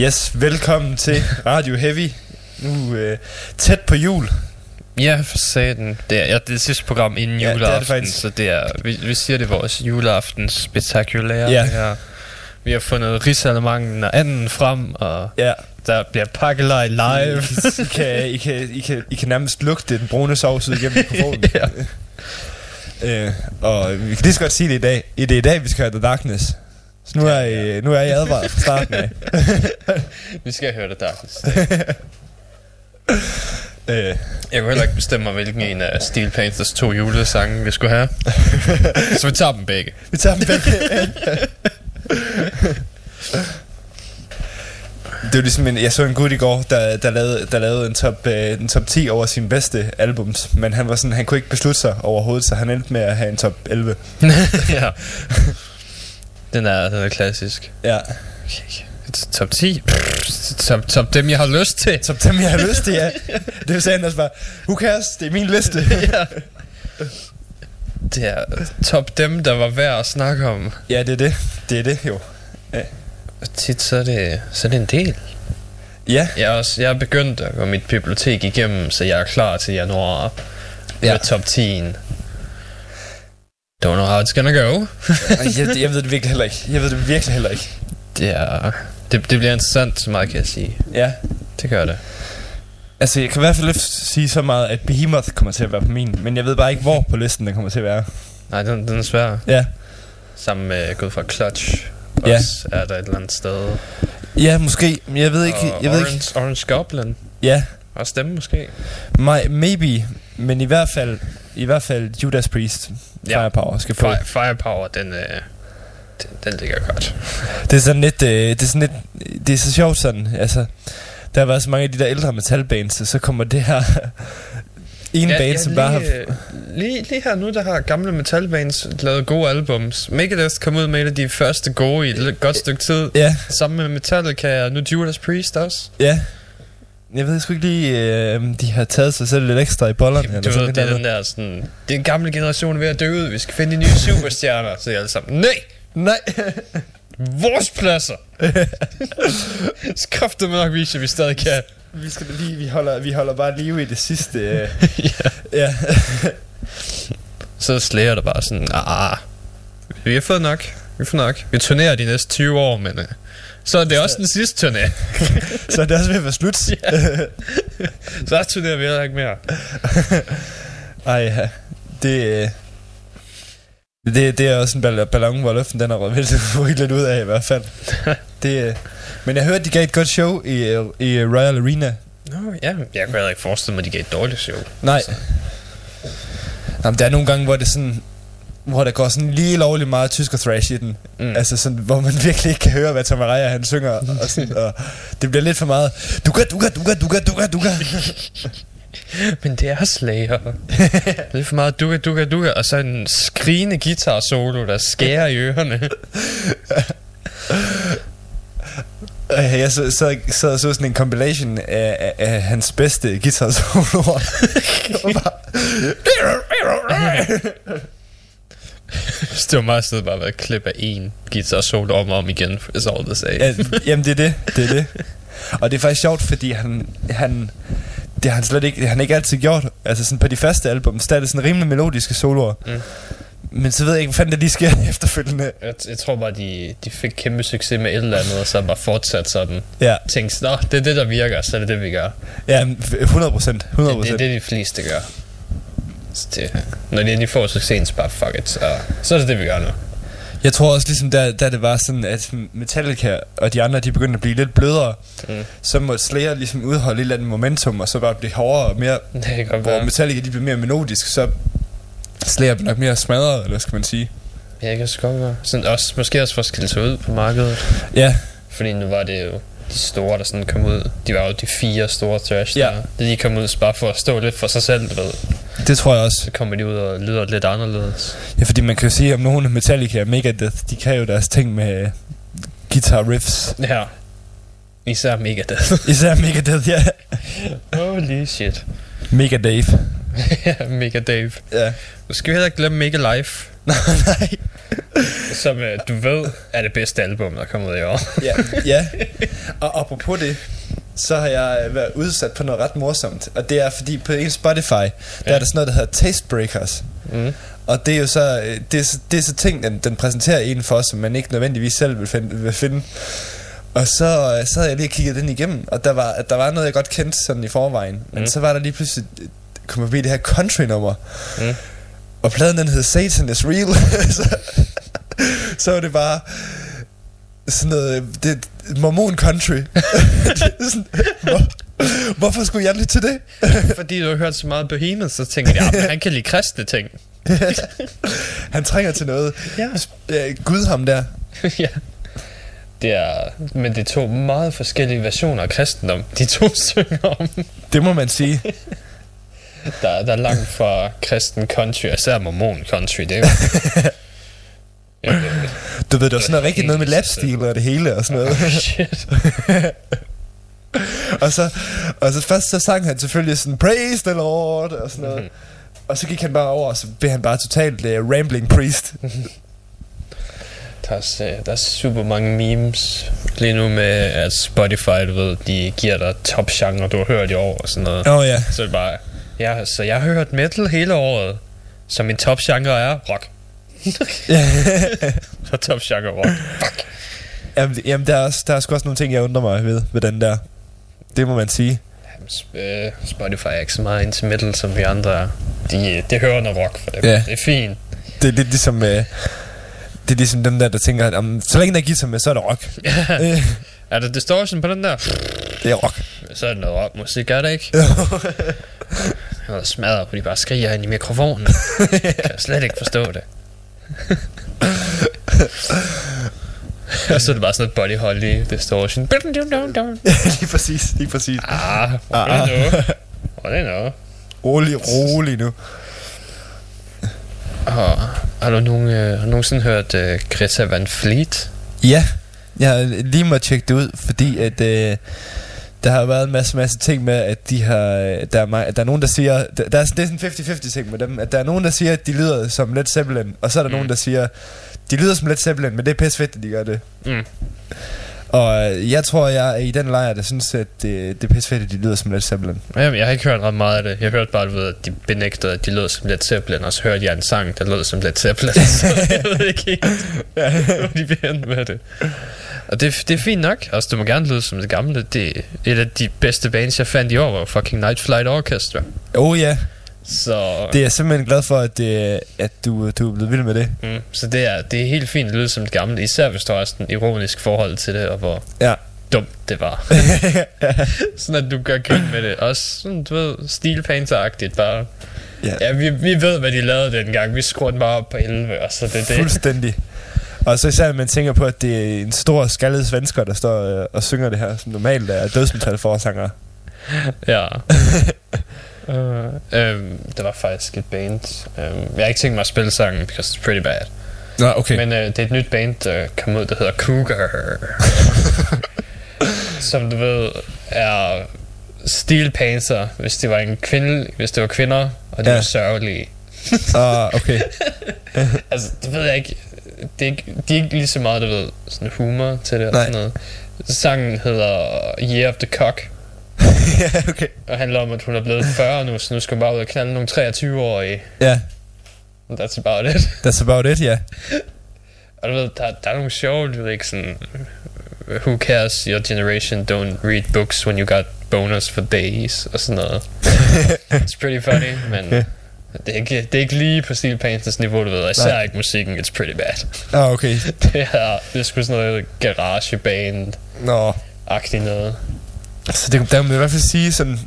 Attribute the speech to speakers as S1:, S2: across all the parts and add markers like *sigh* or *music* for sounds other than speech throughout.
S1: Yes, velkommen til Radio Heavy. Nu øh, tæt på jul.
S2: Ja, for satan. Det er, ja, det er det sidste program inden
S1: ja, juleaften, det er det
S2: så det er, vi, vi siger det er vores juleaften spektakulære.
S1: Ja.
S2: Her. Vi har fundet rigsalemangen og anden frem, og
S1: ja.
S2: der bliver pakkelej live.
S1: I, I, kan, I, kan, I, kan, I kan nærmest lugte den brune sovs ud igennem mikrofonen. *laughs*
S2: ja.
S1: øh, og vi kan lige så godt sige det i dag. I det i dag, vi skal høre The Darkness så nu er, I, nu er I advaret fra starten af. *laughs*
S2: Vi skal høre det Darkness. *laughs*
S1: Øh.
S2: Jeg kunne heller ikke bestemme mig, hvilken en af Steel Panthers to julesange vi skulle have. Så vi tager dem begge.
S1: Vi tager dem begge. det var ligesom en, jeg så en gut i går, der, der, lavede, der lavede en top, øh, en top 10 over sine bedste albums, men han var sådan, han kunne ikke beslutte sig overhovedet, så han endte med at have en top 11. *laughs*
S2: ja. Den er, den er klassisk.
S1: Ja.
S2: Okay. Top 10? Pff, top, top dem, jeg har lyst til.
S1: Top dem, jeg har lyst til, ja. Det sagde også bare, who cares, det er min liste. *laughs*
S2: ja. Det er top dem, der var værd at snakke om.
S1: ja, det er det. Det er det, jo.
S2: Og tit så er det, så er det en del.
S1: Ja,
S2: Jeg er, også, jeg er begyndt at gå mit bibliotek igennem, så jeg er klar til januar
S1: Ja.
S2: med top 10. Don't know how it's gonna go.
S1: jeg, jeg ved det virkelig heller ikke. Jeg ved det virkelig heller ikke.
S2: Det, er, det, det bliver interessant, så meget kan jeg sige.
S1: Ja.
S2: Det gør det.
S1: Altså, jeg kan i hvert fald sige så meget, at Behemoth kommer til at være på min, men jeg ved bare ikke, hvor på listen den kommer til at være.
S2: Nej, den, den er svær.
S1: Ja.
S2: Sammen med Gud fra Clutch.
S1: Ja.
S2: Også er der et eller andet sted.
S1: Ja, måske. Men jeg ved ikke.
S2: Og
S1: Jeg ved
S2: Orange,
S1: ikke.
S2: Orange Goblin.
S1: Ja,
S2: Også dem måske.
S1: my, maybe. Men i hvert fald, i hvert fald Judas Priest.
S2: Ja.
S1: Firepower skal få.
S2: Fire, Firepower, den, øh, den, den ligger godt.
S1: Det er sådan lidt, øh, det er sådan lidt, det er så sjovt sådan, altså, der har været så mange af de der ældre metalbands, så kommer det her *laughs* en ja, band, som
S2: lige,
S1: bare har...
S2: øh, lige, lige her nu, der har gamle metalbands lavet gode albums. Megadeth kom ud med et af de første gode i et godt stykke tid.
S1: Ja,
S2: Sammen med Metallica og nu Judas Priest også.
S1: ja. Jeg ved sgu ikke lige, øh, de har taget sig selv lidt ekstra i bollerne. eller
S2: Du
S1: sådan
S2: ved,
S1: et
S2: det er
S1: eller
S2: den der sådan... Det er en gammel generation ved at dø ud. Vi skal finde de nye superstjerner. Så jeg alle sammen, nej!
S1: Nej.
S2: Vores pladser! Skaff dem nok vise, at vi stadig kan.
S1: vi skal lige, vi holder, vi holder bare liv i det sidste. Øh, *laughs*
S2: ja.
S1: ja. *laughs*
S2: Så slæger der bare sådan, ah, vi har fået nok. Vi får nok. Vi turnerer de næste 20 år, men... Øh, så er det også den sidste turné. *laughs*
S1: så er det også ved at være slut.
S2: Så *laughs* turnerer vi heller ikke mere. *laughs*
S1: Ej, ja. Det, øh, det, det er også en ball- ballon, hvor luften den er vildt lidt ud af i hvert fald. Det, øh, men jeg hørte, de gav et godt show i, øh, i Royal Arena.
S2: Nå, ja. Jeg kunne heller ikke forestille mig, at de gav et dårligt show.
S1: Nej. Jamen, der er nogle gange, hvor det sådan hvor der går sådan lige lovligt meget tysk og thrash i den.
S2: Mm.
S1: Altså sådan, hvor man *laughs* virkelig ikke kan høre, hvad Tom Araya, han synger. og, sådan, *laughs* og det bliver lidt for meget. Duga, duga, duga, duga, duga, duga. *laughs*
S2: Men det er Slayer. det er for meget duga, duga, duga, og så en skrigende guitar solo, der skærer i ørerne.
S1: Jeg så, så, så, så sådan en compilation af, af, af hans bedste guitar soloer. *laughs*
S2: Det var meget stedet bare været et klip af en guitar solo om og om igen, it's all the same.
S1: ja, jamen, det er det. Det er det. Og det er faktisk sjovt, fordi han, han, det har han slet ikke, han ikke altid gjort. Altså sådan på de første album, der er det sådan rimelig melodiske soloer.
S2: Mm.
S1: Men så ved jeg ikke, hvad fanden der lige sker *laughs* efterfølgende.
S2: Jeg, jeg tror bare, de, de fik kæmpe succes med et eller andet, og så bare fortsat sådan.
S1: Ja,
S2: Tænkte, nå, det er det, der virker, så er det det, vi gør.
S1: ja 100 procent. 100
S2: Det, det er det, de fleste gør. Så det, når de endelig får succesen, så bare fuck it, så, så er det det, vi gør nu.
S1: Jeg tror også ligesom, da, da det var sådan, at Metallica og de andre, de begyndte at blive lidt blødere,
S2: Mm.
S1: så måtte Slayer ligesom udholde et eller andet momentum, og så bare blive hårdere og mere,
S2: Det
S1: hvor. Metallica de blev mere melodisk, så Slayer blev nok mere smadret, eller skal man sige.
S2: Ja, det kan så godt være. Sådan også, måske også for at skille sig ud på markedet.
S1: Ja,
S2: Fordi nu var det jo de store, der sådan kom ud. De var jo de fire store trash,
S1: Ja.
S2: der. Da de kom ud bare for at stå lidt for sig selv, ved.
S1: det tror jeg også.
S2: Så kommer de ud og lyder lidt anderledes.
S1: Ja, fordi man kan jo sige, om nogen Metallica og Megadeth, de kan jo deres ting med guitar riffs.
S2: Ja. Især Megadeth. *laughs*
S1: Især Megadeth, ja.
S2: Holy shit.
S1: Megadave. *laughs*
S2: ja, Mega Dave.
S1: Ja.
S2: Nu skal vi heller ikke glemme Mega Life, *laughs*
S1: nej,
S2: som øh, du ved er det bedste album, der er kommet i år.
S1: Ja, ja. *laughs* Og apropos det, så har jeg øh, været udsat på noget ret morsomt. Og det er fordi på en Spotify, der
S2: Ja.
S1: er der sådan noget, der hedder Taste Breakers.
S2: Mm.
S1: Og det er jo så, øh, det er, det er så ting, den, den præsenterer en for, som man ikke nødvendigvis selv vil finde. Vil finde. Og så, øh, så havde jeg lige kigget den igennem, og der var, der var noget, jeg godt kendte sådan i forvejen. Men
S2: Mm.
S1: så var der lige pludselig, kom forbi det her country-nummer.
S2: Mm.
S1: Og pladen den hed Satan is Real. *laughs* så, så var det bare sådan noget, det, mormon country. *laughs* Sådan, hvor, Hvorfor skulle jeg lytte til det? *laughs*
S2: Fordi du har hørt så meget Behemoth, så tænkte jeg, ja, han kan lide kristne ting.
S1: Han trænger til noget.
S2: Ja.
S1: Gud ham der.
S2: ja. Det er, men det er to meget forskellige versioner af kristendom, de to synger om.
S1: Det må man sige.
S2: Der, der er langt fra kristen country, især mormon country, det er jo... *laughs* Ja, det-
S1: Du ved, det var sådan noget
S2: Det er
S1: rigtig noget med lapstil og det hele og sådan noget.
S2: Shit. *laughs*
S1: og, så, og så først så sang han selvfølgelig sådan, praise the Lord og sådan noget.
S2: Mhm.
S1: Og så gik han bare over, og så blev han bare totalt uh, rambling priest. *laughs*
S2: Der er, øh, der er super mange memes lige nu med, at Spotify, du ved, de giver dig top genre, du har hørt i år og sådan noget.
S1: Åh oh, ja.
S2: Så er det bare, ja, så jeg har hørt metal hele året, så min top genre er rock. *laughs* Så top genre rock. Fuck.
S1: Jamen, jamen der, er også, der er sgu også nogle ting, jeg undrer mig ved, ved den der. Det må man sige.
S2: Jamen, øh, Spotify er ikke så meget into metal, som vi andre er. De, det hører noget rock for dem.
S1: Ja.
S2: Det er fint.
S1: Det er lidt ligesom... Øh, det er ligesom dem der, der tænker, at om, så længe der er guitar med, så er det rock. Øh, *laughs*
S2: Er der distortion på den der?
S1: det er rock.
S2: Så er det noget rockmusik, er det ikke? *laughs* Jeg smadrer, fordi de bare skriger ind i mikrofonen. *laughs* Jeg kan slet ikke forstå det. *laughs* Og så er det bare sådan noget body holly distortion. *laughs*
S1: lige præcis, lige præcis.
S2: Ah, hvor er det nu?
S1: Rolig, rolig nu.
S2: Og, har du nogen, øh, har nogensinde hørt øh, Greta Van Fleet?
S1: Ja, jeg har lige må tjekke det ud, fordi at øh, der har været en masse, masse ting med, at de har, øh, der, er, der er nogen, der siger, der, der er, det er sådan en 50-50 ting med dem, at der er nogen, der siger, at de lyder som Led Zeppelin, og så er der mm. Nogen, der siger, de lyder som Led Zeppelin, men det er pisse fedt, at de gør det.
S2: Mm.
S1: Og øh, jeg tror, jeg er i den lejr, der synes, at det, det er pisse fedt, at de lyder som Led Zeppelin.
S2: Jamen, jeg har ikke hørt ret meget af det. Jeg hørte bare, du ved, at de benægtede, at de lød som Led Zeppelin, og så hørte jeg en sang, der lød som Led Zeppelin. *laughs* så jeg ved ikke helt, *laughs* hvor de hen med det. Og det, det er fint nok. Altså, det må gerne lyde som det gamle. Det er et af de bedste bands, jeg fandt i år, var fucking Night Flight Orchestra.
S1: Oh ja,
S2: Så,
S1: det er jeg simpelthen glad for, at, det, at du, du er blevet vild med det.
S2: mm, så det, er, det er helt fint at lyde som det gamle, især hvis der er sådan en ironisk forhold til det, og hvor
S1: Ja.
S2: dumt det var. *laughs* sådan at du gør grin med det. Også sådan, du ved, stilpainter-agtigt bare.
S1: Ja.
S2: Ja, vi, vi ved, hvad de lavede dengang. Vi skruede den bare op på 11, og så det er det.
S1: Fuldstændig. Og så især, når man tænker på, at det er en stor skaldet svensker, der står øh, og synger det her, som normalt er dødsmetal forsanger.
S2: Ja. uh, um, der var faktisk et band. Um, jeg har ikke tænkt mig at spille sangen, because it's pretty bad.
S1: Nå, okay.
S2: Men uh, det er et nyt band, der kom ud, der hedder Cougar. *laughs* som du ved, er Steel Panther, hvis det var en kvinde, hvis det var kvinder, og de
S1: Ja.
S2: var sørgelige.
S1: Ah, okay. *laughs*
S2: Altså, det ved jeg ikke. Det er ikke, de er ikke lige så meget, du ved, sådan humor til det og
S1: Nej.
S2: sådan noget. Sangen hedder Year of the Cock, *laughs*
S1: ja, okay.
S2: og handler om, at hun er blevet 40 nu, så nu skal hun bare ud og knalde nogle 23-årige.
S1: Ja,
S2: That's about it. *laughs*
S1: that's about it, ja.
S2: Og du ved, der, der er nogle sjove lyrik, sådan... Who cares, your generation don't read books when you got bonus for days, og sådan noget. *laughs* It's pretty funny, men det er ikke, det er ikke lige på Steel Panthers niveau, du ved. Især
S1: Nej.
S2: ikke musikken, it's pretty bad.
S1: Ah, okay. *laughs*
S2: Det er, det er sgu sådan noget garageband-agtigt
S1: Nå.
S2: noget.
S1: Så det, der må man i hvert fald sige sådan...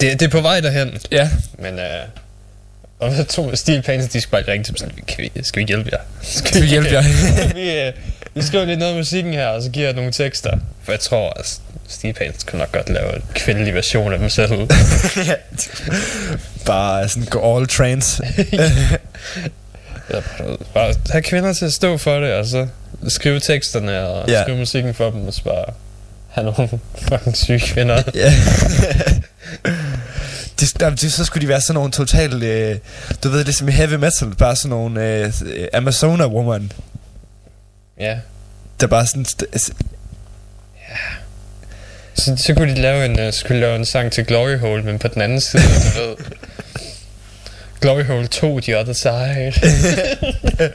S2: Det, det er på vej derhen,
S1: Ja,
S2: men... Øh, og jeg tror, Steel Panthers, de skal bare ringe til dem sådan, kan vi, skal vi hjælpe jer?
S1: skal vi hjælpe jer? *laughs*
S2: vi, øh, vi skriver lidt noget af musikken her, og så giver jeg nogle tekster. For jeg tror, at Steve Pants kunne nok godt lave en kvindelig version af dem selv. *laughs*
S1: Bare sådan gå all trans.
S2: Bare, have kvinder til at stå for det, og så skrive teksterne og
S1: Ja.
S2: skrive musikken for dem, og så bare have nogle *laughs* fucking syge kvinder.
S1: Ja. de, de, så skulle de være sådan nogle totalt, øh, du ved, ligesom i heavy metal, bare sådan nogle øh, Amazona woman,
S2: Ja.
S1: der bare sådan, s-
S2: Så, så kunne de lave en, uh, skulle lave en sang til Glory Hole, men på den anden side, du ved. Glory Hole 2, The Other Side. *laughs*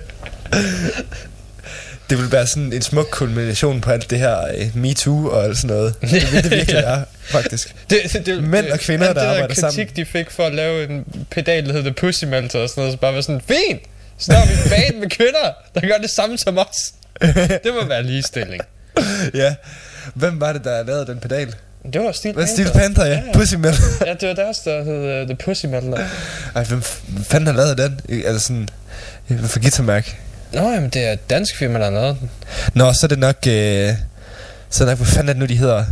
S1: det vil være sådan en smuk kulmination på alt det her øh, MeToo og alt sådan noget. Det vil det virkelig være, faktisk. *laughs*
S2: Det, det, det,
S1: Mænd og kvinder,
S2: alt
S1: der
S2: det
S1: arbejder
S2: kritik,
S1: sammen.
S2: de fik for at lave en pedal, der hedder Pussy Melter og sådan noget, så bare var sådan, fint! Så der er vi en band med kvinder, der gør det samme som os. *laughs* Det må være ligestilling.
S1: ja. Hvem var det, der lavede den pedal?
S2: Det var Steel Panther.
S1: Steel Panther, ja.
S2: Ja, ja.
S1: Pussy Metal.
S2: Ja, det var deres, der hed uh, The Pussy Metal.
S1: Ej, hvem fanden har lavet den? Altså sådan... For guitarmærk?
S2: Nå, jamen, det er et dansk firma, der har lavet den.
S1: Nå, så er det nok... Øh, så er det nok, hvad fanden er det nu, de hedder?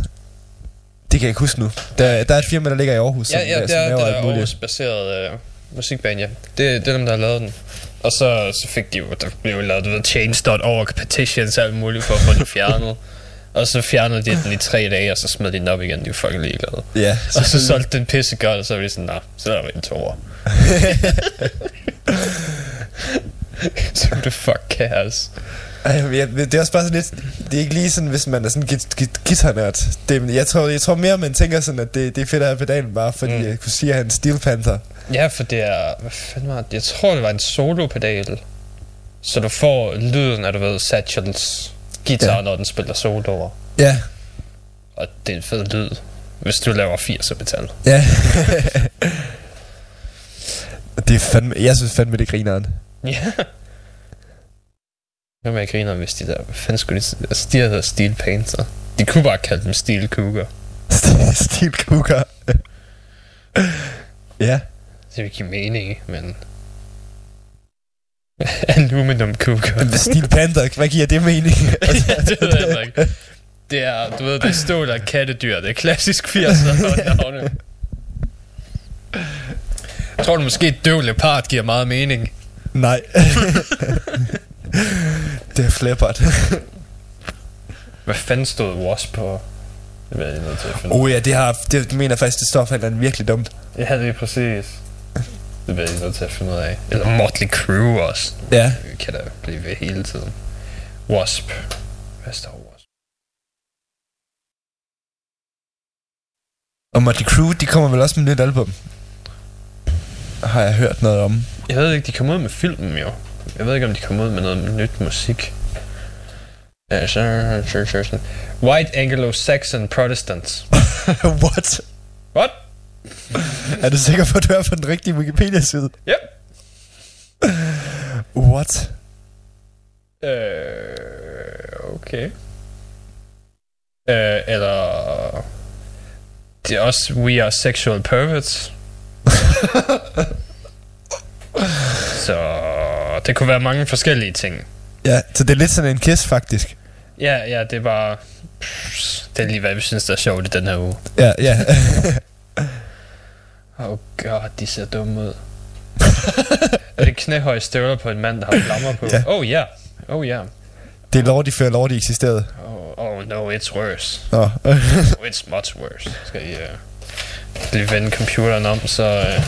S1: Det kan jeg ikke huske nu. Der, der er et firma, der ligger i Aarhus,
S2: Ja, ja,
S1: som,
S2: det
S1: som
S2: er, det er. Aarhus-baseret uh, musikband, ja. Det, det er dem, der har lavet den. Og så, så fik de jo, der blev jo lavet, du ved, change.org petitions og alt muligt for at få den fjernet. *laughs* og så fjernede de den i tre dage, og så smed de den op igen. De var fucking ligeglade.
S1: Ja,
S2: Og så solgte den pisse godt, og så var de sådan, nej, så er der en toer. *laughs* så det fuck cares.
S1: Ej, det er også bare sådan lidt... Det er ikke lige sådan, hvis man er sådan git, git, guitarnørd. Det, jeg, tror, jeg tror mere, man tænker sådan, at det, det er fedt at have pedalen, bare fordi
S2: Mm.
S1: jeg kunne sige, at han Steel Panther.
S2: Ja, for det er, hvad fanden var det? Jeg tror, det var en solo-pedal. Så du får lyden af, du ved, Satchels guitar, ja. Når den spiller soloer.
S1: Ja,
S2: Og det er en fed lyd, hvis du laver 80 metal.
S1: ja. *laughs* det er fandme... Jeg synes fandme, det er grineren.
S2: Ja. Hvad med griner, hvis de der... Hvad fanden skulle de... Altså, de hedder Steel Panther. De kunne bare kalde dem Steel Cougar. *laughs*
S1: Steel Cougar. ja.
S2: Det vil give mening, men... *laughs* Aluminum.
S1: Men Steel Panther, hvad giver det mening? *laughs*
S2: ja, det ved jeg ikke. Det er, du ved, det er stål af kattedyr. Det er klassisk 80'er *laughs* navne. Jeg tror du måske, et døv leopard giver meget mening.
S1: Nej. det er flippert.
S2: Hvad fanden stod Wasp på? Det bliver jeg nødt til at finde.
S1: oh ja, det har... Det, mener jeg faktisk, det står for, er virkelig dumt.
S2: Ja, det er præcis. Det bliver jeg nødt til at finde ud af. Eller Motley Crue også.
S1: Ja.
S2: Vi kan da blive ved hele tiden. Wasp. Hvad står Wasp?
S1: Og Motley Crue, de kommer vel også med et nyt album. Har jeg hørt noget om.
S2: Jeg ved ikke, de kom ud med filmen jo. Jeg ved ikke, om de kom ud med noget nyt musik. White Anglo-Saxon Protestants.
S1: What?
S2: What? *laughs*
S1: Er du sikker på, at du er på den rigtige Wikipedia-side?
S2: Yep.
S1: What?
S2: Øh, okay. Øh, eller... Det er også We Are Sexual Perverts. *laughs* Så det kunne være mange forskellige ting.
S1: Ja, så det er lidt sådan en kiss, faktisk.
S2: Ja, ja, det bare... Det er lige, hvad vi synes, der er sjovt i den her uge.
S1: Ja, ja. *laughs*
S2: Oh god, de ser dumme ud. *laughs* er det knæhøje støvler på en mand, der har flammer på?
S1: Ja.
S2: Oh ja, yeah. oh ja. Yeah.
S1: det er de før de eksisterede.
S2: Oh, oh no, it's worse.
S1: Nå.
S2: Oh, *laughs* it's much worse. Skal I uh, lige vende computeren om, så... Uh,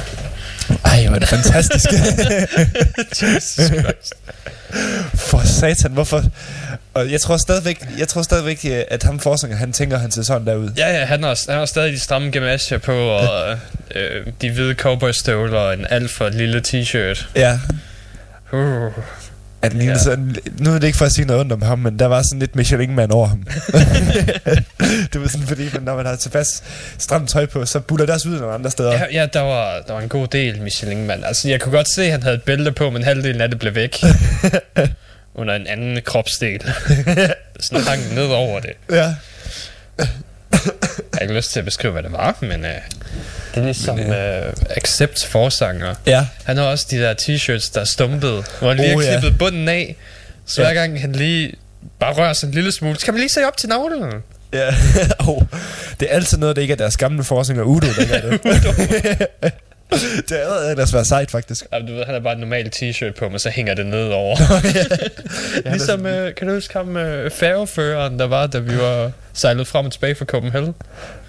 S1: Ej, hvor er det fantastisk. *laughs*
S2: Jesus Christ.
S1: For satan, hvorfor? Og jeg tror stadigvæk, jeg tror stadigvæk øh, at ham forsanger, han tænker, han ser sådan der ud.
S2: Ja, ja, han har, han har stadig de stramme gamasjer på, og øh, de hvide cowboystøvler og en alt for lille t-shirt.
S1: Ja.
S2: Uh.
S1: At ja.
S2: Ja.
S1: sådan, nu er det ikke for at sige noget ondt om ham, men der var sådan lidt Michelin-mand over ham. *laughs* det var sådan, fordi når man har tilpas stramt tøj på, så buller det også ud nogle andre steder.
S2: Ja, ja der, var, der var en god del Michelin-mand. Altså, jeg kunne godt se, at han havde et bælte på, men halvdelen af det blev væk. *laughs* under en anden kropsdel. *laughs* Sådan hang ned over det.
S1: ja.
S2: Jeg har ikke lyst til at beskrive, hvad det var, men uh, det er ligesom
S1: Men,
S2: uh, Accepts forsanger.
S1: Ja.
S2: Han har også de der t-shirts, der er stumpet, hvor han lige
S1: Oh,
S2: har
S1: ja.
S2: klippet bunden af. Så
S1: Ja.
S2: hver gang han lige bare rører sig en lille smule, så kan man lige se op til navlen.
S1: ja. *laughs* oh, det er altid noget, der ikke er deres gamle forsanger Udo, der gør det. *laughs* *laughs* det er ellers været sejt, faktisk.
S2: Ja, du ved, han har bare en normal t-shirt på, men så hænger det ned over.
S1: Ja, *laughs*
S2: ligesom, øh, kan du huske ham øh, færgeføreren, der var, da vi var sejlet frem og tilbage fra Copenhagen?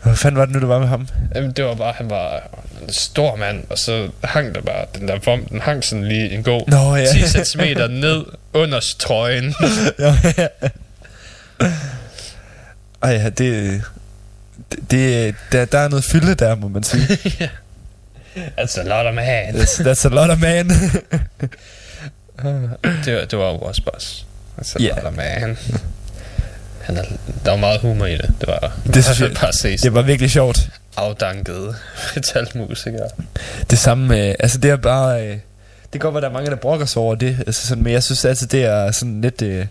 S1: Hvad fanden var det nu, der var med ham?
S2: Jamen, det var bare, han var en stor mand, og så hang der bare, den der vom, den hang sådan lige en god
S1: Nå, ja.
S2: 10 cm ned under trøjen. *laughs*
S1: ja, ja. Ej, ja, det... Det, det der, der er noget fylde der, må man sige. *laughs*
S2: altså, lot of man.
S1: That's, that's a lot of man. *laughs*
S2: Det, var- det var jo også bare, altså,
S1: Ja.
S2: lot of man. Han er, der var meget humor i det. Det var.
S1: Det synes *laughs* jeg-
S2: bare se
S1: det var virkelig sjovt.
S2: afdankede *laughs* metalmusikere.
S1: Det samme med... Altså, det er bare... Øh, det kan godt være, der er mange, der brokker sig over det. Altså, sådan, men jeg synes altid, det er sådan lidt... Øh,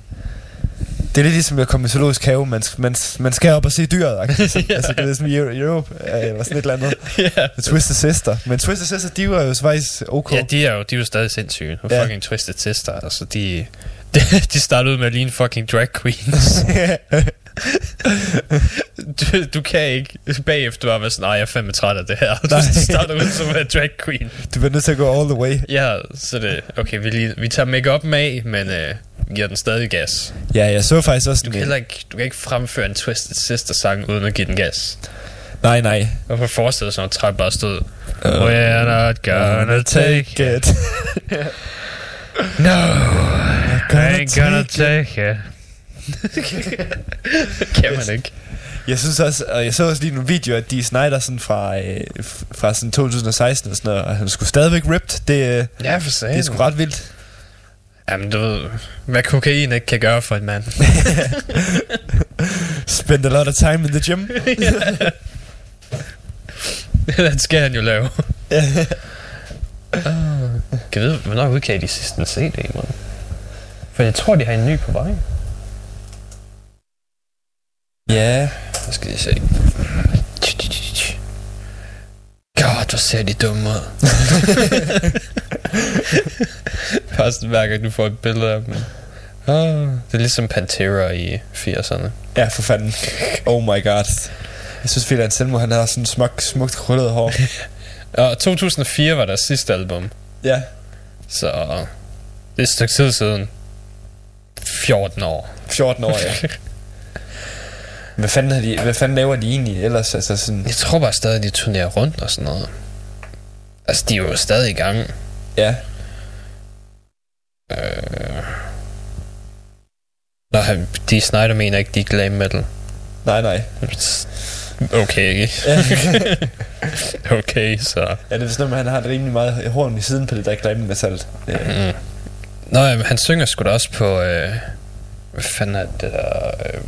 S1: det er lidt ligesom at komme i zoologisk have. Man, man, man skal op og se dyret. *laughs* Altså,
S2: Ja.
S1: altså, det er som i Euro- Europe, øh, eller sådan et eller andet. *laughs*
S2: ja.
S1: Twisted Sister. Men Twisted Sister, de var jo faktisk ok.
S2: Ja, de er jo, de er jo stadig sindssyge.
S1: Ja.
S2: fucking Twisted Sister, altså de... De, *laughs* de startede ud med at ligne fucking drag queens. *laughs* du, du kan ikke bagefter bare være sådan, nej, jeg er fandme træt af det her. Du
S1: Nej.
S2: starter ud som en drag queen.
S1: du bliver nødt til at gå all the way.
S2: Ja, så det, okay, vi, lige, vi tager make med, men øh, giver den stadig gas.
S1: Ja, jeg så faktisk også
S2: Du kan, ikke, du kan ikke fremføre en Twisted Sister sang uden at give den gas.
S1: Nej, nej.
S2: Hvorfor forestiller sig, at træt bare stod, We're not gonna take it.
S1: it. *laughs*
S2: No, I ain't gonna take it. kan man ikke.
S1: Jeg synes også, og jeg så også lige nogle videoer, at de Snyder sådan fra, øh, fra sådan 2016 og sådan noget, og han skulle stadigvæk ripped. Det, øh,
S2: Ja, for sagen.
S1: det er sgu ret vildt.
S2: Jamen, du ved, hvad kokain ikke kan gøre for en mand. *laughs*
S1: Spend a lot of time in the gym. *laughs*
S2: Den skal han jo lave. *laughs* uh, kan jeg vide, hvornår udgav de sidste en CD, man? For jeg tror, de har en ny på vej.
S1: ja,
S2: Nu skal jeg se. God, hvor ser de dumme ud. *laughs* Bare sådan, hver gang du får et billede af dem. Oh, det er ligesom Pantera i 80'erne.
S1: ja, for fanden. Oh my god. Jeg synes, Phil Anselmo, han har sådan smuk, smukt krøllet hår. *laughs*
S2: Og 2004 var deres sidste album.
S1: ja,
S2: Så det er et stykke tid siden. 14 år.
S1: 14 år, ja. *laughs* Hvad fanden, har de, hvad fanden laver de egentlig ellers? Altså sådan,
S2: Jeg tror bare stadig, de turnerer rundt og sådan noget. Altså, de er jo stadig i gang.
S1: ja.
S2: Øh... Nå, de Snyder mener ikke, de er glam metal.
S1: Nej, nej.
S2: Okay, ikke? *laughs* Okay, så...
S1: ja det er sådan, at han har rimelig meget horn i siden på det der glam metal.
S2: Mm. Nå, jamen, han synger sgu da også på... Øh... Hvad fanden er det der... Øh...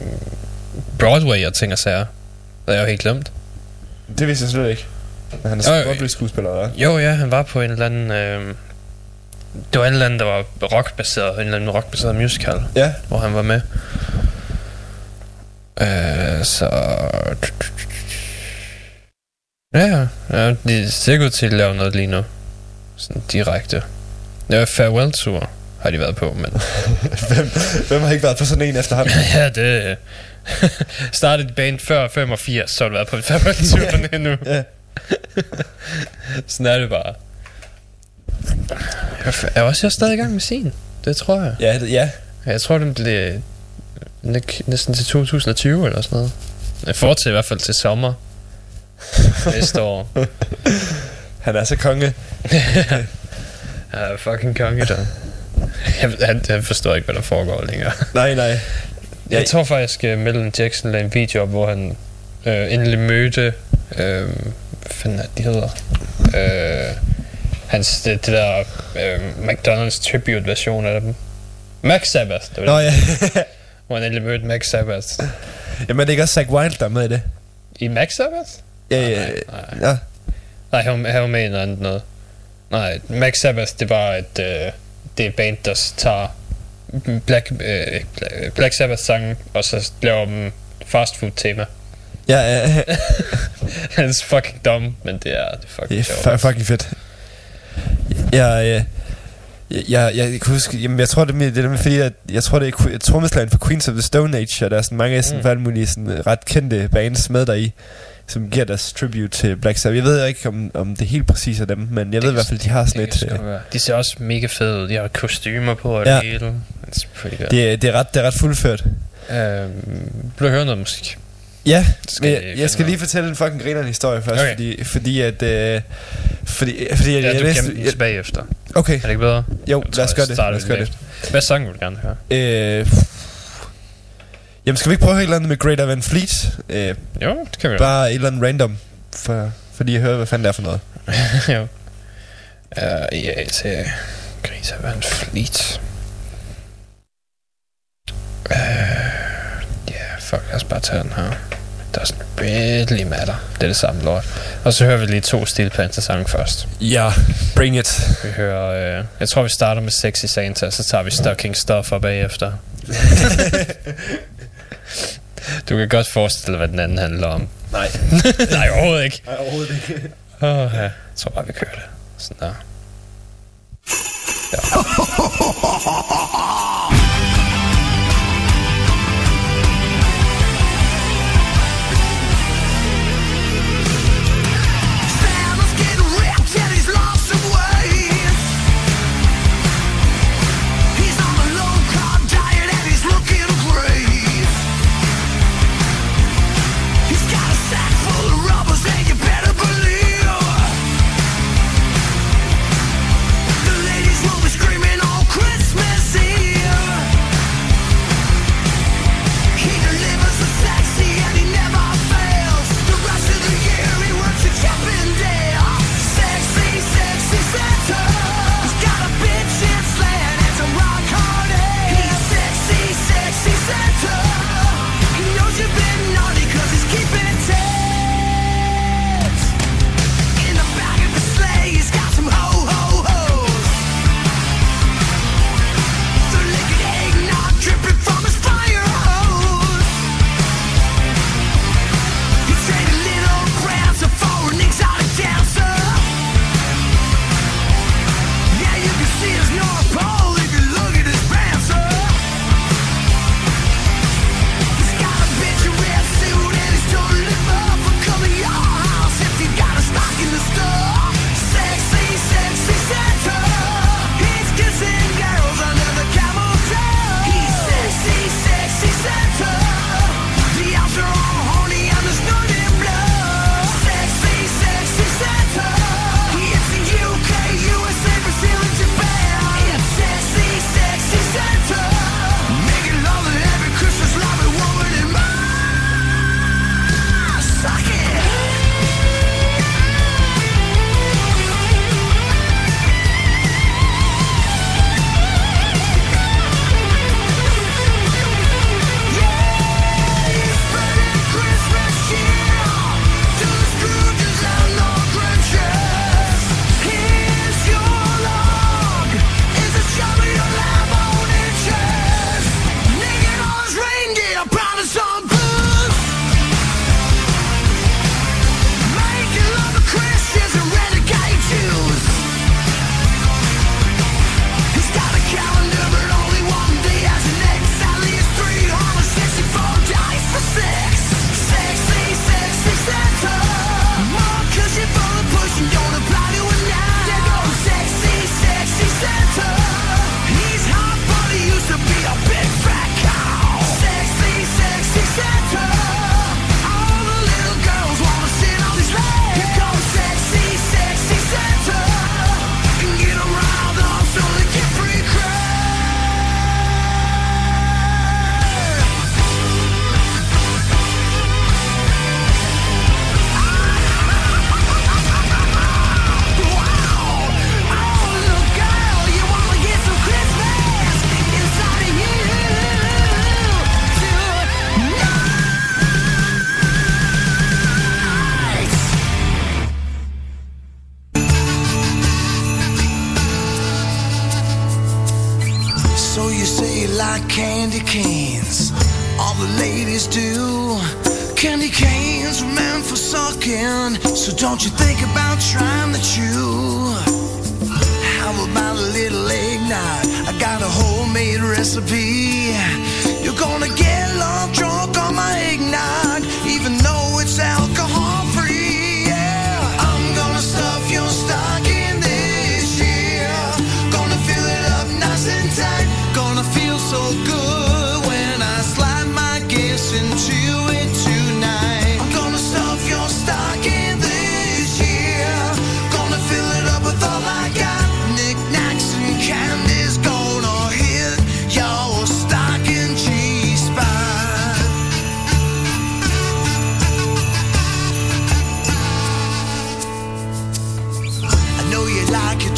S2: Broadway og ting og sager. Det er jeg jo helt glemt.
S1: Det vidste jeg slet ikke. Men han er godt blevet skuespiller, eller?
S2: Jo, ja, han var på en eller anden... Øh... Det var en eller anden, der var rockbaseret. En eller anden rockbaseret musical.
S1: Ja,
S2: hvor han var med. Øh, så... Ja, ja, de ser ud til at lave noget lige nu. Sådan direkte. Ja, Farewell Tour har de været på, men... *laughs*
S1: hvem, hvem har ikke været på sådan en efter ham? *laughs*
S2: ja, det... *laughs* startede et band før 85, så har du været på en Farewell Tour nu. Sådan er det bare. Er også jeg stadig i gang med sin. Det tror jeg.
S1: Ja, det, ja.
S2: Jeg tror, den blev næ- næsten til 2020 eller sådan noget. Jeg fortsætter i hvert fald til sommer næste år.
S1: Han er så konge.
S2: Er fucking konge der. *laughs* Jeg, han, han forstår ikke, hvad der foregår længere.
S1: Nej, nej.
S2: Jeg tror faktisk, at Mellon Jackson lavede en video op, hvor han øh, endelig mødte... Øh, hvad fanden er det, de hedder? Øh, hans, det, det der øh, McDonald's tribute-version af dem. Max Sabbath, det var
S1: Nå
S2: det,
S1: ja. *laughs*
S2: hvor han endelig mødte Max Sabbath.
S1: Jamen, er det ikke også Zach Wilde, der er med i det?
S2: I Max Sabbath?
S1: Ja,
S2: Nej,
S1: ja,
S2: nej, nej.
S1: ja.
S2: Nej, han var med i noget andet noget. Nej, Max Sabbath, det var et, øh, det er band, der tager Black, øh, Black, Sabbath sange, og så laver dem fast food tema.
S1: Ja, ja, *laughs*
S2: er fucking dum, men det er, det er fucking
S1: Det er fucking fedt. Jeg, jeg, jeg, jeg, jeg kan huske, jamen jeg tror det er, med- det er med, fordi at, jeg tror det er trommeslageren for Queens of the Stone Age, og der er sådan mange af sådan,
S2: Mm.
S1: mulige sådan, ret kendte bands med der i, som giver deres tribute til Black Sabbath. Jeg ved ikke, om, om det er helt præcis af dem, men jeg ved i hvert fald, de har sådan
S2: Det sgu
S1: øh.
S2: De ser også mega fede ud. De har kostymer på og
S1: Ja.
S2: det hele. It's pretty good.
S1: Det, er- det, er ret, det er ret fuldført.
S2: Øhm, vil du høre noget musik?
S1: Ja,
S2: Skal jeg
S1: jeg, skal lige fortælle en fucking grineren historie først,
S2: Okay.
S1: fordi, fordi at... Øh, fordi, fordi
S2: Ja,
S1: jeg
S2: du
S1: læste...
S2: den bagefter.
S1: okay,
S2: Er det ikke bedre?
S1: jo,
S2: Jeg
S1: lad os gøre det. Lad os gøre det.
S2: Hvad sang vil du gerne høre?
S1: Øh, Jamen, skal vi ikke prøve et eller andet med Greater Van Fleet? Øh,
S2: jo, det kan vi
S1: Bare et eller andet random, for, for lige at høre, hvad fanden det er for noget. *laughs*
S2: jo. Uh, ja, til Greater Van Fleet. Øh, ja, uh, yeah, fuck, lad os bare tage den her. Der really matter. Det er det samme lort. Og så hører vi lige to Steel Panther sange først.
S1: Ja, yeah, bring it.
S2: Vi hører, øh, jeg tror vi starter med Sexy Santa, så tager vi Stocking Stuff op bagefter. *laughs* Du kan godt forestille hvad den anden handler om.
S1: Nej. *laughs*
S2: Nej, overhovedet ikke.
S1: Nej, overhovedet ikke.
S2: Åh, oh, ja. Jeg tror bare, vi kører det. Sådan der.
S3: Ja. *laughs*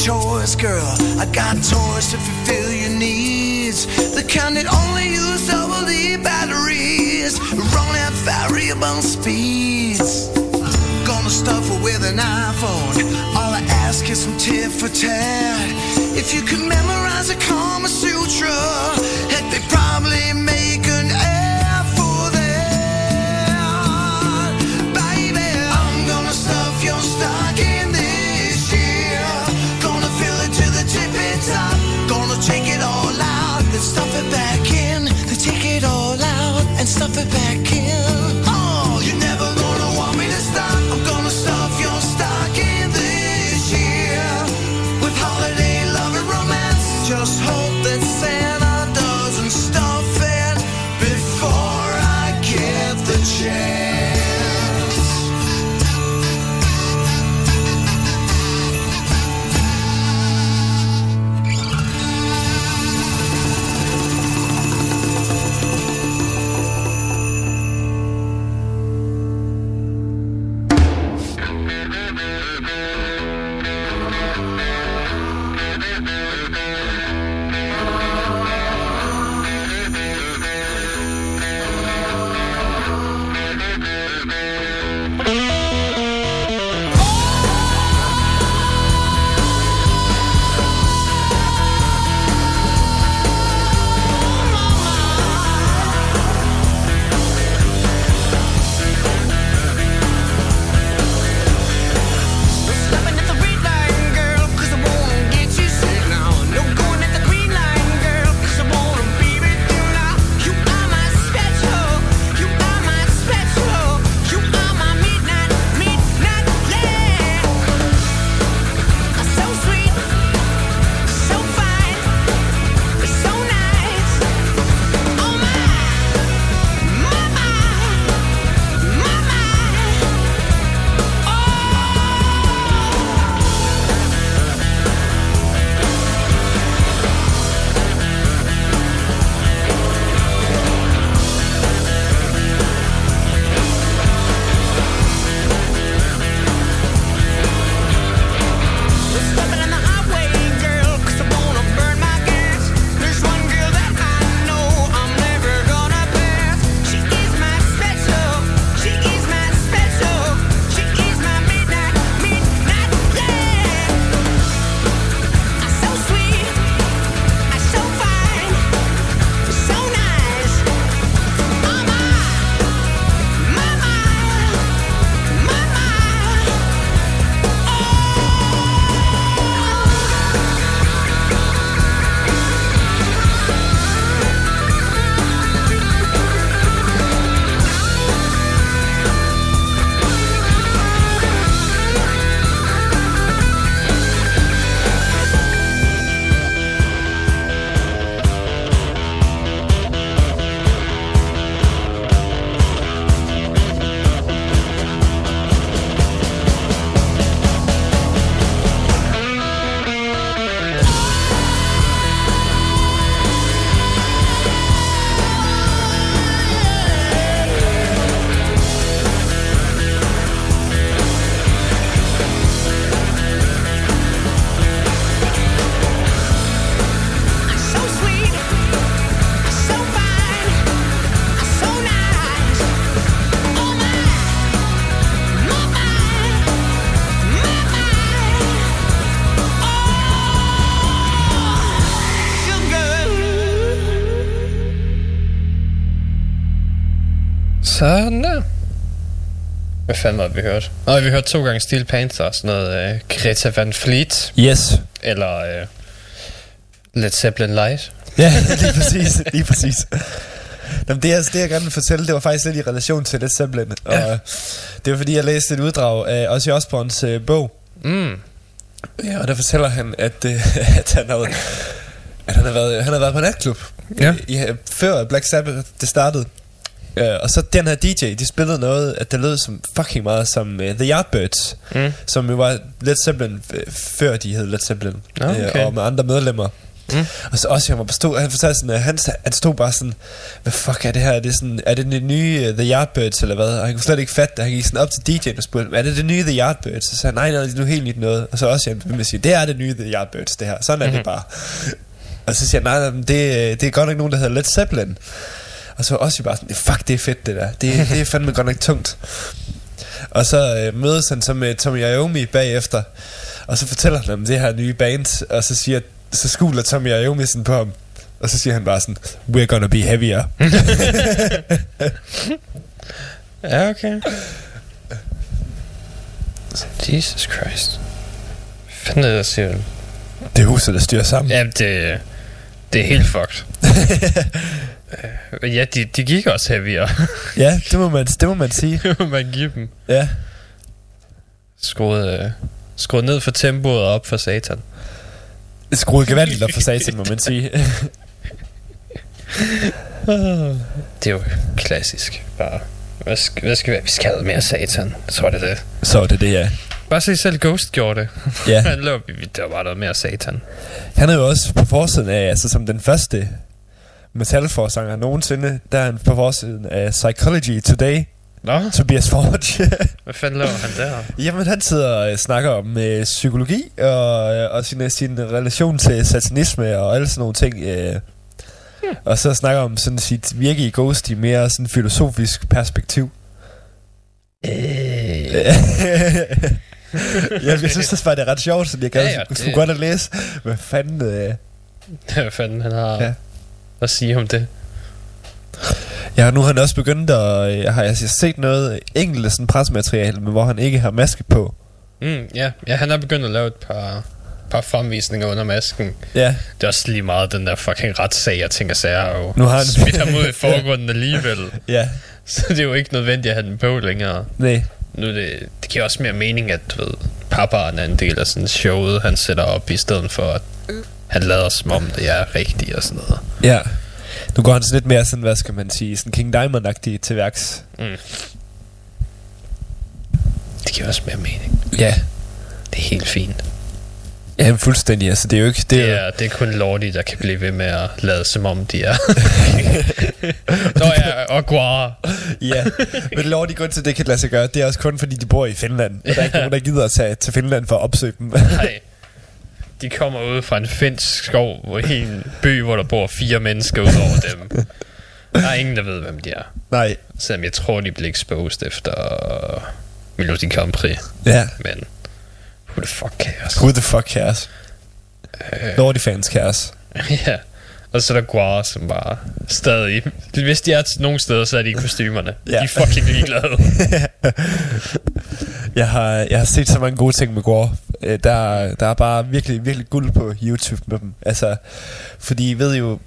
S3: chores, girl. I got toys to fulfill your needs. The kind that only use double D batteries. Run at variable speeds. Gonna stuff her with an iPhone. All I ask is some tit for tat. If you could memorize a Kama Sutra, heck, they probably make and stuff it back
S2: fanden var det, vi hørte? Nå, vi hørte to gange Steel Panther sådan noget uh, Greta Van Fleet,
S1: Yes.
S2: eller uh, Led Zeppelin Light.
S1: Ja, *laughs* lige præcis. Lige præcis. Nå, men det, jeg, det, jeg gerne vil fortælle, det var faktisk lidt i relation til Led Zeppelin. Og
S2: Ja.
S1: øh, det var fordi, jeg læste et uddrag af Ozzy Osbournes øh, bog.
S2: Mm.
S1: Ja, og der fortæller han, at, øh, *laughs* at han har at han har været, han har været på natklub.
S2: Ja.
S1: I, før Black Sabbath det startede. Uh, og så den her DJ, de spillede noget, at det lød som fucking meget som uh, The Yardbirds,
S2: Mm.
S1: som jo var Led Zeppelin, øh, før de hed Led Zeppelin,
S2: okay.
S1: øh, og med andre medlemmer.
S2: Mm.
S1: Og så også, jeg må forstå, han fortalte sådan, at han, han stod bare sådan, hvad fuck er det her? Er det, sådan, er det det nye uh, The Yardbirds, eller hvad? Og han kunne slet ikke fatte det. Han gik sådan op til DJ'en og spurgte, er det det nye The Yardbirds? Så sagde han, nej, nej, det er nu helt nyt noget. Og så også, jeg vil sige, det er det nye The Yardbirds, det her. Sådan er
S2: Mhm.
S1: det bare. Og så siger han, nej, nej, det, det er godt nok nogen, der hedder Led Zeppelin. Og så også bare sådan, fuck, det er fedt det der. Det, det er fandme godt nok tungt. Og så øh, mødes han så med Tommy Iommi bagefter, og så fortæller han om det her nye band, og så siger, så skuler Tommy Iommi sådan på ham, og så siger han bare sådan, we're gonna be heavier. *laughs*
S2: Ja, okay. Jesus Christ. Hvad fanden er det, siger
S1: det er huset, der styrer sammen.
S2: Ja, det, det er helt fucked. *laughs* Øh, ja, de, de gik også heavier. *laughs*
S1: ja det, må man, det må man sige.
S2: Det må man give dem.
S1: Ja.
S2: Skruet, øh, skruet ned for tempoet og op for satan.
S1: Skruet gevaldigt op for satan, må man sige. *laughs*
S2: Det er jo klassisk. Bare, hvad skal, hvad skal vi, vi skal have mere satan. Jeg tror, det er det.
S1: så er det det, ja.
S2: Bare se selv Ghost gjorde det.
S1: Ja. *laughs*
S2: Han lå, der var bare noget mere satan.
S1: Han er jo også på forsiden af, altså som den første metalforsanger nogensinde, der er han på forsiden af Psychology Today,
S2: Nå,
S1: Tobias Forge. *laughs*
S2: hvad fanden laver han der?
S1: Jamen, han sidder og snakker om øh, psykologi og, og sin, sin relation til satanisme og alle sådan nogle ting. Øh. Og så snakker om sådan sit virke i Ghost i mere sådan filosofisk perspektiv.
S2: Øh, *laughs*
S1: jeg, jeg synes også bare, det ret sjovt, så jeg gad
S2: Ja,
S1: ja,
S2: det-
S1: skulle godt at læse. Hvad fanden... Øh. *laughs*
S2: hvad fanden han har
S1: Ja.
S2: At sige om det?
S1: Ja, nu har han også begyndt at... Jeg har jeg har set noget enkelte sådan presmateriale, men hvor han ikke har maske på.
S2: Mm, ja. ja, han er begyndt at lave et par, par fremvisninger under masken.
S1: Ja,
S2: Det er også lige meget den der fucking retssag, jeg tænker sager og
S1: Nu har han-
S2: smidt ham ud i *laughs* forgrunden alligevel.
S1: ja, *laughs*
S2: Så det er jo ikke nødvendigt at have den på længere.
S1: nej.
S2: Nu det, det giver også mere mening, at du ved, papaen er en del af sådan showet, han sætter op, i stedet for at han lader som om det er rigtigt og sådan noget.
S1: Ja. Nu går han sådan lidt mere sådan, hvad skal man sige, sådan King Diamond-agtig til værks.
S2: Det giver også mere mening.
S1: Ja.
S2: Det er helt fint.
S1: Ja, men fuldstændig. Altså, det er jo ikke... Det,
S2: Det
S1: er,
S2: det er kun Lordi, der kan blive ved med at lade som om de er. *laughs* Nå ja, og Guara.
S1: ja. Men lov de grund til, at det kan lade sig gøre, det er også kun fordi, de bor i Finland. Og der er ikke nogen, der gider at tage til Finland for at opsøge dem.
S2: Nej. De kommer ud fra en finsk skov, hvor en by, hvor der bor fire mennesker ud over dem. Der er ingen, der ved, hvem de er.
S1: Nej.
S2: Selvom jeg tror, de bliver exposed efter Melodi Grand Prix.
S1: Ja.
S2: Men who the fuck cares?
S1: Who the fuck cares? Lordy fans cares. *laughs*
S2: ja. Og så er der Guar, som bare stadig... Hvis de er nogle steder, så er de i kostymerne.
S1: Ja.
S2: De er fucking ligeglade. *laughs*
S1: Jeg har, jeg har set så mange gode ting med Gore. Øh, Der, der er bare virkelig, virkelig guld på YouTube med dem. Altså, fordi I ved jo,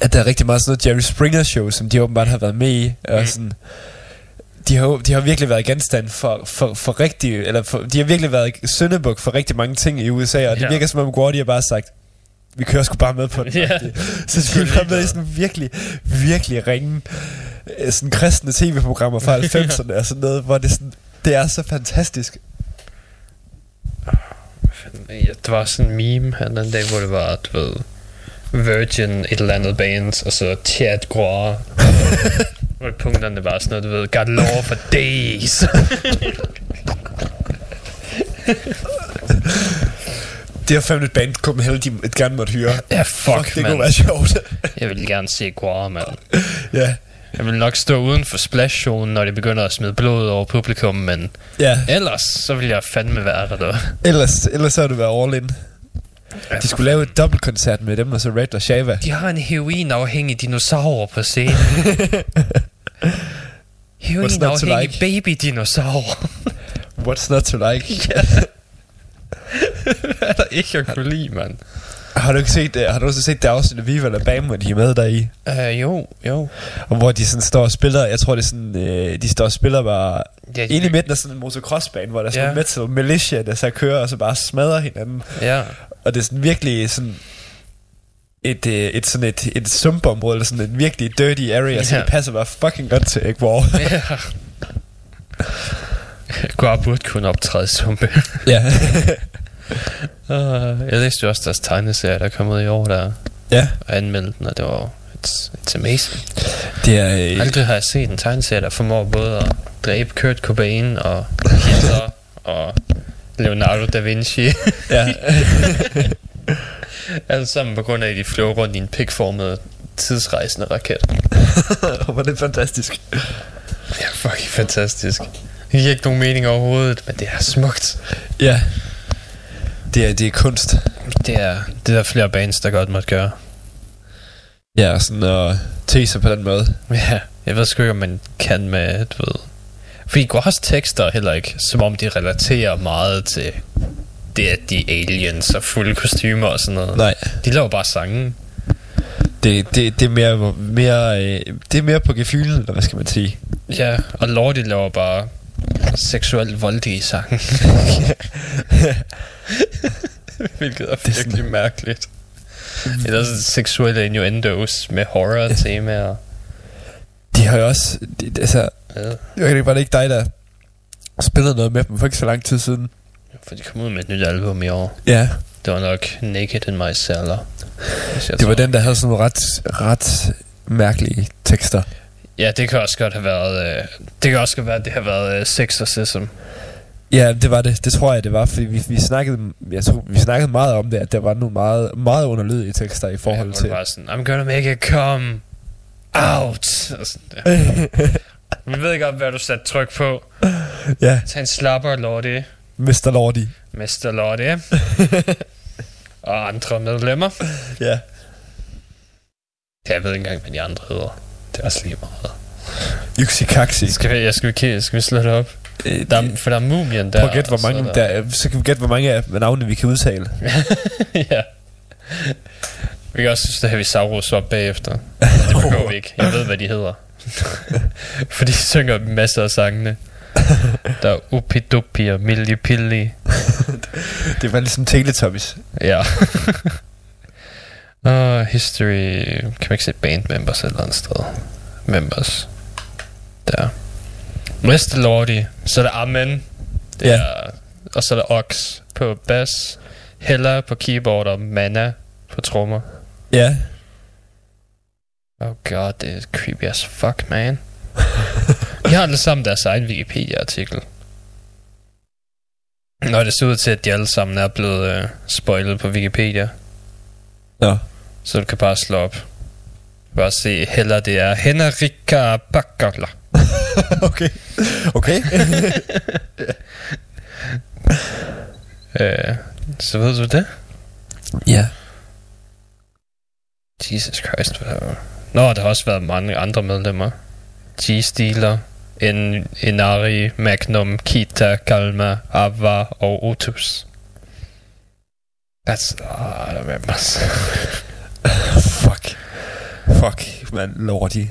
S1: at der er rigtig meget sådan noget Jerry Springer show, som de åbenbart har været med i. Og
S2: Mm.
S1: sådan, de har, de har virkelig været genstand for, for, for rigtig, eller for, de har virkelig været søndebuk for rigtig mange ting i USA, og det
S2: Ja.
S1: virker som om Gore, de har bare sagt, vi kører sgu bare med på det.
S2: Ja.
S1: Så er bare med i sådan virkelig, virkelig ringe, øh, sådan kristne tv-programmer fra *laughs* 90'erne og sådan noget, hvor det, sådan, det er så fantastisk.
S2: Der var sådan en meme her den dag, hvor det var, du ved, Virgin, et eller andet band, og så Chad Guar. *laughs* hvor punkterne var sådan noget, du ved, got law for days. *laughs*
S1: Det har fandme et band, Copenhagen, de et gerne måtte hyre.
S2: ja, fuck,
S1: Fuck det
S2: man.
S1: kunne være sjovt. *laughs*
S2: Jeg vil gerne se Guar, mand.
S1: ja.
S2: Jeg vil nok stå uden for splash når de begynder at smide blod over publikum, men
S1: ja.
S2: ellers, så vil jeg fandme være der, da.
S1: Ellers, ellers så har det været all in. De skulle lave et dobbeltkoncert med dem, og så Red og Shava.
S2: De har en heroinafhængig dinosaur på scenen. *laughs* heroinafhængig
S1: like?
S2: baby-dinosaur.
S1: What's not to like? *laughs*
S2: Hvad *laughs* er der ikke at kunne lide, mand?
S1: Har du ikke set, uh, har du også set det afsnit af Viva La Bam, hvor de er med der i?
S2: Uh, jo, jo.
S1: Og hvor de sådan står og spiller, jeg tror det er sådan, uh, de står og spiller bare
S2: Ja,
S1: inde i midten af sådan en motocrossbane, hvor der er sådan
S2: Ja.
S1: ja. metal militia, der så kører og så bare smadrer hinanden.
S2: Ja.
S1: Og det er sådan virkelig sådan et, øh, et sådan et, et sumpområde, eller sådan et virkelig dirty area, så
S2: Ja.
S1: det passer bare fucking godt til Egg War.
S2: ja. *laughs* Guar burde kunne optræde sumpe.
S1: ja. *laughs*
S2: uh, jeg læste jo også deres tegneserie, der er kommet i år, der
S1: ja.
S2: og anmeldte den, og det var... It's, it's amazing.
S1: Det er... Øh,
S2: Aldrig har jeg set en tegneserie, der formår både at dræbe Kurt Cobain og Hitler *laughs* og Leonardo da Vinci.
S1: ja. *laughs*
S2: Alt sammen på grund af, at de flyver rundt i en pikformet tidsrejsende raket. *laughs*
S1: Hvor det er fantastisk.
S2: Ja, fucking fantastisk. Det giver ikke nogen mening overhovedet, men det er smukt.
S1: Ja. Det er, det er kunst.
S2: Det er, det er der flere bands, der godt måtte gøre.
S1: Ja, sådan at te sig på den måde. *laughs*
S2: Ja, jeg ved sgu ikke, om man kan med, du ved... Fordi Guas tekster er heller ikke, som om de relaterer meget til det, at de aliens og fulde kostymer og sådan noget.
S1: Nej.
S2: De laver bare sange.
S1: Det, det, det, er mere, mere, øh, det er mere på gefylen, eller hvad skal man sige?
S2: Ja, og Lordi laver bare seksuelt voldige sange. *laughs* Hvilket er
S1: Det er
S2: virkelig mærkeligt. Eller sådan seksuelle innuendos med horror-temaer.
S1: De har jo også... De, altså,
S2: Ja,
S1: jeg var det ikke dig, der spillede noget med dem for ikke så lang tid siden?
S2: for de kom ud med et nyt album i år.
S1: Ja,
S2: Det var nok Naked in My Cellar.
S1: det var den, der havde sådan nogle ret, ret mærkelige tekster.
S2: Ja, det kan også godt have været... Øh, det kan også godt være, at det har været øh, Sexorcism.
S1: Ja, det var det. Det tror jeg, det var, fordi vi, vi, snakkede, jeg tror, vi snakkede meget om det, at der var nogle meget, meget underlydige tekster i forhold
S2: ja,
S1: til...
S2: Var sådan, I'm gonna make it come out. Og sådan der. *laughs* Vi ved godt, hvad du satte tryk på.
S1: ja,
S2: Tag en slapper, Lordi.
S1: Mr. Lordi.
S2: Mr. Lordi. *laughs* og andre medlemmer.
S1: Ja.
S2: Jeg ved ikke engang, hvad de andre hedder. Det er også lige meget.
S1: Yuxi Kaxi.
S2: Skal vi, jeg skal, vi, skal vi slå det op?
S1: Øh,
S2: Der er, for der er mumien der.
S1: Prøv at gætte, hvor mange
S2: er
S1: der, er, så kan vi gætte, hvor mange af navnene, vi kan udtale. *laughs*
S2: ja. Vi kan også have Visaurus op bagefter. Det behøver vi ikke. Jeg ved, hvad de hedder. *laughs* For de synger masser af sangene. *laughs* Der er Upidupi og Milli Pilli.
S1: Det var ligesom Teletubbies.
S2: Ja. Og history... Kan man ikke se band members et eller andet sted? Members. Der. Mr. Lordi. Så er der Amen. Det
S1: Ja.
S2: er, og så er der Ox på bass. Hella på keyboard og Mana på trommer.
S1: Ja.
S2: Oh god, det er creepy as fuck, man. De har alle sammen deres egen Wikipedia-artikel. Nå, det ser ud til, at de alle sammen er blevet øh, spoilet på Wikipedia.
S1: Nå.
S2: Så du kan bare slå op. Bare se, heller det er Henrika Bakkerla. *laughs*
S1: okay. Okay. *laughs*
S2: Øh, så ved du det?
S1: ja.
S2: Jesus Christ, hvad er Nå, der har også været mange andre medlemmer. G-Stealer, en Inari, Magnum, Kita, Kalma, Ava og Otus. That's a lot of members.
S1: Fuck. Fuck, man. Lordi.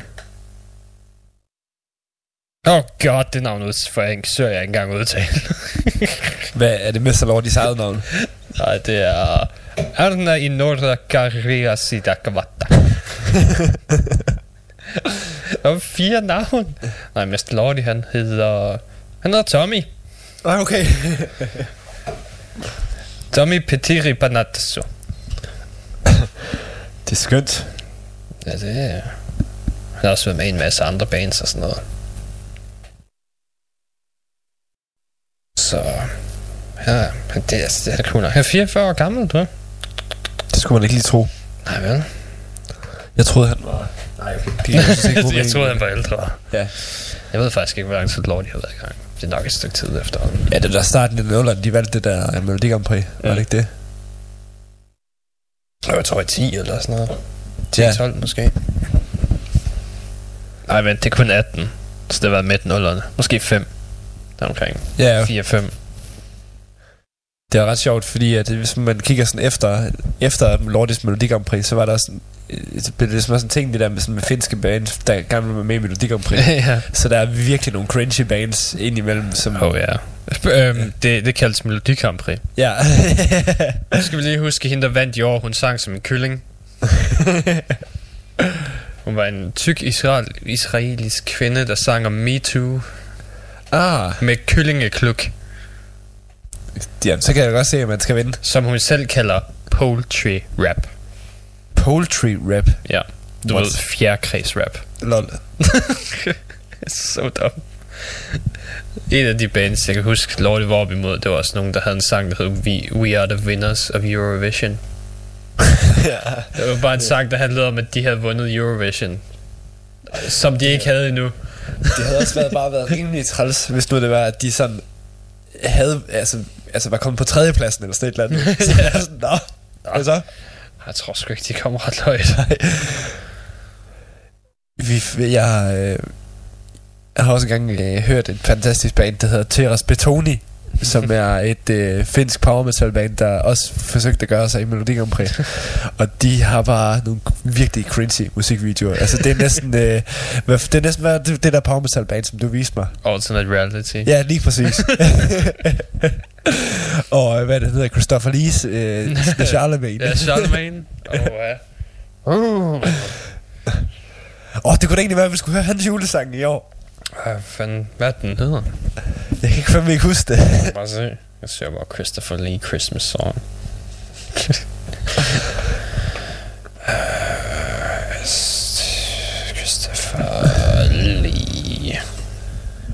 S2: oh god, det navn ud for jeg ikke engang udtale. *laughs*
S1: Hvad er det Mr. Lordis eget navn?
S2: Nej, det er Arna i Norra Karria Sidakavata. Der *laughs* var fire navn. Nej, Mr. Lordi, han hedder... Han hedder Tommy.
S1: Ah, okay.
S2: Tommy Petiri Panatasso. *laughs*
S1: Det er skønt.
S2: Ja, det er... Han har også været med i en masse andre bands og sådan noget. Så... Ja, det er, det er da cool. nok. Han er 44 år gammel, du.
S1: Det skulle man ikke lige tro.
S2: Nej, vel?
S1: Jeg troede, han var... Nej, okay. Det kan jeg, *laughs*
S2: troede, han var ældre.
S1: Ja.
S2: Jeg ved faktisk ikke, hvor lang tid Lordi har været i gang. Det er nok et stykke tid efterhånden.
S1: Ja, det var starten i nullerne, de valgte det der Melodi Grand Prix. Var det ikke det?
S2: Jeg tror, i 10 eller sådan noget. 10
S1: Ja.
S2: 12 måske. Nej, men det er kun 18. Så det har været midt nullerne. Måske 5. Der omkring.
S1: Ja,
S2: 4-5.
S1: Det er ret sjovt, fordi at hvis man kigger sådan efter, efter Lordis Melodi Grand Prix, så var der sådan, øh, så blev det ligesom sådan en ting, det der med, sådan med finske bands, der gerne være med i Melodi Grand Prix. *laughs*
S2: ja.
S1: så der er virkelig nogle cringy bands indimellem, som...
S2: Oh ja. Øhm, det, det kaldes Melodi Grand Prix.
S1: Ja.
S2: Nu skal vi lige huske, hende der vandt i år, hun sang som en kylling. *laughs* Hun var en tyk israel, israelisk kvinde, der sang om Me Too
S1: ah,
S2: med kyllingekluk,
S1: ja, så kan jeg godt se, at man skal vinde.
S2: som hun selv kalder poultry rap.
S1: Poultry rap.
S2: Ja, du
S1: What?
S2: ved, fjerkreds rap.
S1: Lol. *laughs*
S2: Så dum. En af de bands, jeg kan huske, Lordi var op imod, det var også nogen, der havde en sang, der hed We, We Are The Winners of Eurovision. *laughs*
S1: ja.
S2: Det var bare en sang, der handlede om, at de havde vundet Eurovision. Som de ikke havde endnu.
S1: Det havde også været, bare været rimelig træls, hvis nu det var, at de sådan havde, altså, altså var kommet på tredjepladsen eller sådan et eller andet. *laughs* Så ja. sådan, nå, hvad så?
S2: Jeg tror sgu ikke, de kommer ret højt. *laughs*
S1: Vi, jeg, øh, jeg har også engang øh, hørt et fantastisk band, der hedder Teras Betoni, som er et øh, finsk power metal band, der også forsøgte at gøre sig i Melodi Grand Prix. Og de har bare nogle virkelig cringy musikvideoer. Altså det er næsten, øh, hvad, det er næsten hvad, det, det der power metal band, som du viste mig.
S2: Alternate reality.
S1: Ja, lige præcis. *laughs* og øh, hvad det hedder, Christopher Lees, øh, *laughs* The Charlemagne.
S2: Ja, Charlemagne. *laughs* Åh, oh, ja. Uh.
S1: Åh, oh, det kunne da egentlig være, at vi skulle høre hans julesang i år.
S2: Hvad fanden, hvad den hedder?
S1: Jeg kan fandme ikke huske det.
S2: Bare se. Jeg ser bare Christopher Lee Christmas song. *laughs* Christopher Lee.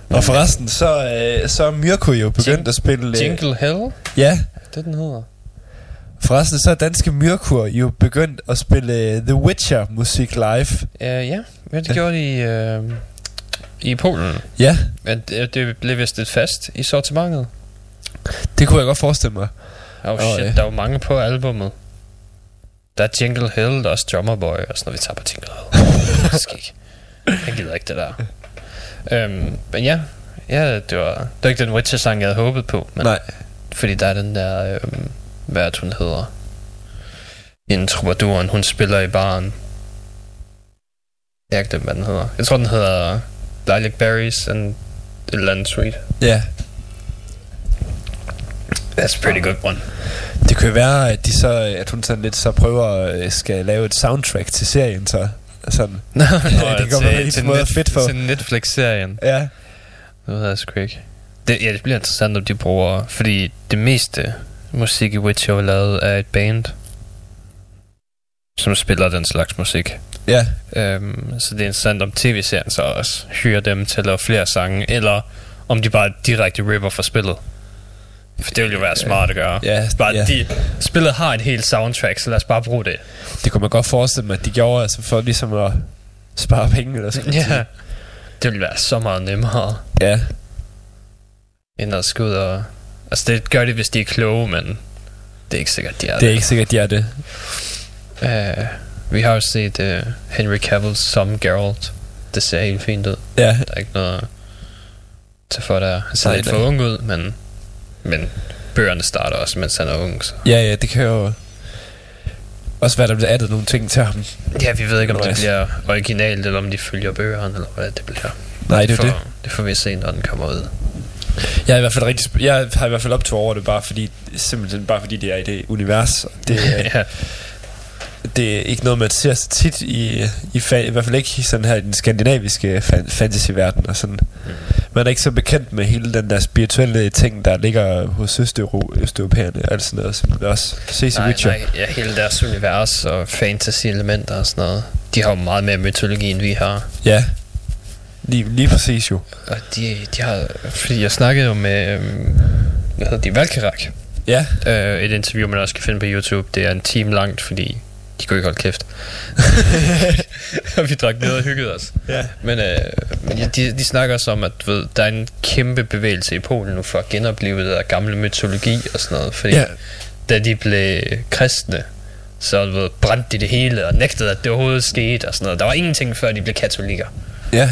S1: Og forresten, så, øh, så er Mirko jo begyndt at spille... Øh,
S2: Jingle Hell?
S1: ja,
S2: Det den hedder.
S1: forresten så er danske Mirko jo begyndt at spille øh, The Witcher musik live.
S2: Uh, ja, ja, det gjorde de uh, i Polen.
S1: Ja,
S2: Men det, det blev vist et fast i sortimentet.
S1: det kunne jeg godt forestille mig.
S2: Oh
S1: Åh,
S2: shit,
S1: ja.
S2: der er jo mange på albummet. Der er Jingle Hill, der er Drummer Boy, og sådan noget, vi tager på Jingle Hill. *laughs* Ikke. Jeg gider ikke det der. Um, men ja, ja det, var, det var ikke den Witcher-sang, jeg havde håbet på. Men,
S1: Nej,
S2: Fordi der er den der, øhm, hvad hun hedder? En troubaduren, hun spiller i baren. Jeg ikke hvad den hedder. Jeg tror, den hedder Lilac Berries and eller andet sweet.
S1: ja.
S2: That's a pretty good one.
S1: Det kunne være, at, de så, at hun sådan lidt så prøver at skal lave et soundtrack til serien, så sådan. *laughs*
S2: Nå, *laughs*
S1: det kan være en måde fedt for.
S2: Til Netflix-serien.
S1: Ja,
S2: Det ved jeg sgu ikke. Det, ja, det bliver interessant, om de bruger... Fordi det meste musik i Witcher er lavet af et band, som spiller den slags musik.
S1: Ja,
S2: Øhm, så det er interessant, om tv-serien så også hyrer dem til at lave flere sange, eller om de bare direkte ripper fra spillet. For det vil jo være smart at gøre.
S1: ja,
S2: Bare,
S1: ja.
S2: de, spillet har et helt soundtrack, så lad os bare bruge det.
S1: Det kunne man godt forestille mig, at de gjorde, altså for ligesom at spare penge, eller sådan
S2: Ja. Det vil være så meget nemmere,
S1: Ja,
S2: end at skulle ud og... Altså, det gør de, hvis de er kloge, men det er ikke sikkert, de er
S1: det er ikke sikkert, de er det.
S2: Uh, vi har jo set uh, Henry Cavill som Geralt. Det ser helt fint ud.
S1: Ja,
S2: Der er ikke noget tage for der. Han ser
S1: Nej,
S2: lidt for ung ud, men, men bøgerne starter også, mens han er ung. Så.
S1: ja, ja, det kan jo også være, der bliver addet nogle ting til ham.
S2: Ja, vi ved ikke, om det bliver originalt, eller om de følger bøgerne, eller hvad det bliver.
S1: Nej, det er det.
S2: Det får vi se, når den kommer ud.
S1: Jeg er i hvert fald rigtig, jeg har i hvert fald optog over det, bare fordi, simpelthen bare fordi det er i det univers. Det, er- *laughs*
S2: ja,
S1: det er ikke noget, man ser så tit i, i, fa- i hvert fald ikke i sådan her i den skandinaviske fan- fantasyverden. Og sådan. Man er ikke så bekendt med hele den der spirituelle ting, der ligger hos østeuro- østeuropæerne og alt sådan noget, som også ses i
S2: nej,
S1: Witcher.
S2: nej, ja, hele deres univers og fantasy-elementer og sådan noget. De har jo meget mere mytologi, end vi har.
S1: Ja, lige, lige præcis jo.
S2: Og de, de har... Fordi jeg snakkede jo med... Øhm, hvad hedder de? Valkyrak.
S1: Ja,
S2: Øh, et interview, man også kan finde på YouTube. Det er en time langt, fordi de kunne ikke holde kæft. *laughs* og vi drak ned og hyggede os.
S1: ja.
S2: Men, øh, de, de snakker også om, at ved, der er en kæmpe bevægelse i Polen nu for at genopleve det der gamle mytologi og sådan noget. Fordi
S1: Ja.
S2: da de blev kristne, så ved, brændte de det hele og nægtede, at det overhovedet skete og sådan noget. Der var ingenting, før de blev katolikker.
S1: Ja,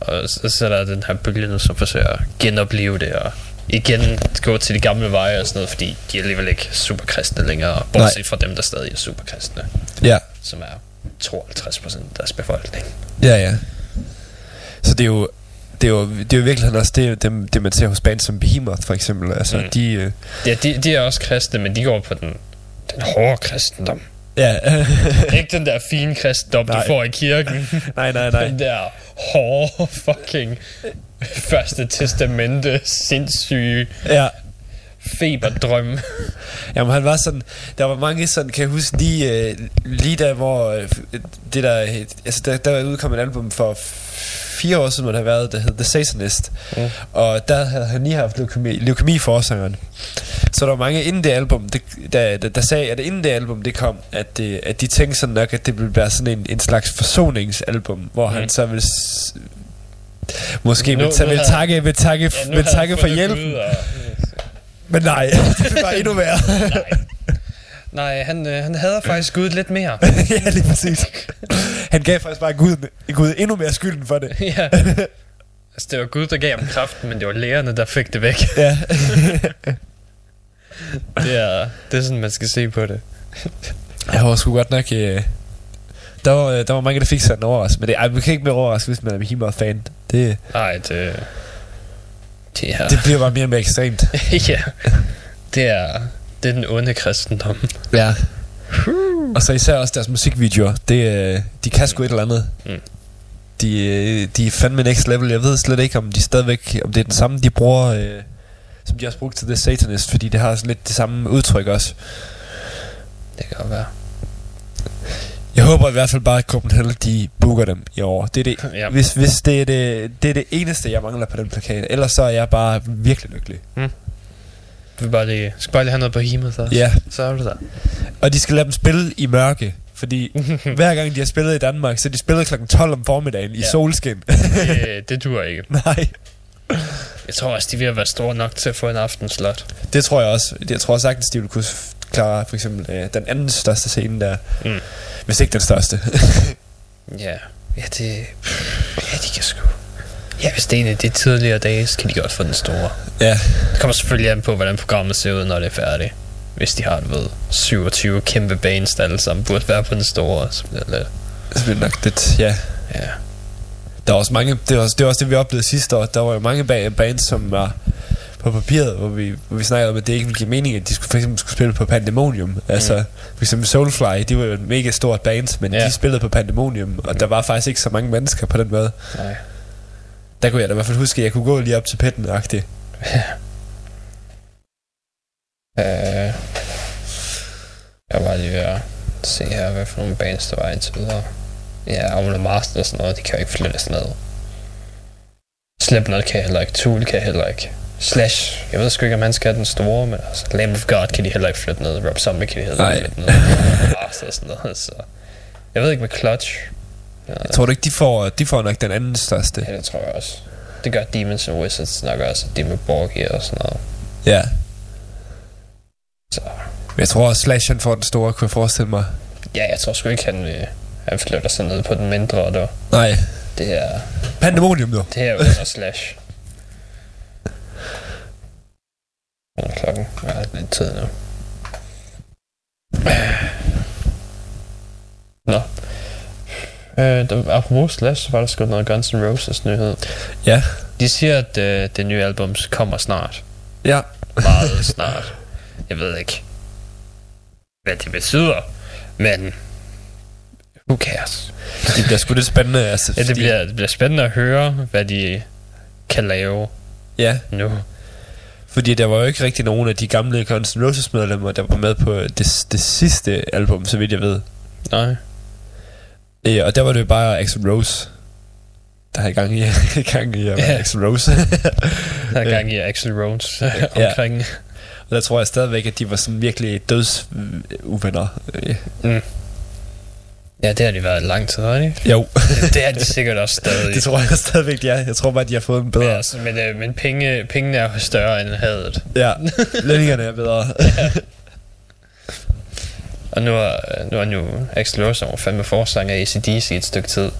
S2: Og så, så er der den her bølge nu, som forsøger at genopleve det og igen gå til de gamle veje og sådan noget, fordi de er alligevel ikke superkristne længere, bortset
S1: Nej.
S2: fra dem, der stadig er superkristne,
S1: ja,
S2: som er 52 procent af deres befolkning.
S1: ja, ja. Så det er jo, det er jo, det er jo virkelig også det, det, det, man ser hos band som Behemoth for eksempel. Altså,
S2: mm.
S1: de... Øh,
S2: Ja, de, de er også kristne, men de går på den, den hårde kristendom.
S1: Ja, *laughs*
S2: ikke den der fine kristendom, du
S1: Nej.
S2: får i kirken. *laughs*
S1: nej, nej, nej.
S2: Den der hårde fucking første testamente, sindssyge
S1: Ja,
S2: feberdrøm.
S1: Jamen han var sådan Der var mange sådan Kan jeg huske lige, øh, lige der hvor øh, Det der Altså der, der udkom et album for fire år siden, det har været, der hed The Satanist.
S2: Mm.
S1: Og der havde han lige haft leukemi, leukemi forsangeren. Så der var mange inden det album, det, der, der, der sagde, at inden det album det kom, at, det, at de tænkte sådan nok, at det ville være sådan en, en slags forsoningsalbum, hvor mm. han så vil s- måske
S2: Nu-
S1: vil, ta-
S2: nu
S1: vil takke, vil takke,
S2: Ja,
S1: vil takke for hjælpen.
S2: af-
S1: Men nej, *laughs* det var endnu værre.
S2: Nej. Nej, han, øh, han hader faktisk Gud lidt mere. *laughs*
S1: ja, lige præcis. Han gav faktisk bare Gud, Gud endnu mere skylden for det. *laughs*
S2: ja. Altså, det var Gud, der gav ham kraften, men det var lægerne, der fik det væk. *laughs*
S1: Ja.
S2: Det er, det er sådan, man skal se på det.
S1: Jeg var sgu godt nok... Øh, der, var, øh, der var mange, der fik sig en overraskelse. Men det, ej, man kan ikke blive overrasket, hvis man er Behemoth-fan. Det,
S2: Nej, det... Det er...
S1: det bliver bare mere og mere ekstremt.
S2: ja. Det er... Det er den onde kristendom.
S1: Ja. Og så især også deres musikvideoer. Det, øh, de kan sgu et eller andet.
S2: Mm.
S1: De, øh, de er fandme next level. Jeg ved slet ikke, om de stadigvæk... Om det er den samme, de bruger... Øh, som de også brugte til The Satanist. Fordi det har sådan lidt det samme udtryk også.
S2: Det kan godt være.
S1: Jeg håber i hvert fald bare, at Copenhagen, de booker dem i år. Det er det,
S2: Ja.
S1: hvis, hvis det, er det, det er det eneste, jeg mangler på den plakat. Ellers så er jeg bare virkelig lykkelig.
S2: Du vil bare lige, skal bare lige have noget på himet så.
S1: Ja,
S2: Så er du der.
S1: og de skal lade dem spille i mørke. Fordi *laughs* hver gang de har spillet i Danmark, så de spillet kl. 12 om formiddagen i
S2: Ja.
S1: solskin.
S2: det, det dur ikke. *laughs*
S1: Nej,
S2: Jeg tror også, de vil være store nok til at få en aftenslot.
S1: det tror jeg også. Jeg tror sagtens, de vil kunne klare for eksempel øh, den anden største scene der.
S2: Mm.
S1: Hvis ikke den største. *laughs*
S2: Ja. Ja, det... Ja, de kan sgu... Ja, hvis det er en af de tidligere dage, så kan de godt få den store.
S1: ja,
S2: Det kommer selvfølgelig an på, hvordan programmet ser ud, når det er færdigt. Hvis de har, du ved, 27 kæmpe bands, der alle sammen burde være på den store, så bliver det lidt...
S1: så bliver det nok lidt, ja.
S2: Ja.
S1: Der var også mange, det var også det, var også det vi oplevede sidste år. Der var jo mange ba- bands, som var på papiret, hvor vi, hvor vi snakkede om, at det ikke ville give mening, at de skulle, for eksempel skulle spille på Pandemonium. Altså, for eksempel Soulfly, de var jo et mega stort band, men
S2: Ja.
S1: de spillede på Pandemonium, og der var faktisk ikke så mange mennesker på den måde.
S2: Nej.
S1: Der kunne jeg da i hvert fald huske, at jeg kunne gå lige op til petten agtigt *laughs*
S2: Øh, jeg var lige ved at se her, hvad for nogle bands der var indtil videre. Ja, Amon Master og sådan noget, de kan jo ikke flyttes ned. Slipknot kan jeg heller ikke, Tool kan jeg heller ikke. Slash, jeg ved sgu ikke, om han skal have den store, men altså, Lamb of God kan de heller ikke flytte ned. Rob Zombie kan de heller ikke flytte ned. Og sådan noget, så... Jeg ved ikke med Clutch. Ja,
S1: Jeg tror du ikke, de får, de får nok den anden største.
S2: ja, det tror jeg også. Det gør Demons and Wizards nok også, og Dimmu Borgir og sådan noget.
S1: Ja.
S2: Så
S1: Men jeg tror også, Slash han får den store, kunne jeg forestille mig.
S2: ja, jeg tror sgu ikke, han, vil, han flytter sig ned på den mindre, og
S1: Nej.
S2: det er,
S1: Pandemonium nu.
S2: det er under slash. Hvad er klokken? Ja, det er lidt tid nu. Nå. Øh, der, apropos Slash, så var der sgu noget Guns N' Roses nyhed.
S1: Ja.
S2: De siger, at øh, det nye album kommer snart.
S1: Ja.
S2: Meget *laughs* snart. Jeg ved ikke, hvad det betyder, men who cares?
S1: Det bliver sgu lidt spændende. Altså,
S2: Ja, det bliver, det bliver spændende at høre, hvad de kan lave
S1: Ja,
S2: nu.
S1: fordi der var jo ikke rigtig nogen af de gamle Guns N' Roses medlemmer, der var med på det, det sidste album, så vidt jeg ved.
S2: Nej.
S1: Øh, og der var det bare Axl Rose, der havde gang i, *laughs* gang i at være
S2: Ja.
S1: Axl Rose.
S2: Der er *laughs* gang i Axel Rose *laughs* omkring.
S1: og der tror jeg stadigvæk, at de var sådan virkelig dødsuvenner. Øh,
S2: Ja, det har de været lang tid, har de?
S1: jo,
S2: Det, det er de sikkert også stadig.
S1: det tror jeg stadigvæk, er. Jeg tror bare, de har fået en bedre.
S2: altså, men, øh, men penge, pengene er jo større end hadet.
S1: Ja, lønningerne er bedre.
S2: Og nu er, nu er jo Axel Rose, fandme forsanger i ACDC et stykke tid.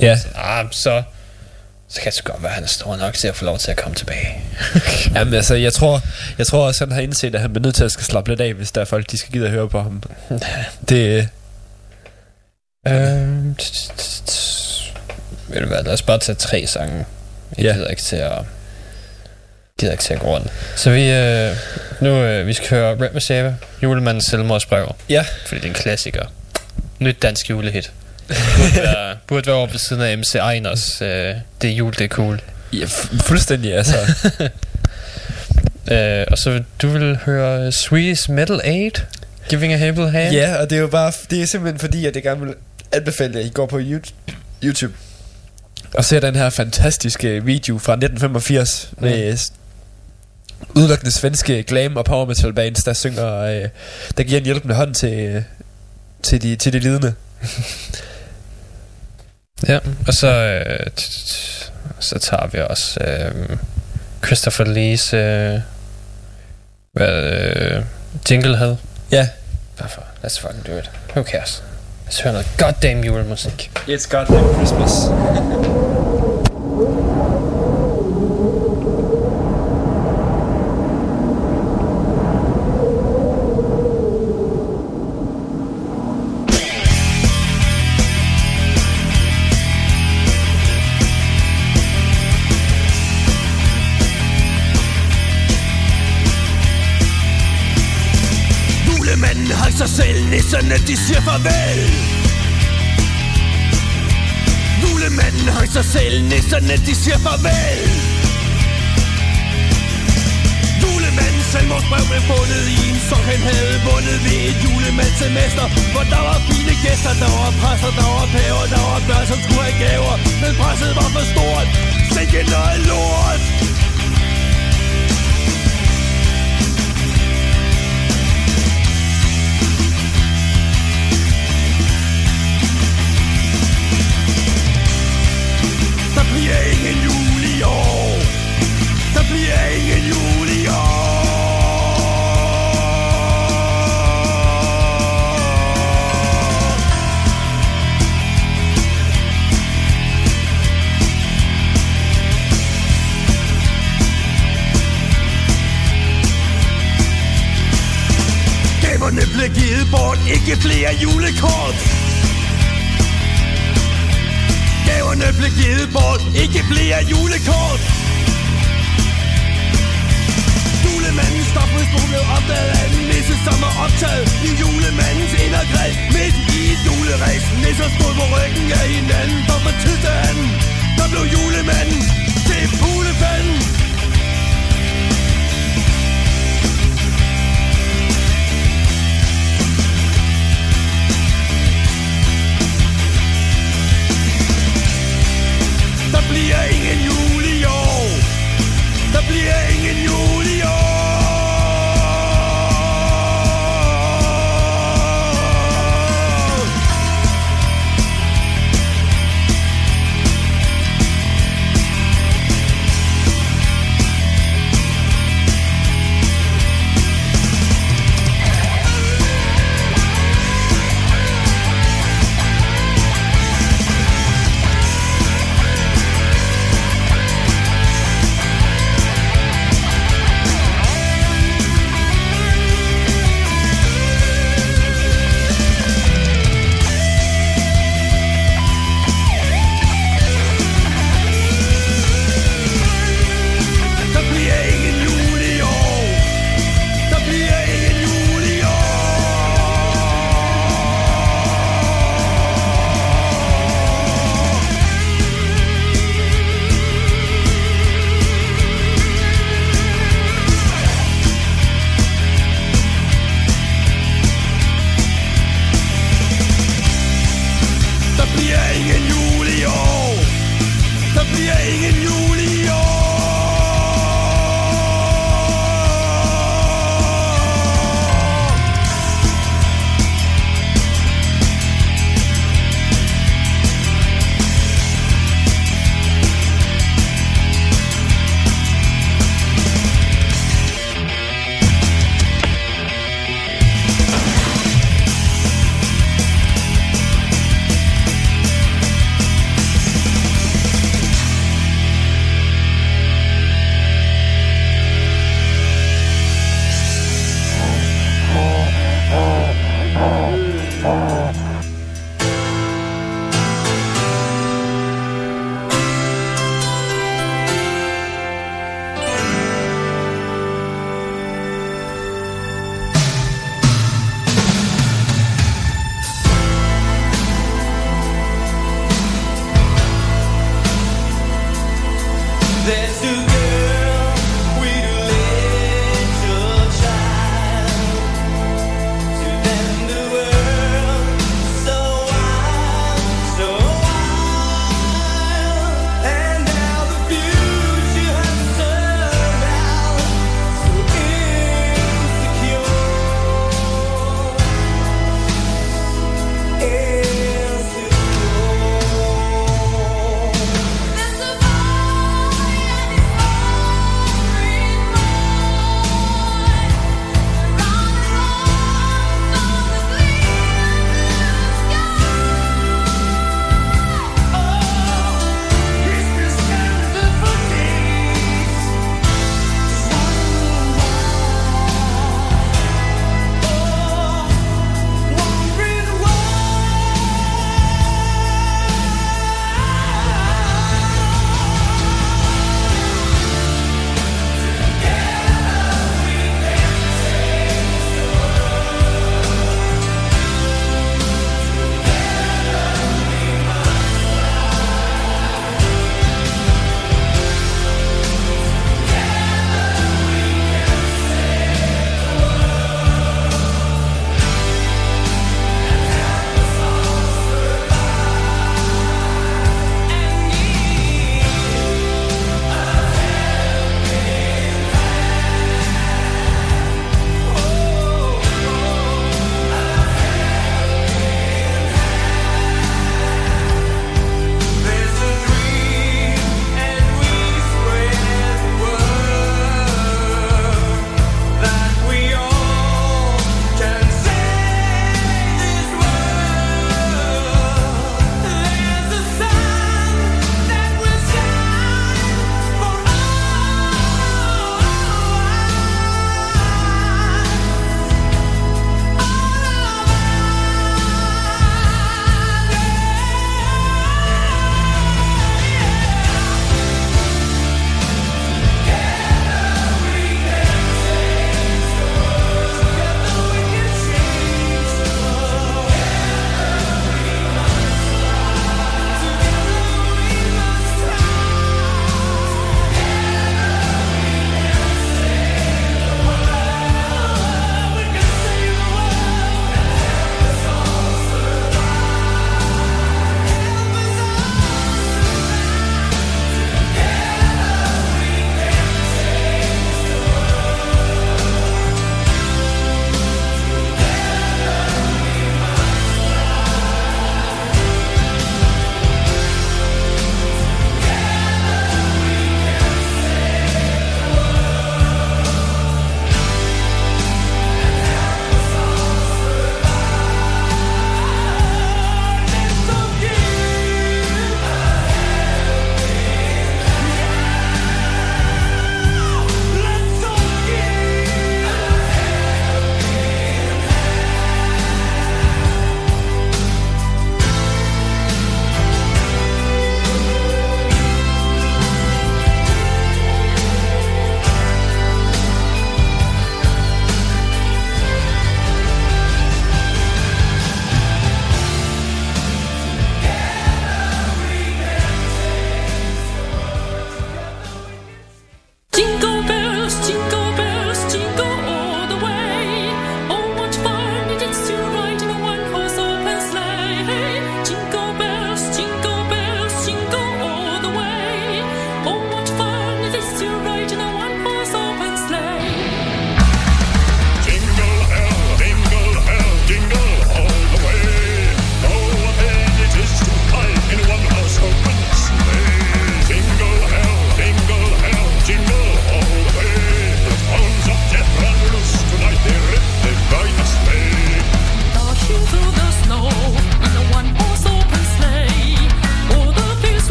S1: ja,
S2: Ah, så, så kan det godt være, at han er stor nok til at få lov til at komme tilbage.
S1: Jamen altså, jeg tror, jeg tror også, han har indset, at han bliver nødt til at skal slappe lidt af, hvis der er folk, de skal gide at høre på ham. Det,
S2: Øhm, t- Ved du hvad, lad os bare tage tre sange. Jeg
S1: Ja.
S2: gider ikke til at... gider ikke til at gå rundt. Så vi, øh, nu, øh, vi skal høre Red Messiah, julemandens selvmordsbrev.
S1: Ja.
S2: Fordi det er en klassiker. Nyt dansk julehit. Burde være, burde være over ved siden af MC Einers. Øh, det er jul, det er cool.
S1: ja, fu- fuldstændig, altså. *laughs*
S2: Øh, og så du vil høre Swedish Metal Aid, Giving a Able Hand.
S1: Ja, og det er jo bare, det er simpelthen fordi, at jeg gerne vil anbefale, at I går på Yout- YouTube og ser den her fantastiske video fra 1985 med, udelukkende svenske glam og power metal bands, der synger, øh, der giver en hjælpende hånd til, øh, til, de, til de lidende. *laughs*
S2: Ja, og så, øh, så tager vi også øh, Christopher Lees øh, hvad, øh, jingle havde.
S1: Ja.
S2: Hvorfor? Let's fucking do it. Who cares? Lad os høre noget goddamn julemusik.
S1: It's goddamn Christmas. *laughs*
S3: selv, de siger farvel. Julemanden har sig selv, nisserne de siger farvel. Julemandens selvmordsbrev blev fundet i en sok han havde vundet ved et julemandssemester Hvor der var fine gæster, der var præster, der var paver, der var børn som skulle have gaver Men presset var for stort, sikke noget lort. Bliver ingen jul i år. Der bliver ingen jul i år. Gaverne blev givet bort, ikke flere julekort. Gaverne blev givet bort, ikke flere julekort. Julemandens stofmisbrug blev opdaget af en nisse, som er optaget i julemandens inderkreds Midt i et juleræs, nisser stod på ryggen af hinanden. For fra tid til anden, der blev julemanden til fuglefanden. Bliver ingen jul i år. Der bliver ingen jul i år.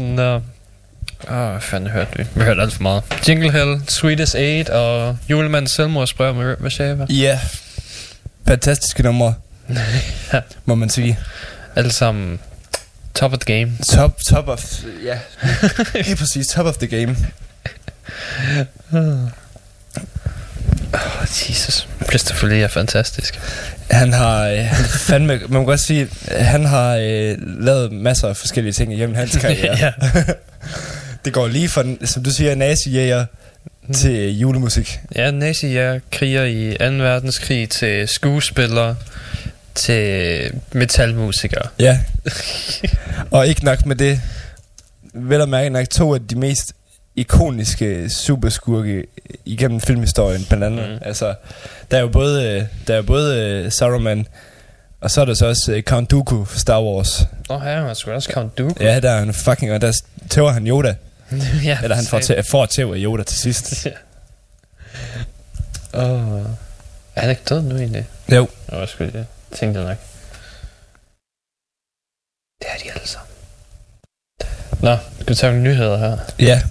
S2: Sådan der... Åh, oh, hvad fanden hørte vi? Vi hørte alt for meget. Jingle Hell, Sweetest Aid og Julemandens selvmordsbrev med sagde
S1: Ja. Fantastiske numre, *laughs*
S2: Ja.
S1: må man sige.
S2: Alle sammen top of the game.
S1: Top, top of... Ja. *laughs* Helt præcis, top of the game. *laughs*
S2: Oh, Jesus. Christopher Lee er fantastisk.
S1: Han har øh, han *laughs* fandme, man må godt sige, han har øh, lavet masser af forskellige ting igennem hans *laughs* karriere.
S2: ja. *laughs*
S1: Det går lige fra, som du siger, nazi til julemusik.
S2: ja, nazi er kriger i 2. verdenskrig til skuespillere til metalmusikere.
S1: Ja. Og ikke nok med det, vel at mærke nok to af de mest ikoniske superskurke igennem filmhistorien, blandt andet.
S2: Mm.
S1: Altså, der er jo både, øh, der er jo både øh, Saruman, og så er der så også øh, Count Dooku fra Star Wars.
S2: Her er sgu da også Count Dooku.
S1: Ja, der er han fucking, og der tæver han Yoda. *laughs*
S2: ja
S1: Eller han får, tæ- får tæv af Yoda til sidst. *laughs*
S2: Åh. Er han ikke død nu egentlig?
S1: Jo.
S2: Nå, jeg skulle det. Tænkte nok. Det er de alle sammen. Nå, skal vi tage nogle nyheder her?
S1: Ja.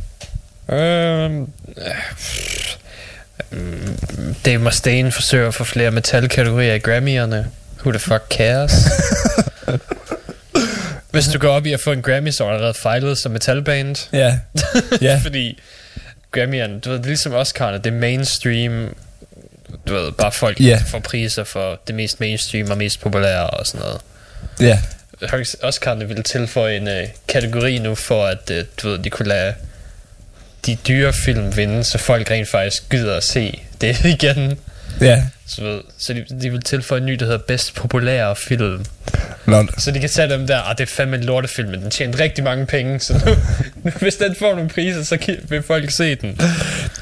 S2: Øhm, øh, Dave Mustaine forsøger at få flere metalkategorier i Grammy'erne. Who the fuck cares? *laughs* Hvis du går op i at få en Grammy, så er du allerede fejlet som metalband.
S1: Ja. *laughs* Ja.
S2: Fordi Grammy'erne, du ved, det er ligesom Oscar'erne, det er mainstream, du ved, bare folk yeah. får priser for det mest mainstream og mest populære og sådan noget.
S1: Ja.
S2: Oscar'erne ville tilføje en uh, kategori nu for, at uh, du ved, de kunne lade de dyre film vinde, så folk rent faktisk gider at se det *laughs* igen.
S1: Ja.
S2: Så, ved, så de, de vil tilføje en ny, der hedder bedst populære film.
S1: Lol.
S2: Så de kan tage dem der, ah, det er fandme en lortefilm, men den tjener rigtig mange penge, så nu, *laughs* hvis den får nogle priser, så vil folk se den.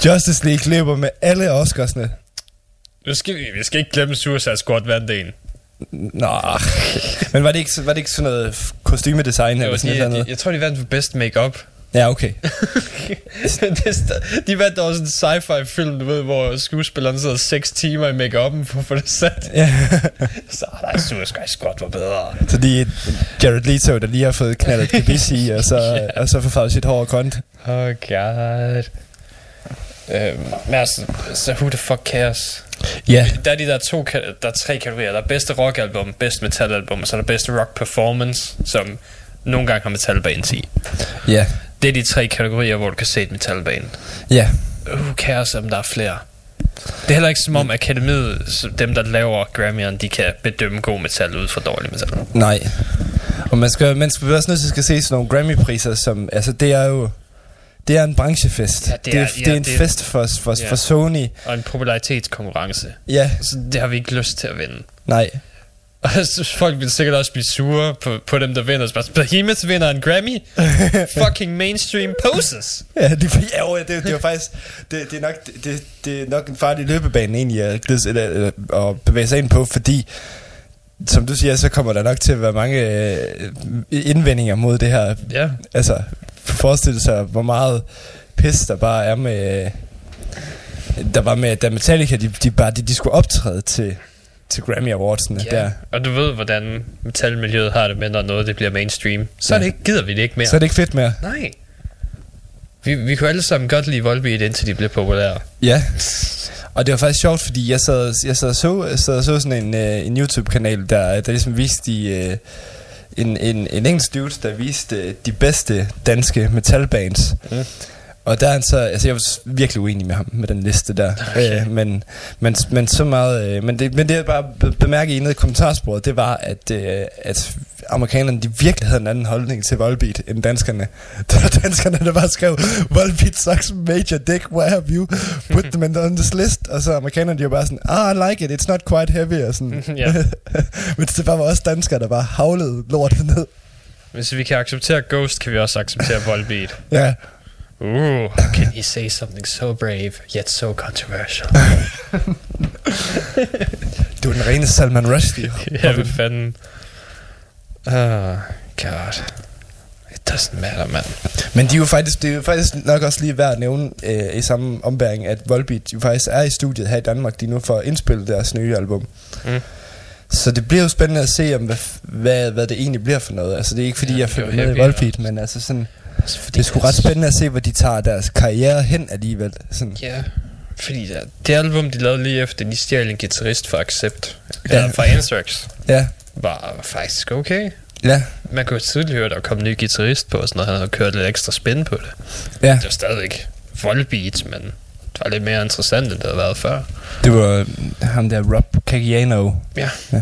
S1: Justice League løber med alle Oscarsne.
S2: Nu skal vi, vi skal ikke glemme Suicide Squad vandt en.
S1: Nå, men var det ikke, var det ikke sådan noget kostymedesign eller sådan noget? andet?
S2: jeg tror, de vandt for bedst makeup.
S1: Ja, okay. *laughs*
S2: de vandt også en sci-fi film, du ved, hvor skuespilleren sidder 6 timer i make-up'en for at få det sat.
S1: Ja. *laughs*
S2: Så nej, Suicide Squad var bedre.
S1: Så de er Jared Leto, der lige har fået knaldet gebis i, og så, *laughs*
S2: Ja.
S1: og så får farvet sit hår og grønt.
S2: Oh god. Øhm, men altså, så who the fuck cares?
S1: Ja.
S2: Der er de der to, der er tre kategorier. Der er bedste rockalbum, bedste metalalbum, og så er der bedste rock performance, som nogle gange har metalband i.
S1: Ja.
S2: Det er de tre kategorier, hvor du kan se et metalband.
S1: Ja.
S2: Who cares, om der er flere? Det er heller ikke som om akademiet, så dem der laver Grammy'eren, de kan bedømme god metal ud fra dårlig metal.
S1: Nej. Og man skal, man skal også nødt til at se sådan nogle Grammy-priser, som, altså det er jo, det er en branchefest.
S2: Ja, det
S1: det,
S2: er-
S1: er, det er
S2: ja,
S1: en
S2: det er-
S1: fest for, for,
S2: Ja.
S1: for Sony.
S2: Og en popularitetskonkurrence.
S1: Ja,
S2: Så det har vi ikke lyst til at vinde.
S1: nej.
S2: Og så folk vil sikkert også blive sure på, på dem, der vinder. Så Behemoth vinder en Grammy? *laughs* Fucking mainstream poses.
S1: Ja, det, ja, jo, det, det var faktisk det, det, er nok, det, det er nok en farlig løbebane egentlig at, eller, at bevæge sig ind på, fordi som du siger, så kommer der nok til at være mange øh, indvendinger mod det her.
S2: Ja.
S1: Altså, forestil sig, hvor meget pis der bare er med... øh, Der var med, da Metallica, de, de, bare, de, de skulle optræde til, til Grammy Awards'ene
S2: ja.
S1: der.
S2: Og du ved, hvordan metalmiljøet har det med, når noget det bliver mainstream. Så
S1: Ja.
S2: det ikke, gider vi det ikke mere.
S1: Så er det ikke fedt mere.
S2: Nej. Vi, vi kunne alle sammen godt lide Volbeat, indtil de blev populære.
S1: Ja. Og det var faktisk sjovt, fordi jeg sad, jeg sad og så, sad og så sådan en, øh, en YouTube-kanal, der, der ligesom viste de, øh, en, en, en engelsk dude, der viste øh, de bedste danske metalbands.
S2: Mm.
S1: Og der er han så, altså jeg var virkelig uenig med ham, med den liste der.
S2: Okay.
S1: Øh, men, men, men så meget, øh, men, det, men det jeg bare be- bemærke i i kommentarsporet, det var, at, øh, at amerikanerne, de virkelig havde en anden holdning til Volbeat end danskerne. *laughs* Der var danskerne, der bare skrev, Volbeat sucks major dick, why have you put them on this list? Og så amerikanerne, de var bare sådan, ah, I like it, it's not quite heavy, og sådan. *laughs* *laughs* Men det bare var også danskere, der bare havlede lortet ned.
S2: Hvis vi kan acceptere Ghost, kan vi også acceptere Volbeat.
S1: Ja,
S2: Ooh, how can he say something so brave, yet so controversial? *laughs*
S1: du er den rene Salman Rushdie. *laughs*
S2: ja, hvad fanden. Oh, God. It doesn't matter, man.
S1: Men de er jo faktisk, det er jo faktisk nok også lige værd at nævne øh, i samme ombæring, at Volbeat jo faktisk er i studiet her i Danmark lige nu for at indspille deres nye album.
S2: Mm.
S1: Så det bliver jo spændende at se, om hvad, hvad, hvad det egentlig bliver for noget. Altså det er ikke fordi,
S2: Ja,
S1: jeg følger med i Volbeat, men altså sådan...
S2: Altså, fordi
S1: Det er sgu ret spændende at se, hvor de tager deres karriere hen alligevel. Sådan.
S2: Ja, fordi det, det album, de lavede lige efter, de stjal en guitarist fra Accept,
S1: Ja.
S2: eller fra Anthrax,
S1: Ja,
S2: var faktisk okay.
S1: ja,
S2: Man kunne tydeligt høre, at der kom en ny guitarist på, og sådan noget. Han havde kørt lidt ekstra spin på det.
S1: ja.
S2: Det var stadigvæk voldbeat, men det var lidt mere interessant, end det havde været før.
S1: Det var ham der, Rob Caggiano.
S2: Ja.
S1: Ja.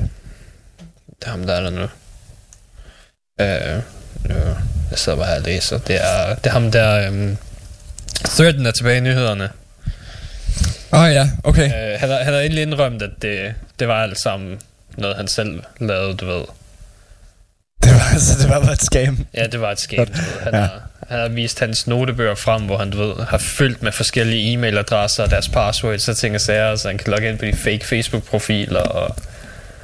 S2: Det er ham, der er der nu. Øh, nu, jeg sidder bare her og læser. Det er, det er ham der... Um, Threaden er tilbage i nyhederne.
S1: Åh oh, ja, okay.
S2: Øh, han, har, han har endelig indrømt, at det, det var alt sammen noget, han selv lavede, du ved.
S1: Det var, altså, det var bare et scam.
S2: Ja, det var et.
S1: Godt.
S2: Du ved. Han,
S1: ja.
S2: har, han har vist hans notebøger frem, hvor han, du ved, har fyldt med forskellige e-mailadresser og deres passwords og ting og sager, så han kan logge ind på de fake Facebook-profiler og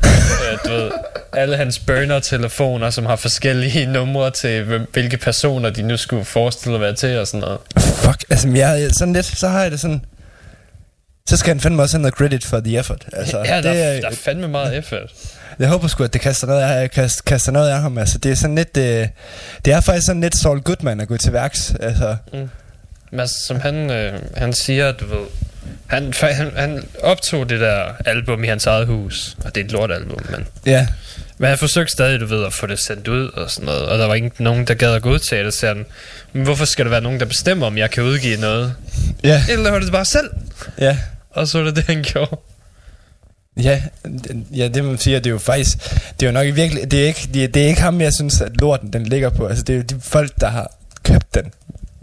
S2: øh, du ved, alle hans burner-telefoner, som har forskellige *laughs* numre til, hvem, hvilke personer de nu skulle forestille at være til og sådan noget.
S1: Fuck, altså jeg, sådan lidt, så har jeg det sådan... Så skal han fandme også have noget credit for the effort. Altså,
S2: ja, der,
S1: det
S2: er,
S1: er,
S2: der er fandme meget effort.
S1: Jeg håber sgu, at det kaster noget af, kast, kaster noget af ham. Altså, det er sådan lidt... Øh, det er faktisk sådan lidt Saul Goodman at gå til værks. Altså,
S2: Men som han, øh, han siger, du ved, han, han, han optog det der album i hans eget hus, og det er et lortalbum, men,
S1: ja.
S2: men han forsøgte stadig, du ved, at få det sendt ud og sådan noget, og der var ikke nogen, der gad at godtage det, så han, men hvorfor skal der være nogen, der bestemmer, om jeg kan udgive noget?
S1: Ja,
S2: Jeg laver det bare selv,
S1: ja.
S2: og så var det det, han gjorde.
S1: Ja, ja, det man siger, det er jo faktisk, det er jo nok i virkelig, det er ikke, det er, det er ikke ham, jeg synes, at lorten den ligger på. Altså, det er jo de folk, der har købt den,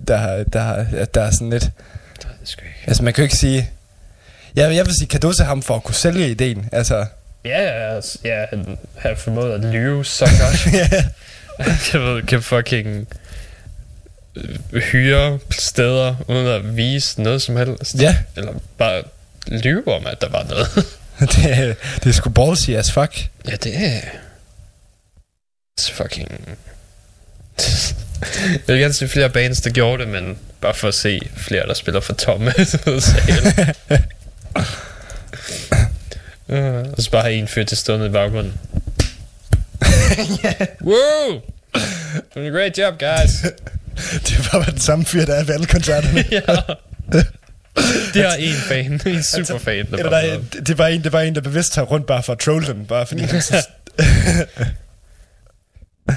S1: der der der er sådan lidt,
S2: Det sgu ikke.
S1: altså man kan jo ikke sige, jeg, jeg vil sige kado til ham for at kunne sælge ideen, altså,
S2: Ja, ja, altså, ja, han har formået at lyve så godt. *laughs*
S1: ja, *laughs*
S2: jeg ved, kan fucking øh, hyre steder, uden at vise noget som helst.
S1: ja,
S2: Eller bare lyve om, at der var noget. *laughs*
S1: det, det er sgu ballsy as fuck.
S2: ja, det er... It's fucking... jeg vil gerne se flere bands, der gjorde det, men bare for at se flere, der spiller for tomme *laughs* sale. uh, og så bare have en fyr til stående i baggrunden. *laughs* Woo! Doing a great job, guys.
S1: Det er bare den samme fyr, der er ved alle koncerterne. *laughs*
S2: ja. Det er en fan, en superfan. Der
S1: Eller der, er- det var en, det var en, der bevidst tager rundt bare for at trolle dem, bare fordi han synes,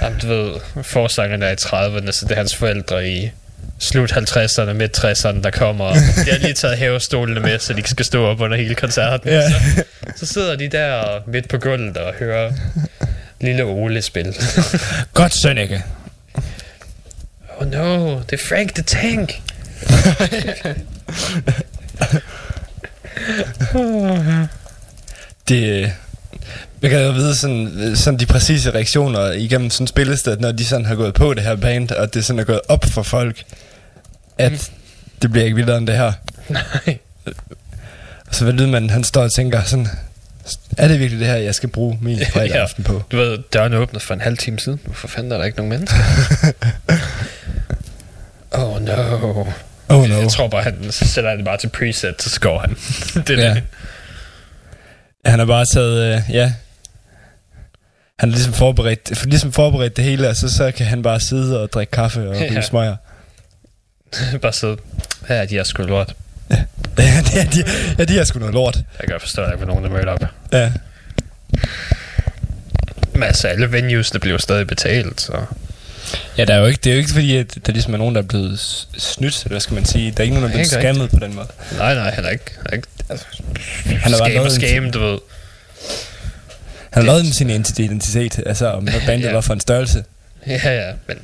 S2: Jamen, du ved, forsangeren er i 30'erne, så det er hans forældre i slut 50'erne, midt 60'erne, der kommer. og De har lige taget hævestolene med, så de ikke skal stå op under hele koncerten.
S1: Ja.
S2: Så, så sidder de der midt på gulvet og hører lille Ole spille.
S1: Godt, Sønneke.
S2: oh no, det er Frank the Tank. *laughs*
S1: det, jeg kan jo vide sådan, sådan de præcise reaktioner igennem sådan spillested, når de sådan har gået på det her band, og det sådan er gået op for folk, at
S2: Mm.
S1: det bliver ikke vildere end det her.
S2: Nej.
S1: Og så ved man, han står og tænker sådan, er det virkelig det her, jeg skal bruge min fredag *laughs*
S2: Ja.
S1: aften på?
S2: Du ved, døren åbnede for en halv time siden. Hvorfor fanden er der ikke nogen mennesker? *laughs* oh no.
S1: Oh no.
S2: Jeg tror bare, han så sætter han det bare til preset, så går han. *laughs* det er
S1: Ja.
S2: det.
S1: Han har bare taget, øh, ja, han har ligesom forberedt, for ligesom forberedt det hele, og så, så kan han bare sidde og drikke kaffe og
S2: Ja.
S1: ryge smøger. *laughs*
S2: bare sidde. Ja, de er sgu lort.
S1: Ja, *laughs* det er, de, ja, de er sgu noget lort.
S2: Jeg kan godt forstå, at der ikke nogen, der mødte op.
S1: Ja.
S2: Men altså, alle venues, der bliver stadig betalt, så...
S1: Ja, der er jo ikke, det er jo ikke fordi, at der ligesom er nogen, der er blevet snydt, eller hvad skal man sige. Der er ikke nogen, der er blevet skammet på den måde.
S2: Nej, nej, han er ikke... Han er ikke altså,
S1: Han har bare
S2: scam
S1: en-
S2: scam, du ved.
S1: Han har lavet med sin identi- identitet, altså om hvad *laughs* bandet
S2: Ja.
S1: var for en størrelse.
S2: Ja, ja, men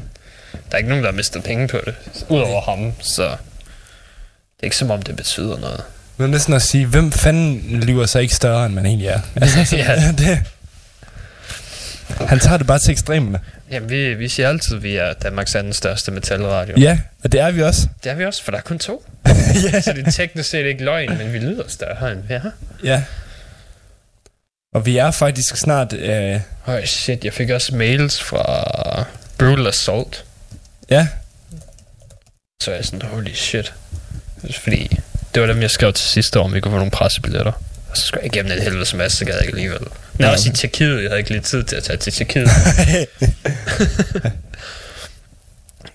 S2: der er ikke nogen, der har mistet penge på det. Udover ham, så... Det er ikke som om, det betyder noget.
S1: Men næsten at sige, hvem fanden lyver sig ikke større, end man egentlig er? *laughs* Altså,
S2: Ja. *laughs*
S1: det, han tager det bare til ekstremerne.
S2: Jamen, vi, vi siger altid, at vi er Danmarks anden største metalradio.
S1: Ja, og det er vi også.
S2: Det er vi også, for der er kun to.
S1: ja.
S2: Så det er teknisk set ikke løgn, men vi lyder større end vi er.
S1: ja. Og vi er faktisk snart... Øh,
S2: Høj, shit, jeg fik også mails fra Brutal Assault.
S1: ja,
S2: Så er jeg sådan, holy shit. Fordi det var dem, jeg skrev til sidste år, om vi kunne få nogle pressebilletter. Og så skulle jeg igennem et helvede som masse, så gad jeg ikke alligevel. Men
S1: Ja.
S2: også i Tjekkiet, jeg havde ikke lige tid til at tage til Tjekkiet. *laughs*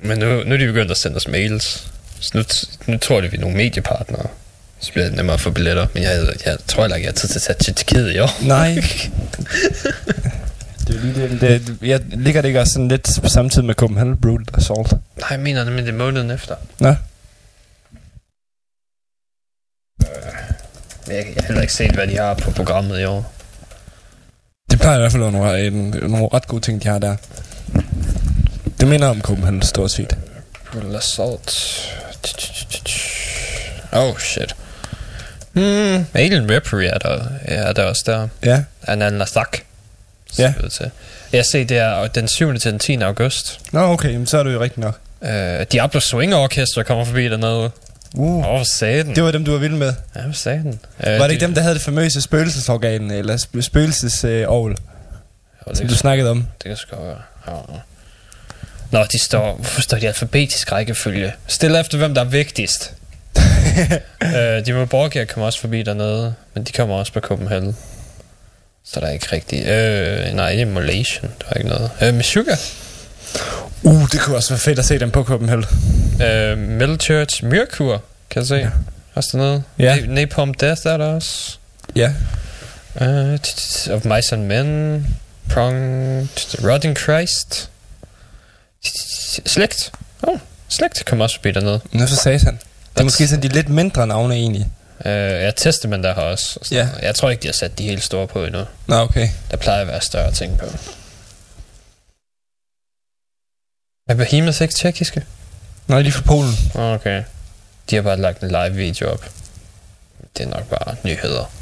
S2: Men nu, nu er de begyndt at sende os mails. Så nu, nu tror de, vi er nogle mediepartnere. Så bliver det nemmere at få billetter. Men jeg, jeg tror heller ikke, jeg har tid til at tage til Tjekkiet i år.
S1: Nej. *laughs* det er lige det. det jeg ligger det ikke også sådan lidt tid med Copenhagen Brutal Assault?
S2: Nej, jeg mener nemlig, det er måneden efter.
S1: Nå.
S2: Men Jeg, jeg har heller ikke set, hvad de har på programmet i år.
S1: Det plejer i hvert fald at være nogle, nogle ret gode ting, de har der. Det minder om Copenhagen stort set.
S2: Brutal Assault. Oh, shit. Hmm, Alien Reverie er der, er der også der.
S1: Ja.
S2: Anan Lasak.
S1: Ja.
S2: Til. Jeg ser, det er den 7. til den 10. august.
S1: Nå, okay, men så er det jo rigtigt nok.
S2: Uh, Diablo Swing Orchestra kommer forbi dernede.
S1: Uh.
S2: Åh, oh, den.
S1: Det var dem, du var vild med.
S2: Ja, hvad sagde den? Uh,
S1: Var det ikke dem, der havde det famøse spøgelsesorgan, eller sp- spøgelsesorgel,
S2: det,
S1: som du snakkede om?
S2: det kan sgu være. Ja. Nå, de står... Hvorfor står de alfabetisk rækkefølge? Stil efter, hvem der er vigtigst. Uh, de med Borgia kommer også forbi dernede, men de kommer også på Copenhagen. Så der er ikke rigtig... Øh, nej, det er Molation. Der er ikke noget. Øh, med Sugar.
S1: Uh, det kunne også være fedt at se dem på Copenhagen.
S2: Øh, Middle Church Myrkur, kan jeg se. Ja. Også dernede.
S1: Ja.
S2: Na- Napalm Death er der også.
S1: Ja.
S2: Uh, t- t- of Mice and Men. Prong. Rotting Christ. Slægt. Oh, Slægt kommer også forbi dernede.
S1: Nå, så sagde han. Det er måske sådan de lidt mindre navne egentlig.
S2: Uh, ja, Testament der har også. og
S1: Ja.
S2: Jeg tror ikke, de har sat de helt store på endnu.
S1: Nå, okay.
S2: Der plejer at være større ting på. Er Behemoth ikke tjekkiske?
S1: Nå, de er fra Polen.
S2: Okay. De har bare lagt en live video op. Det er nok bare nyheder.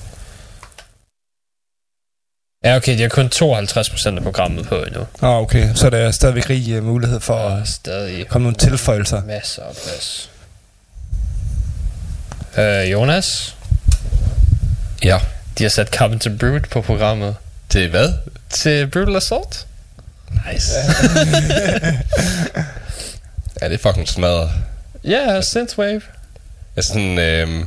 S2: Ja, okay, de har kun 52% af programmet på endnu.
S1: Nå, okay. Så er der stadigvæk rig uh, mulighed for at komme nogle tilføjelser.
S2: masser af plads. Øh, Jonas,
S4: Ja.
S2: de har sat Carpenter Brute på programmet.
S4: Til hvad?
S2: Til Brutal Assault?
S4: Nice. *laughs* ja, det er fucking smadret.
S2: Ja, yeah, Synthwave.
S4: Jeg, sådan, øhm,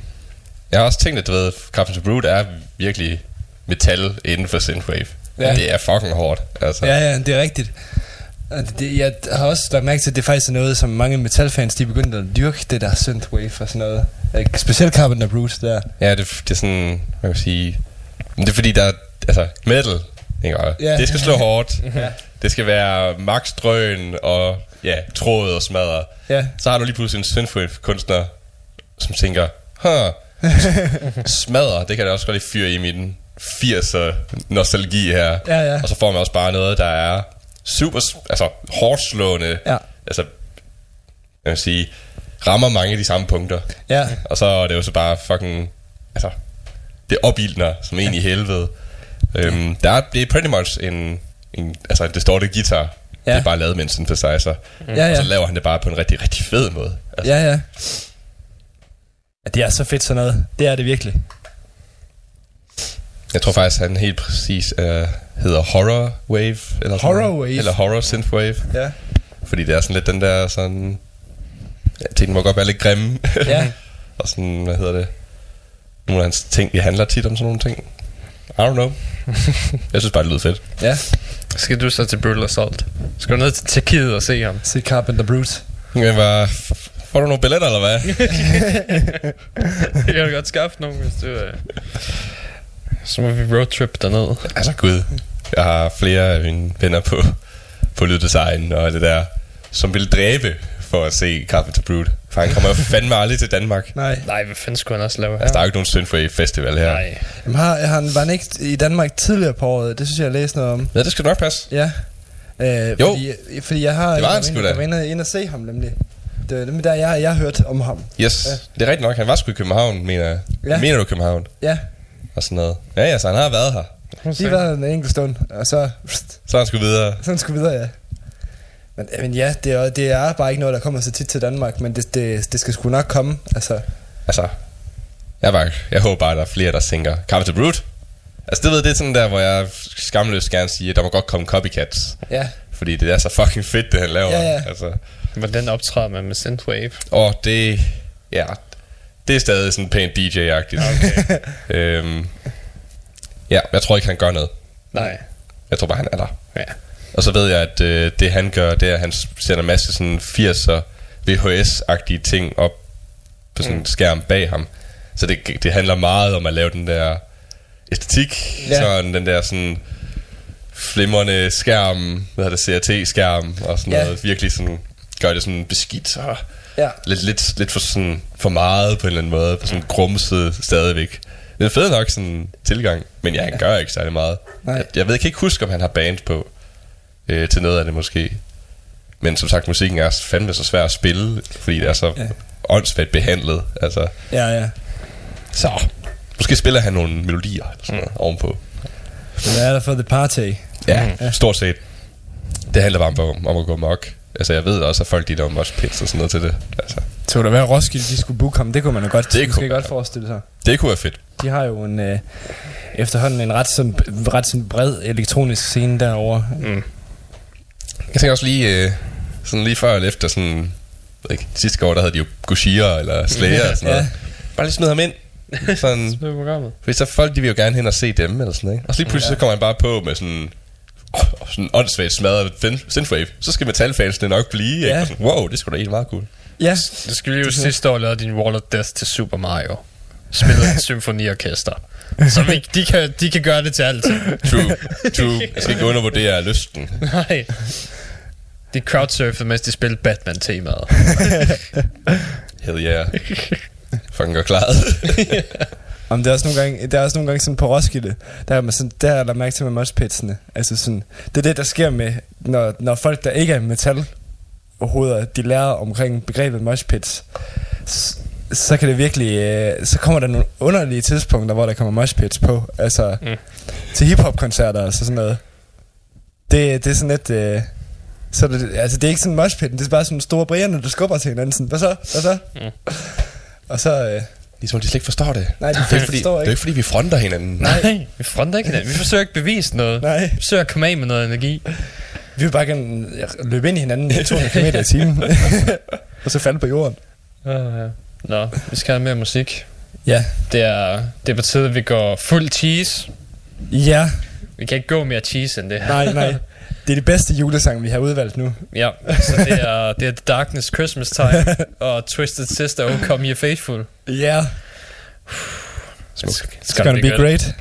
S4: jeg har også tænkt, at du ved, Carpenter Brute er virkelig metal inden for synthwave.
S1: Ja.
S4: Det er fucking hårdt. Altså.
S1: Ja, ja, det er rigtigt. Og Det, jeg har også lagt mærke til, at det faktisk er noget, som mange metalfans, de er begyndt at dyrke det der synthwave og sådan noget. Øh, Specielt Carpenter Brute der.
S4: Ja, det, det er sådan, hvad kan man sige... Men det er fordi, der er, altså, metal, ikke? Og
S1: Ja.
S4: det skal slå hårdt. *laughs*
S1: Ja.
S4: Det skal være max drøn og ja, tråd og smadre.
S1: Ja.
S4: Så har du lige pludselig en synthwave-kunstner, som tænker, huh, *laughs* smadre, det kan jeg også godt lige fyre i min 80'er nostalgi her.
S1: Ja, ja.
S4: Og så får man også bare noget, der er super, altså hårdt slående.
S1: Ja.
S4: Altså, jeg vil sige, rammer mange af de samme punkter.
S1: Ja.
S4: Og så er det jo så bare fucking, altså, det opildner som en i helvede. Øhm, der er, det er pretty much en, en altså en distorted guitar. Ja.
S1: Ja.
S4: Det er bare lavet med en synthesizer.
S1: Ja,
S4: Og så
S1: ja.
S4: laver han det bare på en rigtig, rigtig fed måde. Altså,
S1: Ja, ja. Ja, det er så fedt sådan noget. Det er det virkelig.
S4: Jeg tror faktisk, han helt præcis uh, hedder Horror Wave. Eller sådan
S1: Horror
S4: noget.
S1: Wave?
S4: Eller Horror Synthwave.
S1: Ja.
S4: Fordi det er sådan lidt den der sådan... Ja, tingene må godt være lidt grimme.
S1: Ja. *laughs*
S4: og sådan, hvad hedder det? Nogle af hans ting, de handler tit om sådan nogle ting. I don't know. *laughs* jeg synes bare, det lyder fedt.
S1: Ja.
S2: Skal du så til Brutal Assault? Skal du ned til Tjekkiet og se ham?
S1: Se Carpenter Brute.
S4: Jeg var, får du nogle billetter, eller hvad? *laughs*
S2: Jeg kan godt skaffe nogen, hvis du... Øh... Så må vi roadtrip derned.
S4: altså, gud. Jeg har flere af mine venner på, på lyddesign og det der, som vil dræbe for at se Carpenter Brute. For han kommer jo fandme aldrig til Danmark.
S1: Nej.
S2: Nej, hvad fanden skulle han også lave her?
S4: Altså, der er jo ikke nogen Synthwave Festival her.
S2: Nej.
S1: Jamen, har, har han, var han ikke i Danmark tidligere på året? Det synes jeg, jeg læste noget om.
S4: Ja, det skal nok passe.
S1: Ja. Øh,
S4: Jo.
S1: Fordi, fordi jeg har...
S4: Det var
S1: jeg
S4: han sgu
S1: inde-
S4: da.
S1: Jeg var inde, inde og se ham nemlig. Det var nemlig der, jeg, jeg har hørt om ham.
S4: Yes,
S1: Ja.
S4: det er rigtigt nok. Han var sgu i København, mener jeg.
S1: Ja.
S4: Mener du København?
S1: Ja,
S4: Og sådan noget. Ja, ja, så han har været her.
S1: lige været en enkelt stund, og så...
S4: Så er han skulle videre.
S1: Sådan skulle videre, ja. Men, men ja, det er, det er bare ikke noget, der kommer så tit til Danmark, men det, det, det skal sgu nok komme. Altså,
S4: Altså, jeg, bare, jeg håber bare, at der er flere, der tænker, Carpenter Brute? Altså, det ved det er sådan der, hvor jeg skamløst gerne siger, at der må godt komme copycats.
S1: ja.
S4: Fordi det er så fucking fedt, det han laver.
S1: Ja, ja.
S4: Altså,
S2: Hvordan optræder man med Synthwave?
S4: og det, ja, det er stadig sådan pænt DJ-agtigt. *laughs*
S2: Okay.
S4: øhm, ja, jeg tror ikke, han gør noget.
S2: Nej.
S4: Jeg tror bare, han er der.
S2: Ja.
S4: Og så ved jeg, at øh, det han gør, det er, at han sender en masse sådan 80'er VHS-agtige ting op på sådan en skærm bag ham. Så det, det handler meget om at lave den der æstetik,
S1: Ja.
S4: ja. sådan den der sådan flimrende skærm, hvad hedder det, CRT-skærm og sådan
S1: Ja.
S4: noget. Virkelig sådan, gør det sådan beskidt og
S1: Ja.
S4: lidt, lidt, lidt for, sådan, for meget på en eller anden måde, på sådan grumset stadigvæk. Det er fed nok sådan tilgang, men ja, han gør ikke særlig meget.
S1: Nej.
S4: Jeg, jeg ved ikke, ikke huske, om han har band på øh, til noget af det måske. Men som sagt, musikken er fandme så svær at spille, fordi det er så
S1: Ja.
S4: åndssvagt behandlet. Altså,
S1: Ja, ja.
S4: så måske spiller han nogle melodier eller sådan noget ovenpå.
S1: Hvad er der for The Party?
S4: Ja,
S1: ja,
S4: stort set. Det handler bare om, om at gå mok. Altså, jeg ved også, at folk de laver pits og sådan noget til det. Altså,
S1: Så der være Roskilde, de skulle booke ham. Det kunne man jo godt,
S4: Det kunne
S1: godt. forestille sig.
S4: det kunne være fedt.
S1: De har jo en øh, efterhånden en ret, sådan, ret sådan bred elektronisk scene derovre.
S2: Mm.
S4: Jeg tænker også lige, øh, sådan lige før eller efter sådan, ved ikke, sidste år, der havde de jo Gushira eller Slayer og sådan *laughs* noget.
S1: Ja.
S4: Bare lige smid ham ind. Sådan, *laughs*
S2: Det er programmet.
S4: Fordi så folk, de vil jo gerne hen og se dem, eller sådan, ikke? Og så lige pludselig, ja. så kommer han bare på med sådan... Oh, sådan åndssvagt smadret synthwave. Så skal metalfansene nok blive, ikke?
S1: Ja.
S4: Og Sådan, wow, det skulle da egentlig meget cool.
S1: Ja,
S2: Det skulle jo sidste år lave din Wall of Death til Super Mario. Spillet et symfoniorkester. Så vi, de, kan, de kan gøre det til alt.
S4: True, true. Jeg skal ikke undervurdere lysten.
S2: Nej. De crowdsurfede, mens de spillede Batman-temaet.
S4: Hell yeah. Fucking godt klaret.
S1: Om det er også nogle gange, det er også nogle gange sådan på Roskilde, der er man sådan, der er der mærke til med moshpitsene. Altså sådan, det er det, der sker med, når, når folk, der ikke er metal overhovedet, de lærer omkring begrebet moshpits, så kan det virkelig, øh, så kommer der nogle underlige tidspunkter, hvor der kommer moshpits på. Altså,
S2: Mm.
S1: til hiphop-koncerter og så sådan noget. Det, det er sådan lidt... Øh, så det, altså det er ikke sådan moshpit, det er bare sådan store brierne, der skubber til hinanden. Sådan, hvad så? Hvad så?
S2: Mm.
S1: Og så... Øh,
S4: Ligesom de slet ikke forstår det.
S1: nej, de
S4: Det er ikke fordi,
S1: forstår
S4: det er
S1: ikke.
S4: ikke fordi, vi fronter hinanden.
S2: Nej, vi fronter ikke hinanden. Vi forsøger ikke at bevise noget.
S1: Nej.
S2: Vi forsøger at komme af med noget energi.
S1: Vi vil bare gerne løbe ind i hinanden med 200 km i timen. *laughs* og så falde på jorden.
S2: Uh, ja. Nå, vi skal have mere musik.
S1: Ja.
S2: Det er, det er på tide, at vi går fuld cheese.
S1: Ja.
S2: Vi kan ikke gå mere cheese end det her.
S1: Nej, nej. Det er de bedste julesang, vi har udvalgt nu.
S2: Ja, så det er, det er The Darkness Christmas Time og Twisted Sister, Oh Come Ye Faithful.
S1: Yeah.
S4: Smukt.
S1: It's gonna be great.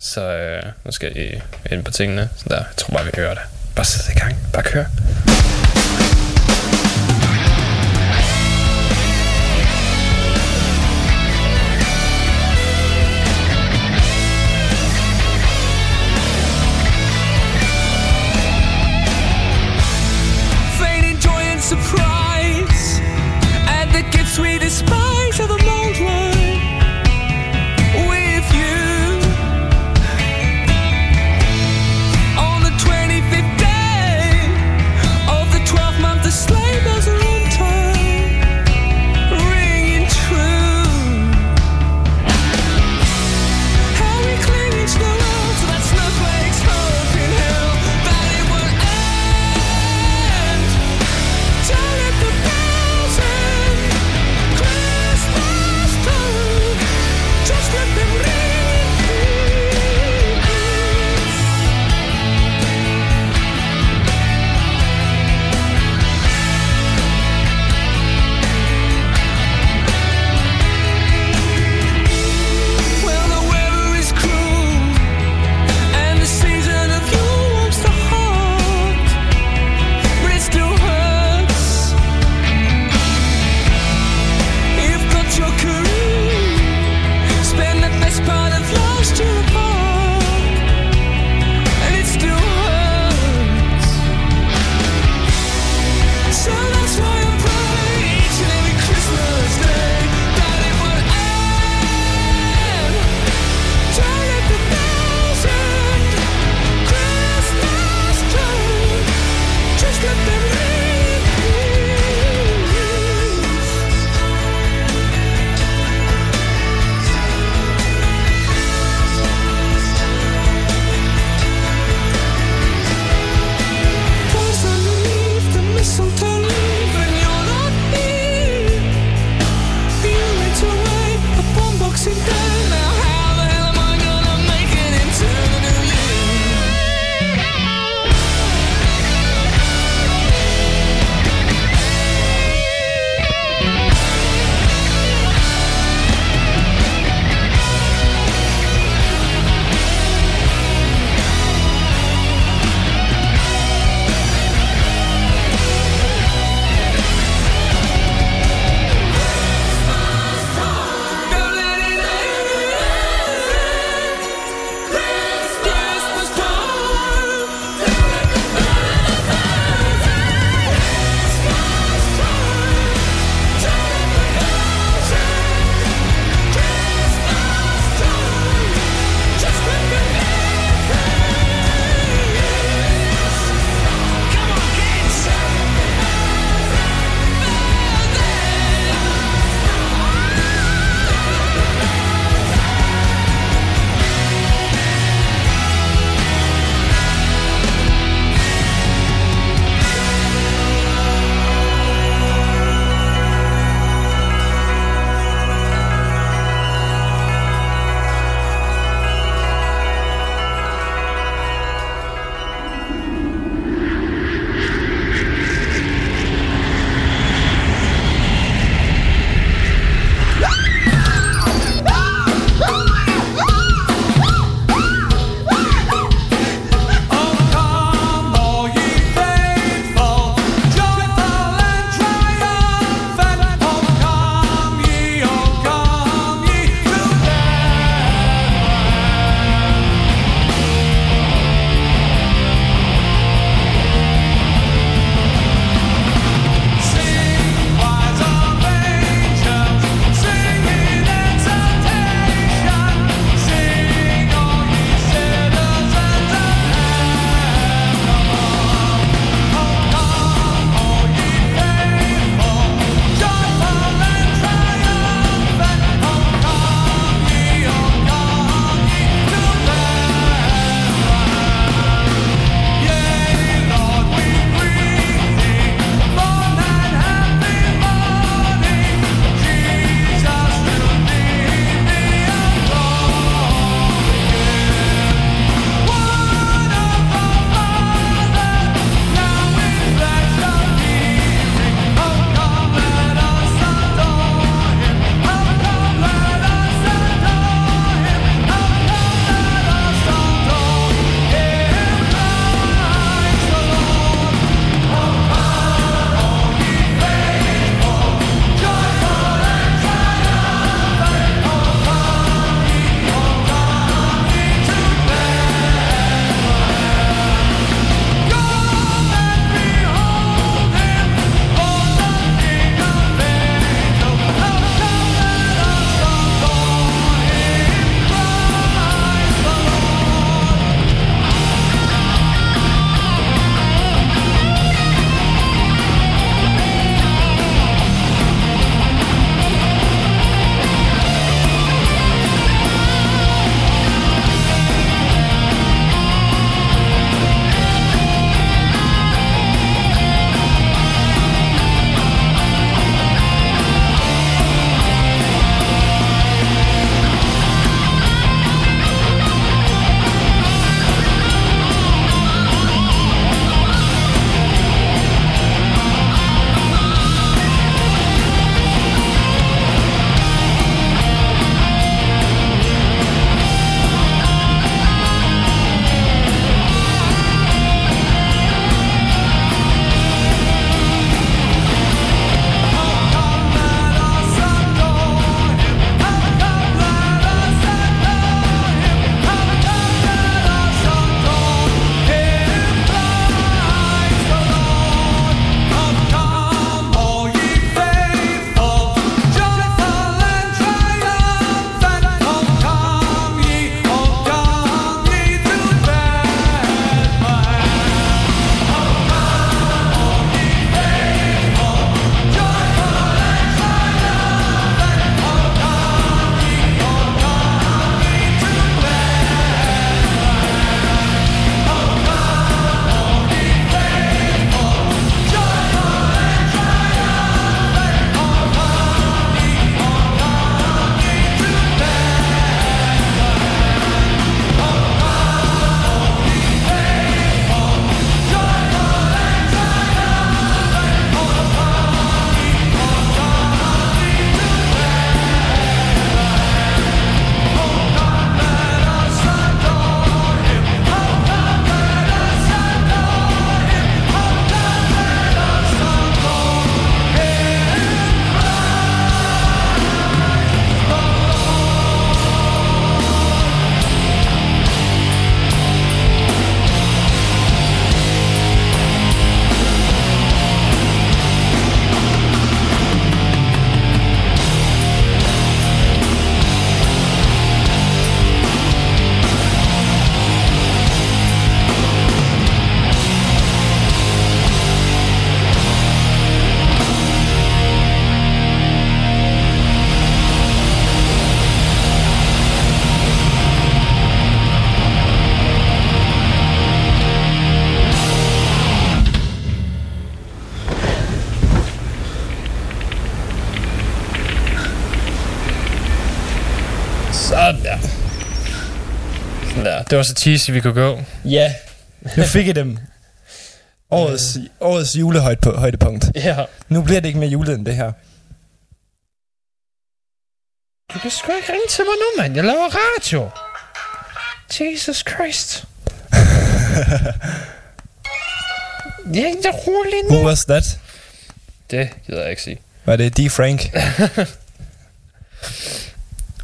S2: Så øh, nu skal I ind på tingene. Så der, jeg tror bare, vi hører det. Bare sæt i gang. Bare kør. Det var så cheesy, vi kunne gå.
S1: Ja, nu fik I dem. Årets, årets julehøjdepunkt.
S2: Ja.
S1: Nu bliver det ikke mere julet end det her.
S2: Du kan sgu ikke ringe til mig nu, mand. Jeg laver radio. Jesus Christ. *laughs* jeg rolig nu.
S1: Who was that?
S2: Det gider jeg ikke sige.
S1: Var det D. Frank? *laughs*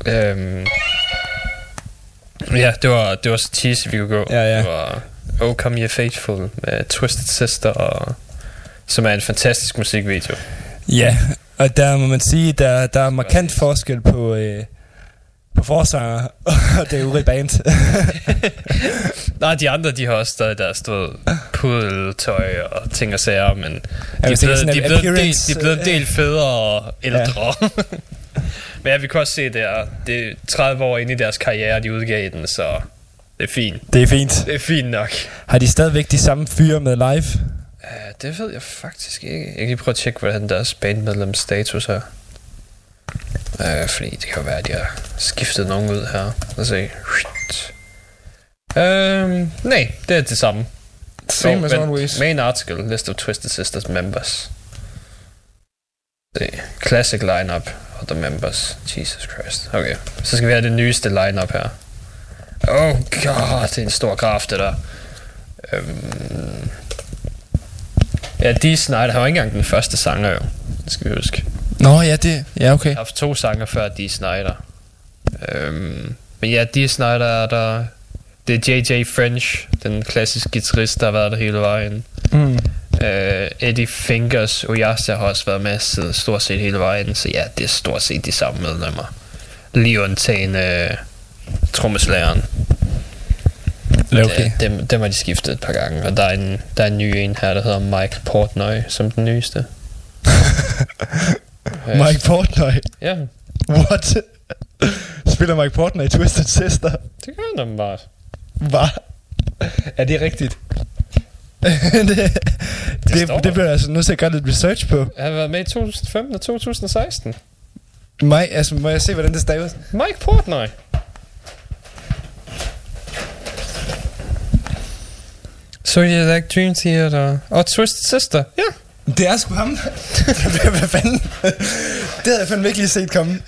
S2: Øhm, ja, det var, det var så vi kunne gå.
S1: Ja, ja.
S2: Det var Oh Come Ye Faithful med Twisted Sister, og, som er en fantastisk musikvideo.
S1: ja, og der må man sige, der, der er markant forskel på, øh, på forsanger og det øvrige band. *laughs*
S2: Nej, de andre, de har også stadig deres stået pudeltøj og ting og sager, men de er
S1: er
S2: blevet, de er blevet,
S1: appearance,
S2: de er blevet en del
S1: øh,
S2: federe og ældre. *laughs* men ja, vi kan også se, det er, det er 30 år inde i deres karriere, de udgav den, så det er fint.
S1: det er fint.
S2: Det er fint nok.
S1: Har de stadigvæk de samme fyre med live?
S2: Uh, det ved jeg faktisk ikke. Jeg kan lige prøve at tjekke, hvordan deres bandmedlems status er. Uh, fordi det kan jo være, at de har skiftet nogen ud her. Lad os se. Um, nej, det er det samme.
S1: Same
S2: Jo,
S1: as always.
S2: Main article, list of Twisted Sisters members. Se. Classic lineup of the members. Jesus Christ. Okay, så skal vi have det nyeste lineup her. Oh god, det er en stor graf, det der. Øhm. Ja, Dee Snyder, han var ikke engang den første sanger jo. Det skal vi huske.
S1: Nå, ja, det... Ja, okay.
S2: Jeg har haft to sanger før Dee Snyder. Øhm, men ja, Dee Snyder er der. Det er J.J. French, den klassiske guitarist, der har været der hele vejen.
S1: Mm.
S2: Øh, Eddie Fingers Oyasa har også været med siden stort set hele vejen, så ja, det er stort set de samme medlemmer. Lige undtagen øh, trommeslageren.
S1: Okay.
S2: Det, dem, dem har de skiftet et par gange, og der er en, der er en ny en her, der hedder Mike Portnoy, som den nyeste. Øh, *laughs*
S1: Mike Portnoy.
S2: Ja,
S1: What? *laughs* Spiller Mike Portnoy i Twisted Sister?
S2: det gør han bare.
S1: Hvad? Er det rigtigt? *laughs* det, det,
S2: står
S1: det,
S2: der.
S1: bliver jeg altså nødt til at gøre lidt research på.
S2: Han har været med i 2015 og 2016.
S1: Mig, altså, må jeg se, hvordan det staves?
S2: Mike Portnoy. So you like Dream Theater og Twisted Sister. Ja.
S1: Det er sgu ham. *laughs* Hvad fanden? det havde jeg fandme ikke lige set komme.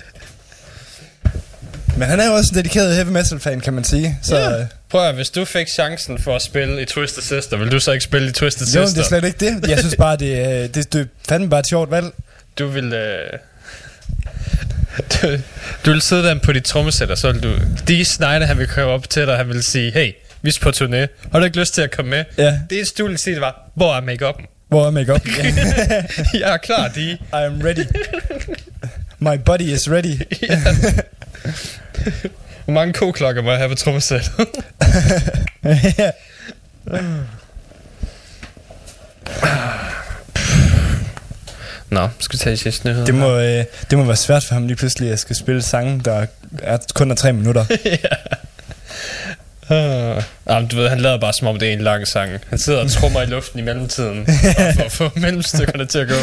S1: Men han er jo også en dedikeret heavy metal fan, kan man sige. Så
S2: Ja. Prøv at, hvis du fik chancen for at spille i Twisted Sister, vil du så ikke spille i Twisted
S1: jo,
S2: Sister?
S1: det er slet ikke det. Jeg synes bare, det, er- det, det er fandme bare et sjovt valg.
S2: Du vil... Øh... Du, du vil sidde der på dit trommesæt, så vil du... Dee Snyder, han vil komme op til dig, han vil sige, hey, vi er på turné. Har du ikke lyst til at komme med?
S1: Ja.
S2: Det eneste, du vil sige, det var, hvor er make-up'en?
S1: Hvor er make-up?
S2: Jeg er klar, Dee.
S1: I am ready. My body is ready. *laughs* *laughs*
S2: Hvor mange koklokker må jeg have på trommesæt?
S1: ja. *laughs*
S2: Nå, skal vi tage de sidste nyheder?
S1: det, må, øh, det må være svært for ham lige pludselig at skal spille sange, der er kun er tre minutter. *laughs*
S2: Uh, jamen, du ved, han lader bare som om det er en lang sang. Han sidder og trummer i luften i mellemtiden, *laughs* for at få mellemstykkerne til at gå.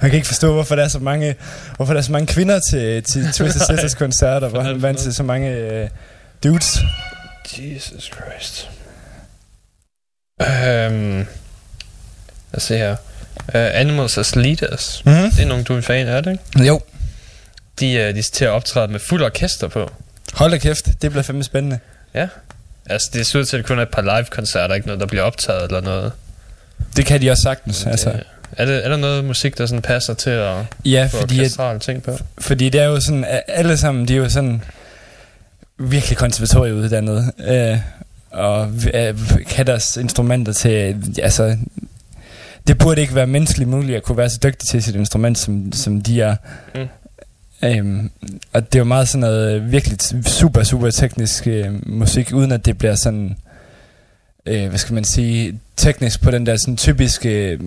S1: Han kan ikke forstå, hvorfor der er så mange, hvorfor der er så mange kvinder til, til Twisted *laughs* Sisters koncerter, hvor han vandt til så mange øh, dudes.
S2: Jesus Christ. Um, lad os se her. Uh, Animals as Leaders.
S1: Mm-hmm.
S2: Det er nogen, du er en fan af, det, ikke?
S1: Jo.
S2: De, uh, de er til at optræde med fuld orkester på.
S1: Hold da kæft, det bliver fandme spændende.
S2: Ja. Altså, det ser ud til, at det kun er et par live-koncerter, ikke noget, der bliver optaget eller noget.
S1: Det kan de også sagtens. Altså.
S2: Er, det, er der noget musik, der sådan passer til at
S1: Ja,
S2: få
S1: fordi, at,
S2: ting på?
S1: fordi det er jo sådan, at alle sammen, de er jo sådan virkelig konservatorieuddannet. Øh, og øh, kan deres instrumenter til, altså, det burde ikke være menneskeligt muligt at kunne være så dygtig til sit instrument, som, som de er.
S2: Mm.
S1: Øhm, og det er jo meget sådan noget virkelig super, super teknisk øh, musik, uden at det bliver sådan, øh, hvad skal man sige, teknisk på den der sådan typiske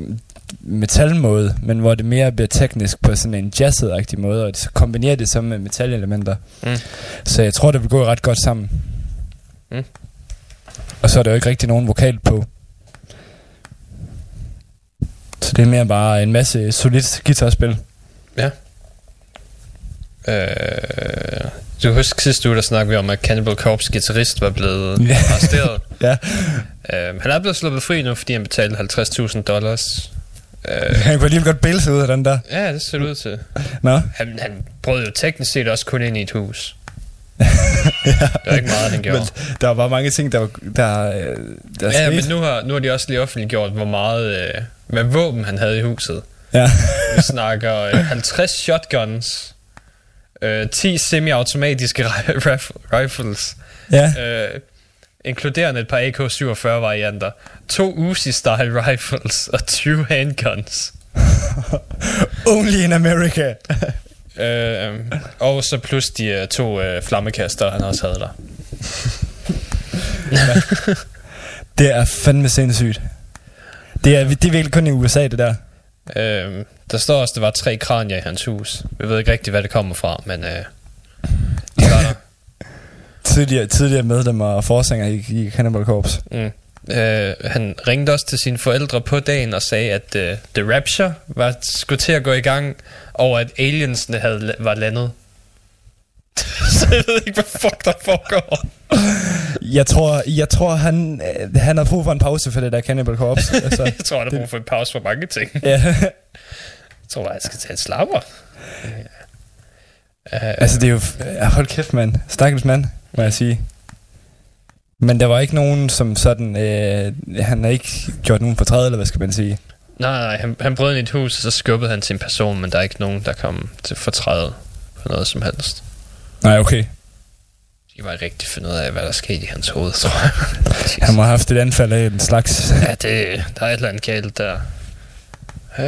S1: metalmåde, men hvor det mere bliver teknisk på sådan en jazzet-agtig måde, og så kombinerer det så med metalelementer.
S2: Mm.
S1: Så jeg tror, det vil gå ret godt sammen.
S2: Mm.
S1: Og så er der jo ikke rigtig nogen vokal på. Så det er mere bare en masse solidt guitarspil.
S2: Øh, Du husker sidste uge, der snakkede vi om, at Cannibal Corpse guitarist var blevet *laughs*
S1: Ja.
S2: arresteret.
S1: Ja,
S2: Uh, han er blevet sluppet fri nu, fordi han betalte 50.000 dollars. Uh,
S1: han kunne lige godt bælge sig ud af den der.
S2: ja, det ser det ud til.
S1: Nå,
S2: Han, han brød jo teknisk set også kun ind i et hus. *laughs* Det var ikke meget, han gjorde.
S1: men der var bare mange ting, der var, der, øh, der
S2: ja,
S1: skete.
S2: men nu har, nu har de også lige offentliggjort, hvor meget øh, hvad våben han havde i huset.
S1: Ja. *laughs*
S2: Vi snakker øh, 50 shotguns, øh, 10 semi-automatiske *laughs* ri- rif- rifles,
S1: ja.
S2: øh, inkluderende et par AK-47 varianter, to Uzi-style rifles og 20 handguns. *laughs*
S1: Only in America. *laughs*
S2: Øh, og så plus de øh, to øh, flammekaster, han også havde der. *laughs*
S1: det er fandme sindssygt. Det er, det er virkelig kun i USA, det der.
S2: Øh, der står også, der var tre kranier i hans hus. Vi ved ikke rigtig, hvad det kommer fra, men øh.
S1: Tidligere, tidligere medlemmer og forsanger i, i Cannibal Corpse.
S2: Mm. Øh, han ringte også til sine forældre på dagen og sagde, at uh, The Rapture var, skulle til at gå i gang, og at aliensene havde, var landet. *laughs* Så jeg ved ikke, hvad fuck der foregår.
S1: Jeg tror, jeg tror han, øh, han har brug for en pause for det der Cannibal Corpse. *laughs* altså,
S2: Jeg tror, han har brug for en pause for mange ting.
S1: ja.
S2: Jeg tror bare, jeg skal tage et slapper. Uh,
S1: altså det er jo... Hold kæft, mand. Stakkels mand, må jeg sige. Men der var ikke nogen, som sådan... Øh, han har ikke gjort nogen fortræd, eller hvad skal man sige?
S2: nej, nej, han, han brød ind i et hus, og så skubbede han til en person, men der er ikke nogen, der kom til fortræde for noget som helst.
S1: Nej, okay.
S2: De var ikke rigtig finde ud af, hvad der skete i hans hoved, tror jeg. *laughs*
S1: Han må have haft et anfald af en slags... *laughs*
S2: Ja, det, der er et eller andet galt der. Uh,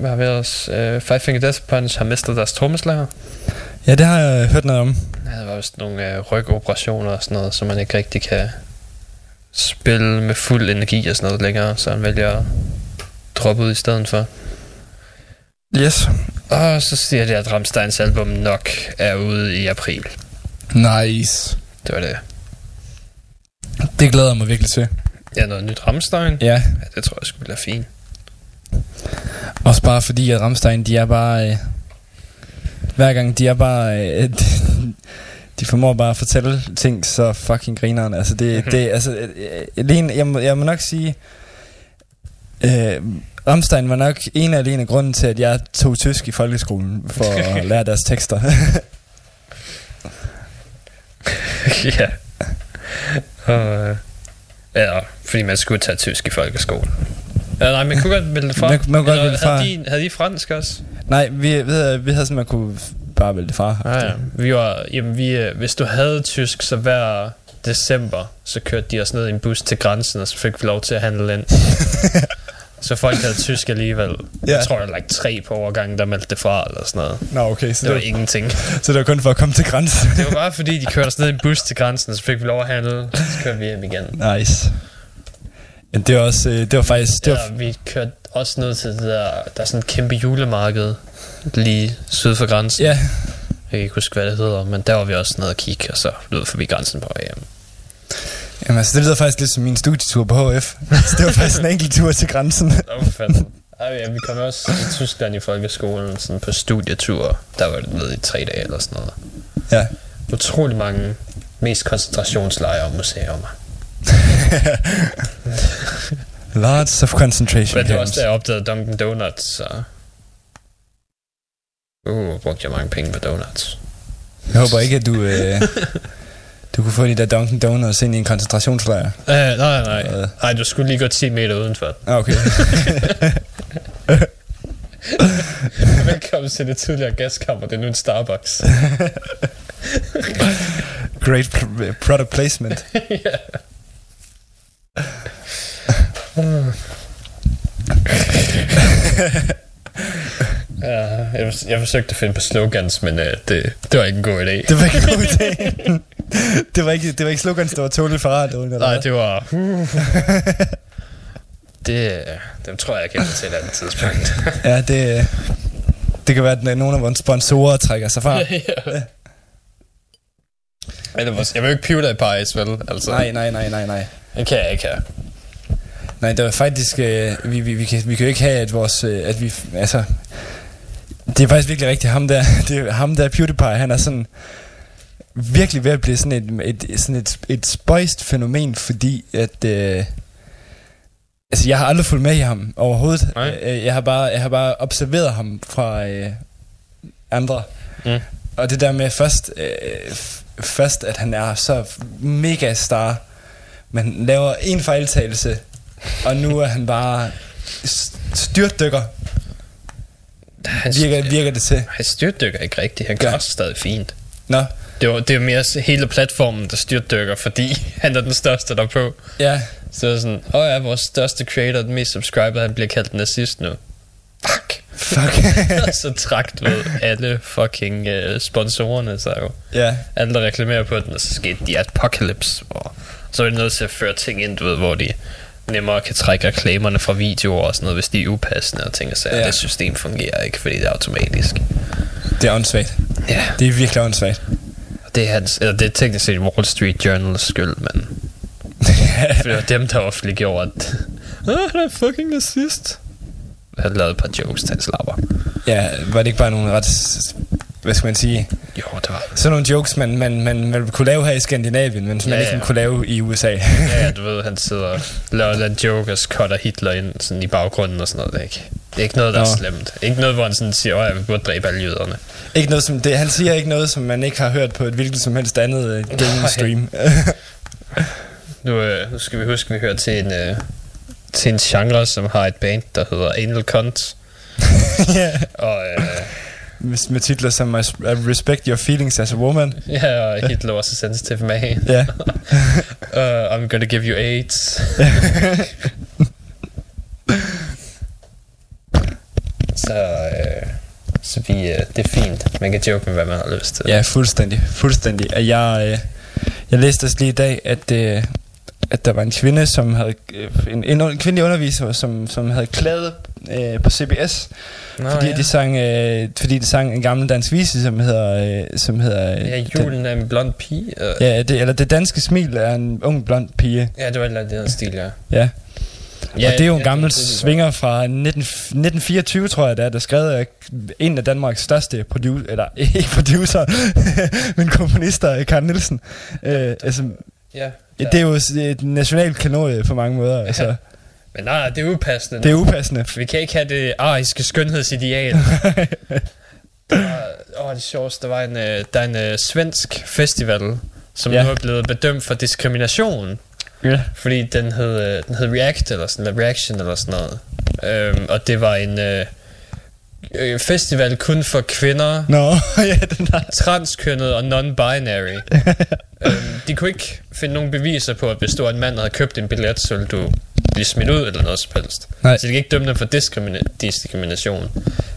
S2: hvad har vi ellers? Uh, Five Finger Death Punch har mistet deres trommeslager.
S1: Ja, det har jeg hørt noget om.
S2: Var vist nogle uh, rygoperationer og sådan noget, så man ikke rigtig kan spille med fuld energi og sådan noget længere, så han vælger at droppe ud i stedet for.
S1: Yes.
S2: Og så siger de, at Ramsteins album nok er ude i april.
S1: Nice.
S2: Det var det.
S1: Det glæder jeg mig virkelig til.
S2: Ja, noget nyt Ramstein.
S1: Ja,
S2: Ja, det tror jeg skulle være fint.
S1: også bare fordi, at Ramstein, de er bare... Øh, hver gang, de er bare... Øh, *laughs* de formår bare at fortælle ting så fucking grineren. Altså, det,
S2: Mhm.
S1: det altså... Øh, øh, alene, jeg, må, jeg må nok sige... Øh, Ramstein var nok en af alene grunden til, at jeg tog tysk i folkeskolen for *laughs* at lære deres tekster. *laughs*
S2: ja. Og, øh, ja, fordi man skulle tage tysk i folkeskolen. Ja, nej, man kunne godt det fra.
S1: Man- man kunne godt fra.
S2: Havde de, havde de fransk også?
S1: Nej, vi, vi, havde, vi havde sådan, man kunne bare vælge det fra.
S2: Ja, ja. Vi var, jamen, vi, øh, hvis du havde tysk, så hver december, så kørte de os ned i en bus til grænsen, og så fik vi lov til at handle ind. *laughs* så folk havde tysk alligevel.
S1: Ja.
S2: Jeg tror, der var like tre på overgangen, der meldte det fra, eller sådan noget.
S1: Nå, okay, så
S2: Det var
S1: det,
S2: ingenting.
S1: så det var kun for at komme til grænsen.
S2: Det var bare fordi, de kørte os ned i en bus til grænsen, og så fik vi lov at handle, så kørte vi hjem igen.
S1: nice. Men det var også, øh, det var faktisk, det var,
S2: Ja, vi kørte også ned til det der, der er sådan et kæmpe julemarked lige syd for grænsen.
S1: ja,
S2: Jeg kan ikke huske, hvad det hedder, men der var vi også nede og kigge, og så lød forbi grænsen på hjem.
S1: Jamen, altså, det lyder faktisk lidt som min studietur på HF. Så det var faktisk en enkelt tur til grænsen. *laughs*
S2: Fanden. Ej, ja, vi kom også i Tyskland i folkeskolen sådan på studietur. Der var det nede i tre dage eller sådan noget.
S1: Ja.
S2: Utrolig mange mest koncentrationslejre og museer. *laughs*
S1: Lots of concentration
S2: Men det var også der, jeg opdagede Dunkin' Donuts, så... Uh, brugte jeg mange penge på donuts.
S1: Jeg håber ikke, at du, øh, du kunne få de der Dunkin' Donuts ind i en koncentrationslejr.
S2: Uh, nej, nej, nej.
S1: Øh.
S2: Nej, du skulle lige gå 10 meter udenfor.
S1: Ah, okay. *laughs*
S2: Velkommen til det tidligere gaskammer. Det er nu en Starbucks. *laughs*
S1: Great pr- product placement. *laughs*
S2: Ja, jeg, jeg forsøgte at finde på slogans, men uh, det, det var ikke en god idé.
S1: Det var ikke en god idé. det, var ikke, det var ikke slogans, der var tåligt for radioen. eller
S2: Nej, det var... det, dem tror jeg, jeg kender til et andet tidspunkt. *laughs*
S1: Ja, det, det kan være, at nogle af vores sponsorer trækker sig fra. *laughs*
S2: ja. Eller, hvor- jeg vil jo ikke PewDiePie, vel? Altså,
S1: Nej, nej, nej, nej, nej.
S2: Det kan jeg ikke have.
S1: Nej, det var faktisk... Øh, vi, vi, vi, kan, vi kan jo ikke have, at vores... Øh, at vi, altså, det er faktisk virkelig rigtigt ham der. *laughs* Det er ham der, PewDiePie, han er sådan... virkelig ved at blive sådan et, et, sådan et, et spøjst fænomen, fordi at... Øh, altså, jeg har aldrig fulgt med i ham overhovedet.
S2: Nej.
S1: Øh, Jeg har bare, jeg har bare observeret ham fra øh, andre.
S2: Mm.
S1: Og det der med først, øh, først, at han er så mega star, men laver en fejltagelse, og nu er han bare styrtdykker,
S2: Han,
S1: virker, virker det til.
S2: han styrtdykker ikke rigtigt. Han gør
S1: Ja.
S2: også stadig fint.
S1: Nå,
S2: Det var, det er mere hele platformen, der styrtdykker, fordi *laughs* han er den største der på.
S1: ja,
S2: Så er sådan, åh oh ja, vores største creator, den mest subscriber, han bliver kaldt nazist nu. Fuck.
S1: fuck. *laughs*
S2: Så trakt ved alle fucking uh, sponsorerne, så jo.
S1: ja,
S2: Alle, der reklamerer på den, og så skete de apocalypse. Og så er de nødt til at føre ting ind, du ved, hvor de nemmere kan trække reklamerne fra videoer og sådan noget, hvis de er upassende og ting og sager.
S1: Ja.
S2: Det system fungerer ikke, fordi det er automatisk.
S1: det er åndssvagt.
S2: Ja,
S1: Det er virkelig åndssvagt.
S2: det er, hans, eller det er teknisk set Wall Street Journals skyld, men *laughs* for det var dem, der offentliggjorde, at ah, han er fucking nazist. Han lavede et par jokes til hans lapper.
S1: ja, var det ikke bare nogle ret, hvad skal man sige,
S2: Jo, det var
S1: sådan nogle jokes, man, man, man, man kunne lave her i Skandinavien, men som
S2: Ja,
S1: man ikke
S2: ja.
S1: kunne lave i USA.
S2: Ja, ja, du ved, han sidder og laver en joke og så cutter Hitler ind sådan i baggrunden og sådan noget. Det er ikke, det er ikke noget, der er
S1: Nå.
S2: slemt. Ikke noget, hvor han sådan siger, at vi burde dræbe alle jøderne.
S1: ikke noget som det, han siger ikke noget, som man ikke har hørt på et hvilket som helst andet uh, gaming
S2: Nej.
S1: stream.
S2: Nu, øh, nu skal vi huske, at vi hører til en, øh, til en genre, som har et band, der hedder Anal Cunt. *laughs*
S1: ja.
S2: Og øh,
S1: med, med titler som I Respect Your Feelings as a Woman.
S2: ja, og Hitler was a sensitive man.
S1: Ja. *laughs*
S2: uh, I'm gonna give you AIDS. *laughs* så, øh, så vi, øh, det er fint. Man kan joke med, hvad man har lyst til.
S1: ja, fuldstændig. Fuldstændig. Jeg, øh, jeg læste også lige i dag, at, øh, at der var en kvinde, som havde øh, en, en, un- kvindelig underviser, som, som havde klaget øh, på CBS,
S2: Nå,
S1: fordi,
S2: ja.
S1: de sang, øh, fordi de sang en gammel dansk vise, som hedder... Øh, som hedder øh,
S2: Ja, julen er en blond pige. Øh,
S1: ja, det, eller det danske smil er en ung blond pige.
S2: ja, det var et eller andet stil, ja.
S1: Ja.
S2: ja
S1: og det er jo en
S2: ja,
S1: gammel
S2: det-
S1: svinger fra 19, 1924, tror jeg, det er, der er af en af Danmarks største producer, eller *laughs* ikke producer, *laughs* men komponister, Karl Nielsen. Øh, altså,
S2: Ja,
S1: det er jo et nationalt kanorie på mange måder. Altså,
S2: Men nej, det er upassende.
S1: det er upassende.
S2: Vi kan ikke have det ariske skønhedsideal. *laughs* der var, åh, det sjoveste, der var en, øh, der er en øh, svensk festival, som
S1: Ja.
S2: ja. nu er blevet bedømt for diskrimination,
S1: Ja.
S2: fordi den hed, øh, den hed React, eller sådan eller Reaction, eller sådan noget. Øhm, og det var en øh, øh, festival kun for kvinder,
S1: Nå, *laughs* ja, den der.
S2: transkønnet og non-binary. *laughs* øhm, de kunne ikke finde nogen beviser på, at hvis du var en mand, der havde købt en billet, så ville du blive smidt ud eller noget som helst.
S1: Nej.
S2: Så de kan ikke dømme dem for diskrimina- diskrimination.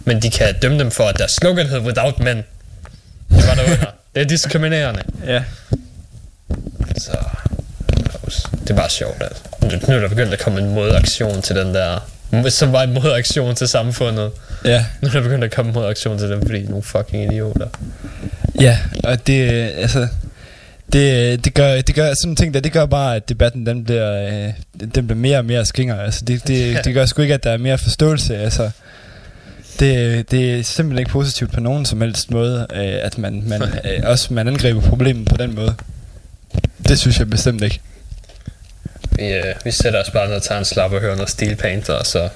S2: Men de kan dømme dem for, at deres slogan hed Without Men. Det var der under. Det er diskriminerende.
S1: Ja.
S2: Så det er bare sjovt, at nu nu er der begyndt at komme en modaktion til den der som var en modaktion til samfundet.
S1: Ja.
S2: Nu er der begyndt at komme en modaktion til dem, fordi de er nogle fucking idioter.
S1: Ja, og det, altså, det, det gør, det gør sådan nogle ting der, det gør bare, at debatten, den bliver, øh, den bliver mere og mere skinger. Altså, det, det, *laughs* det gør sgu ikke, at der er mere forståelse. Altså, det, det er simpelthen ikke positivt på nogen som helst måde, øh, at man, man *laughs* øh, også man angriber problemet på den måde. Det synes jeg bestemt ikke.
S2: Vi, øh, vi sætter os bare ned og tager en slap og hører noget Steel Panther, og så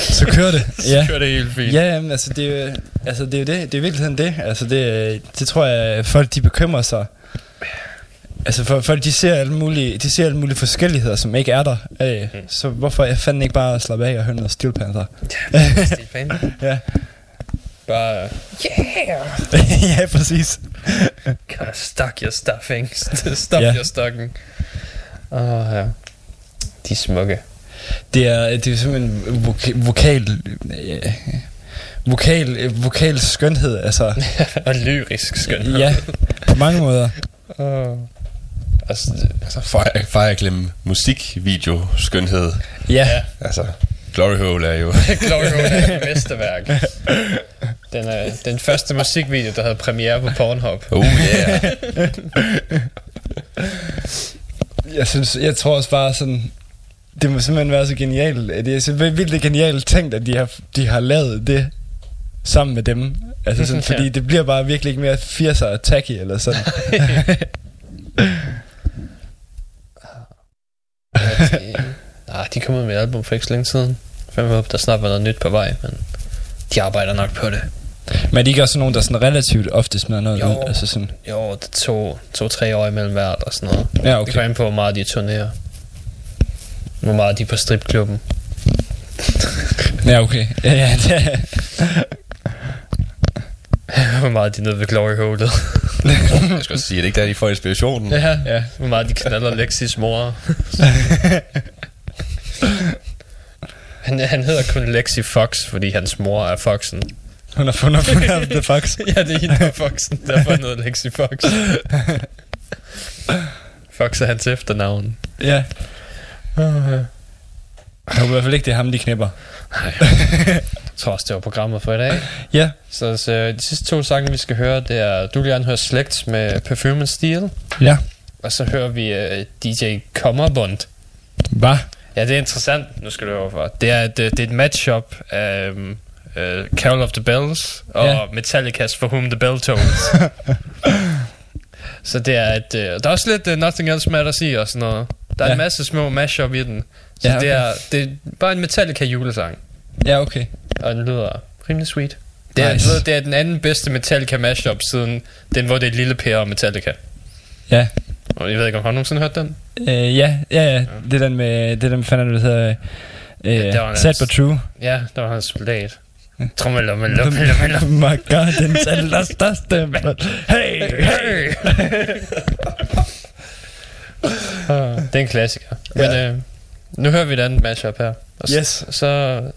S1: Så kører det. *laughs*
S2: ja. kører det helt fint.
S1: Ja, jamen, altså det, er jo- altså det er jo det, det er virkelig det. Altså det, det tror jeg, folk de bekymrer sig. Altså for, folk de ser alle mulige, de ser alle mulige forskelligheder, som ikke er der. Øh,
S2: Mm.
S1: Så hvorfor jeg fanden ikke bare slappe af og høre noget Steel Panther?
S2: Steel Panther. *laughs*
S1: ja.
S2: Bare, yeah! *laughs*
S1: ja, præcis.
S2: God, stuck your stuffing. Stop
S1: Ja.
S2: your stocking. Åh, oh, ja. De er smukke.
S1: Det er, det er simpelthen voka- vokal, øh, vokal, øh, vokal skønhed, altså. *laughs*
S2: og lyrisk skønhed.
S1: ja, på mange måder.
S2: Oh. Altså,
S4: Altså Fire, Fire Emblem musikvideo skønhed.
S1: Ja,
S2: ja.
S4: Altså Glory Hole er jo... *laughs*
S2: Glory Hole er et *laughs* mesterværk. Den, er, den første musikvideo, der havde premiere på Pornhub.
S4: Oh yeah.
S1: jeg synes, jeg tror også bare sådan, det må simpelthen være så genialt. Det er simpelthen vildt genialt tænkt, at de har, de har lavet det sammen med dem. Altså sådan, fordi
S2: Ja.
S1: det bliver bare virkelig ikke mere 80'er attacky eller sådan. *laughs* *laughs*
S2: Nej, de kom ud med album for ikke så længe siden. Fem håber, der snart var noget nyt på vej, men de arbejder nok på det.
S1: Men er de ikke også nogen, der sådan relativt ofte smider noget
S2: Jo.
S1: ud? Altså sådan,
S2: Jo, det er to, to-tre år imellem hvert og sådan noget.
S1: ja,
S2: Det
S1: okay.
S2: kommer an på, hvor meget de turnerer. Hvor meget de er på stripklubben. *laughs*
S1: Ja, okay. Ja, ja, det er, *laughs*
S2: hvor meget de er nede ved Glory Holet. *laughs*
S4: Jeg skal også sige, er det ikke der, de får inspirationen?
S2: ja, ja. Hvor meget de knaller Lexis mor. han, han hedder kun Lexi Fox, fordi hans mor er Foxen.
S1: hun har fundet fundet ham, The Fox.
S2: ja, det er hende, der er Foxen. Derfor er noget Lexi Fox. Fox er hans efternavn.
S1: Ja. Jeg håber i hvert fald ikke, det er ham, de knipper.
S2: Jeg tror også, det var programmet for i dag.
S1: Ja.
S2: Så, så de sidste to sange, vi skal høre, det er, du vil gerne høre Slægt med Perfume Steel,
S1: Ja.
S2: og så hører vi uh, DJ Kommerbund.
S1: Hvad?
S2: Ja, det er interessant, nu skal du høre for. Det er et, øh, det er et matchup af um, uh, Carol of the Bells og
S1: Ja.
S2: Metallica's For Whom the Bell Tolls. *laughs* så det er et, uh, der er også lidt uh, Nothing Else Matters i og sådan noget. Der er
S1: Ja.
S2: en masse små mashup i den. Så
S1: Ja,
S2: det,
S1: okay.
S2: er, det er bare en Metallica julesang.
S1: Ja, okay.
S2: Og den lyder rimelig sweet. Det er,
S1: Nice.
S2: det er den anden bedste Metallica mashup siden den, hvor det er Lille Per og Metallica.
S1: Ja.
S2: Og jeg ved ikke, om har du nogensinde hørt den?
S1: Øh, ja, ja, ja. Det er den med, det er den, fanden der hedder... Øh,
S2: det var
S1: Sad but true.
S2: Ja, der var hans soldat. Trommel, lommel, lommel, lommel.
S1: Oh my god, den allerstørste. mand. Hey, hey. *laughs* *laughs*
S2: Ah, *laughs* det er en klassiker. Men
S1: Ja.
S2: øh, nu hører vi et andet mashup her. Og
S1: Yes.
S2: Så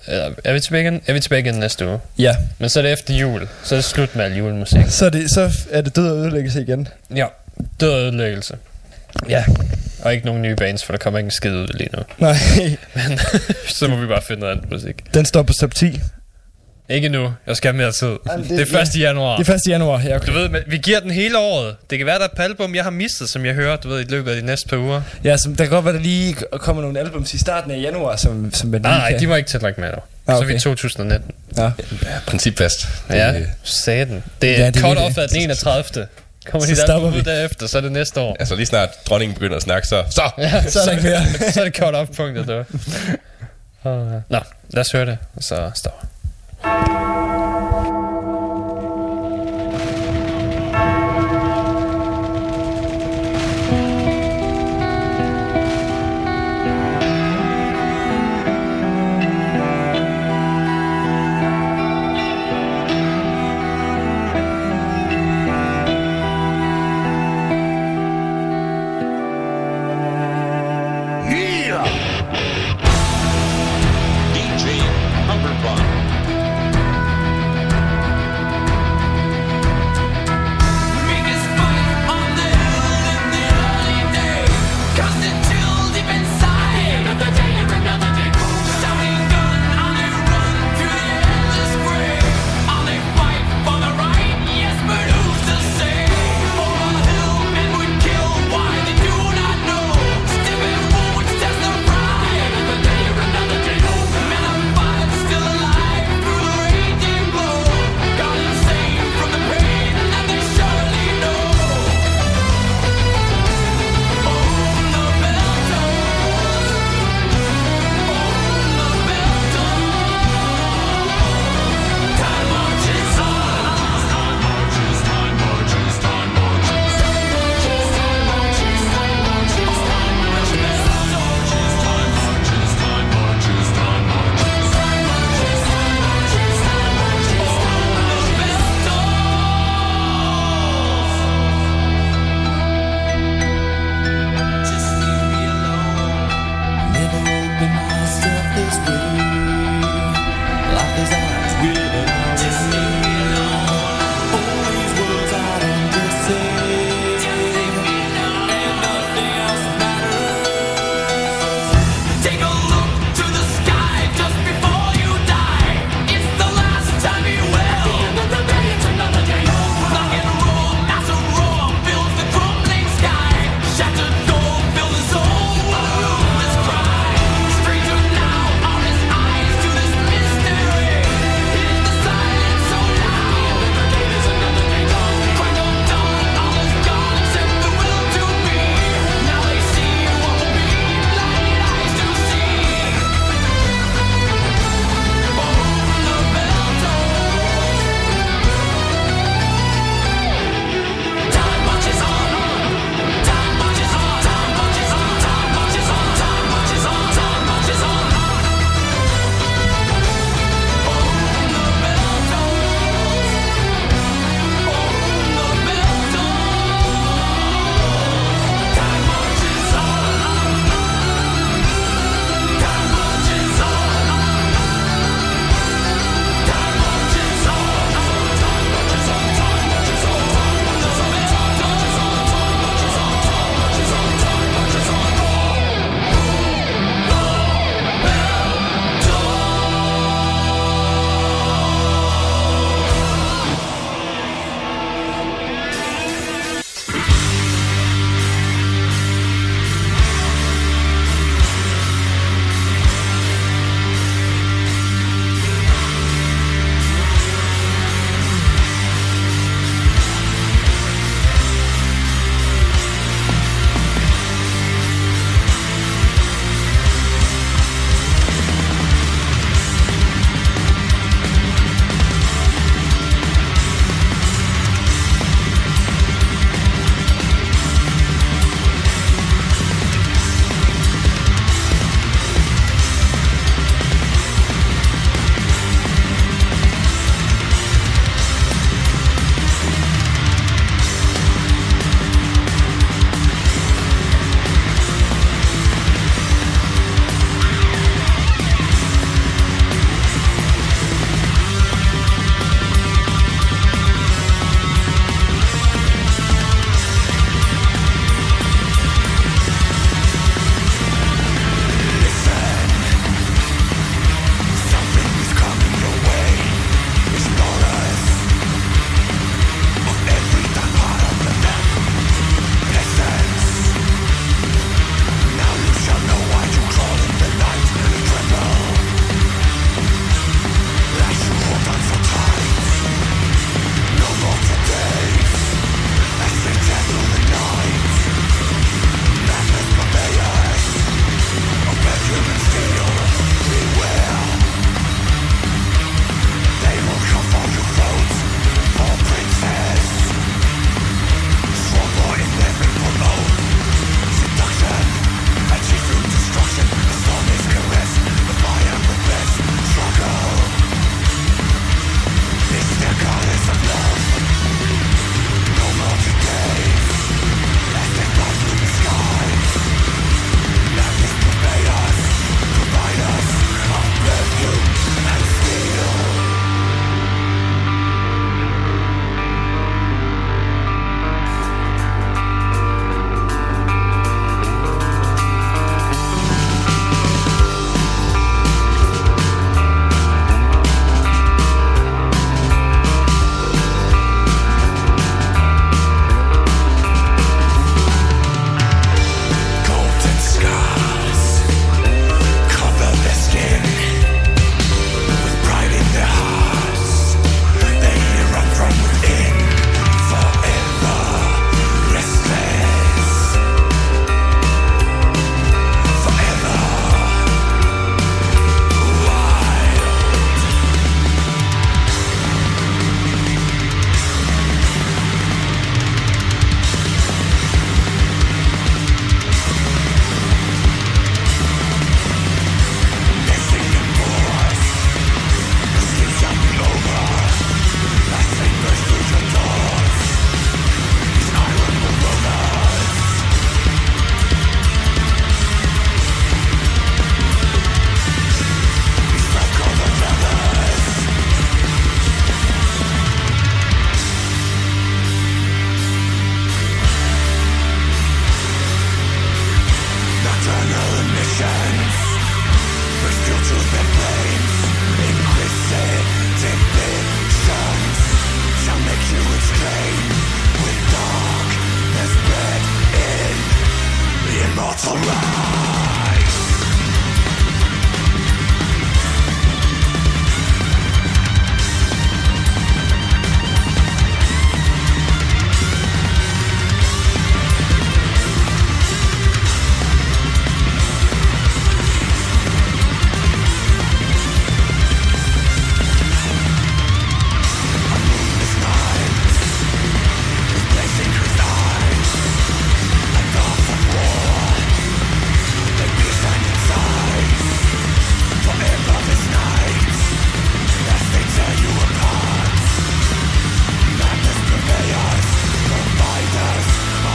S2: øh, er vi tilbage igen, er vi tilbage igen næste uge.
S1: Ja,
S2: Men så er det efter jul. Så er det slut med al julemusik.
S1: så er det, så er det død og ødelæggelse igen.
S2: Ja, død og ødelæggelse.
S1: Ja.
S2: Og ikke nogen nye bands, for der kommer ikke en skid ud lige nu.
S1: Nej, *laughs*
S2: så må vi bare finde noget andet musik.
S1: den står på top 10.
S2: Ikke nu. Jeg skal have mere tid.
S1: Jamen,
S2: det,
S1: det-
S2: det er 1. januar.
S1: Det er 1. januar. Ja, okay.
S2: Du ved, men vi giver den hele året. Det kan være, der er et album, jeg har mistet, som jeg hører, du ved, i løbet af de næste par uger.
S1: Ja, så der kan godt være, der lige kommer nogle albums i starten af januar, som, som man
S2: Nej, nej,
S1: kan...
S2: de må ikke tælle med dig.
S1: Ah,
S2: Så er vi
S1: okay.
S2: i 2019.
S1: Ja.
S4: Ja, principfast.
S2: Ja,
S4: Det-
S2: satan. Det er
S1: Ja,
S2: ja,
S1: det
S2: cut off
S1: det.
S2: af den 31. Kommer
S1: Så
S2: de der
S1: stopper
S2: ud
S1: vi.
S2: derefter, så er det næste år.
S4: Altså lige snart dronningen begynder at snakke, så... Så! *laughs*
S2: Ja,
S1: Så er der ikke mere. *laughs*
S2: så er det cut off punktet, du. *laughs* Uh, Nå, lad os høre det, og så stopper. Música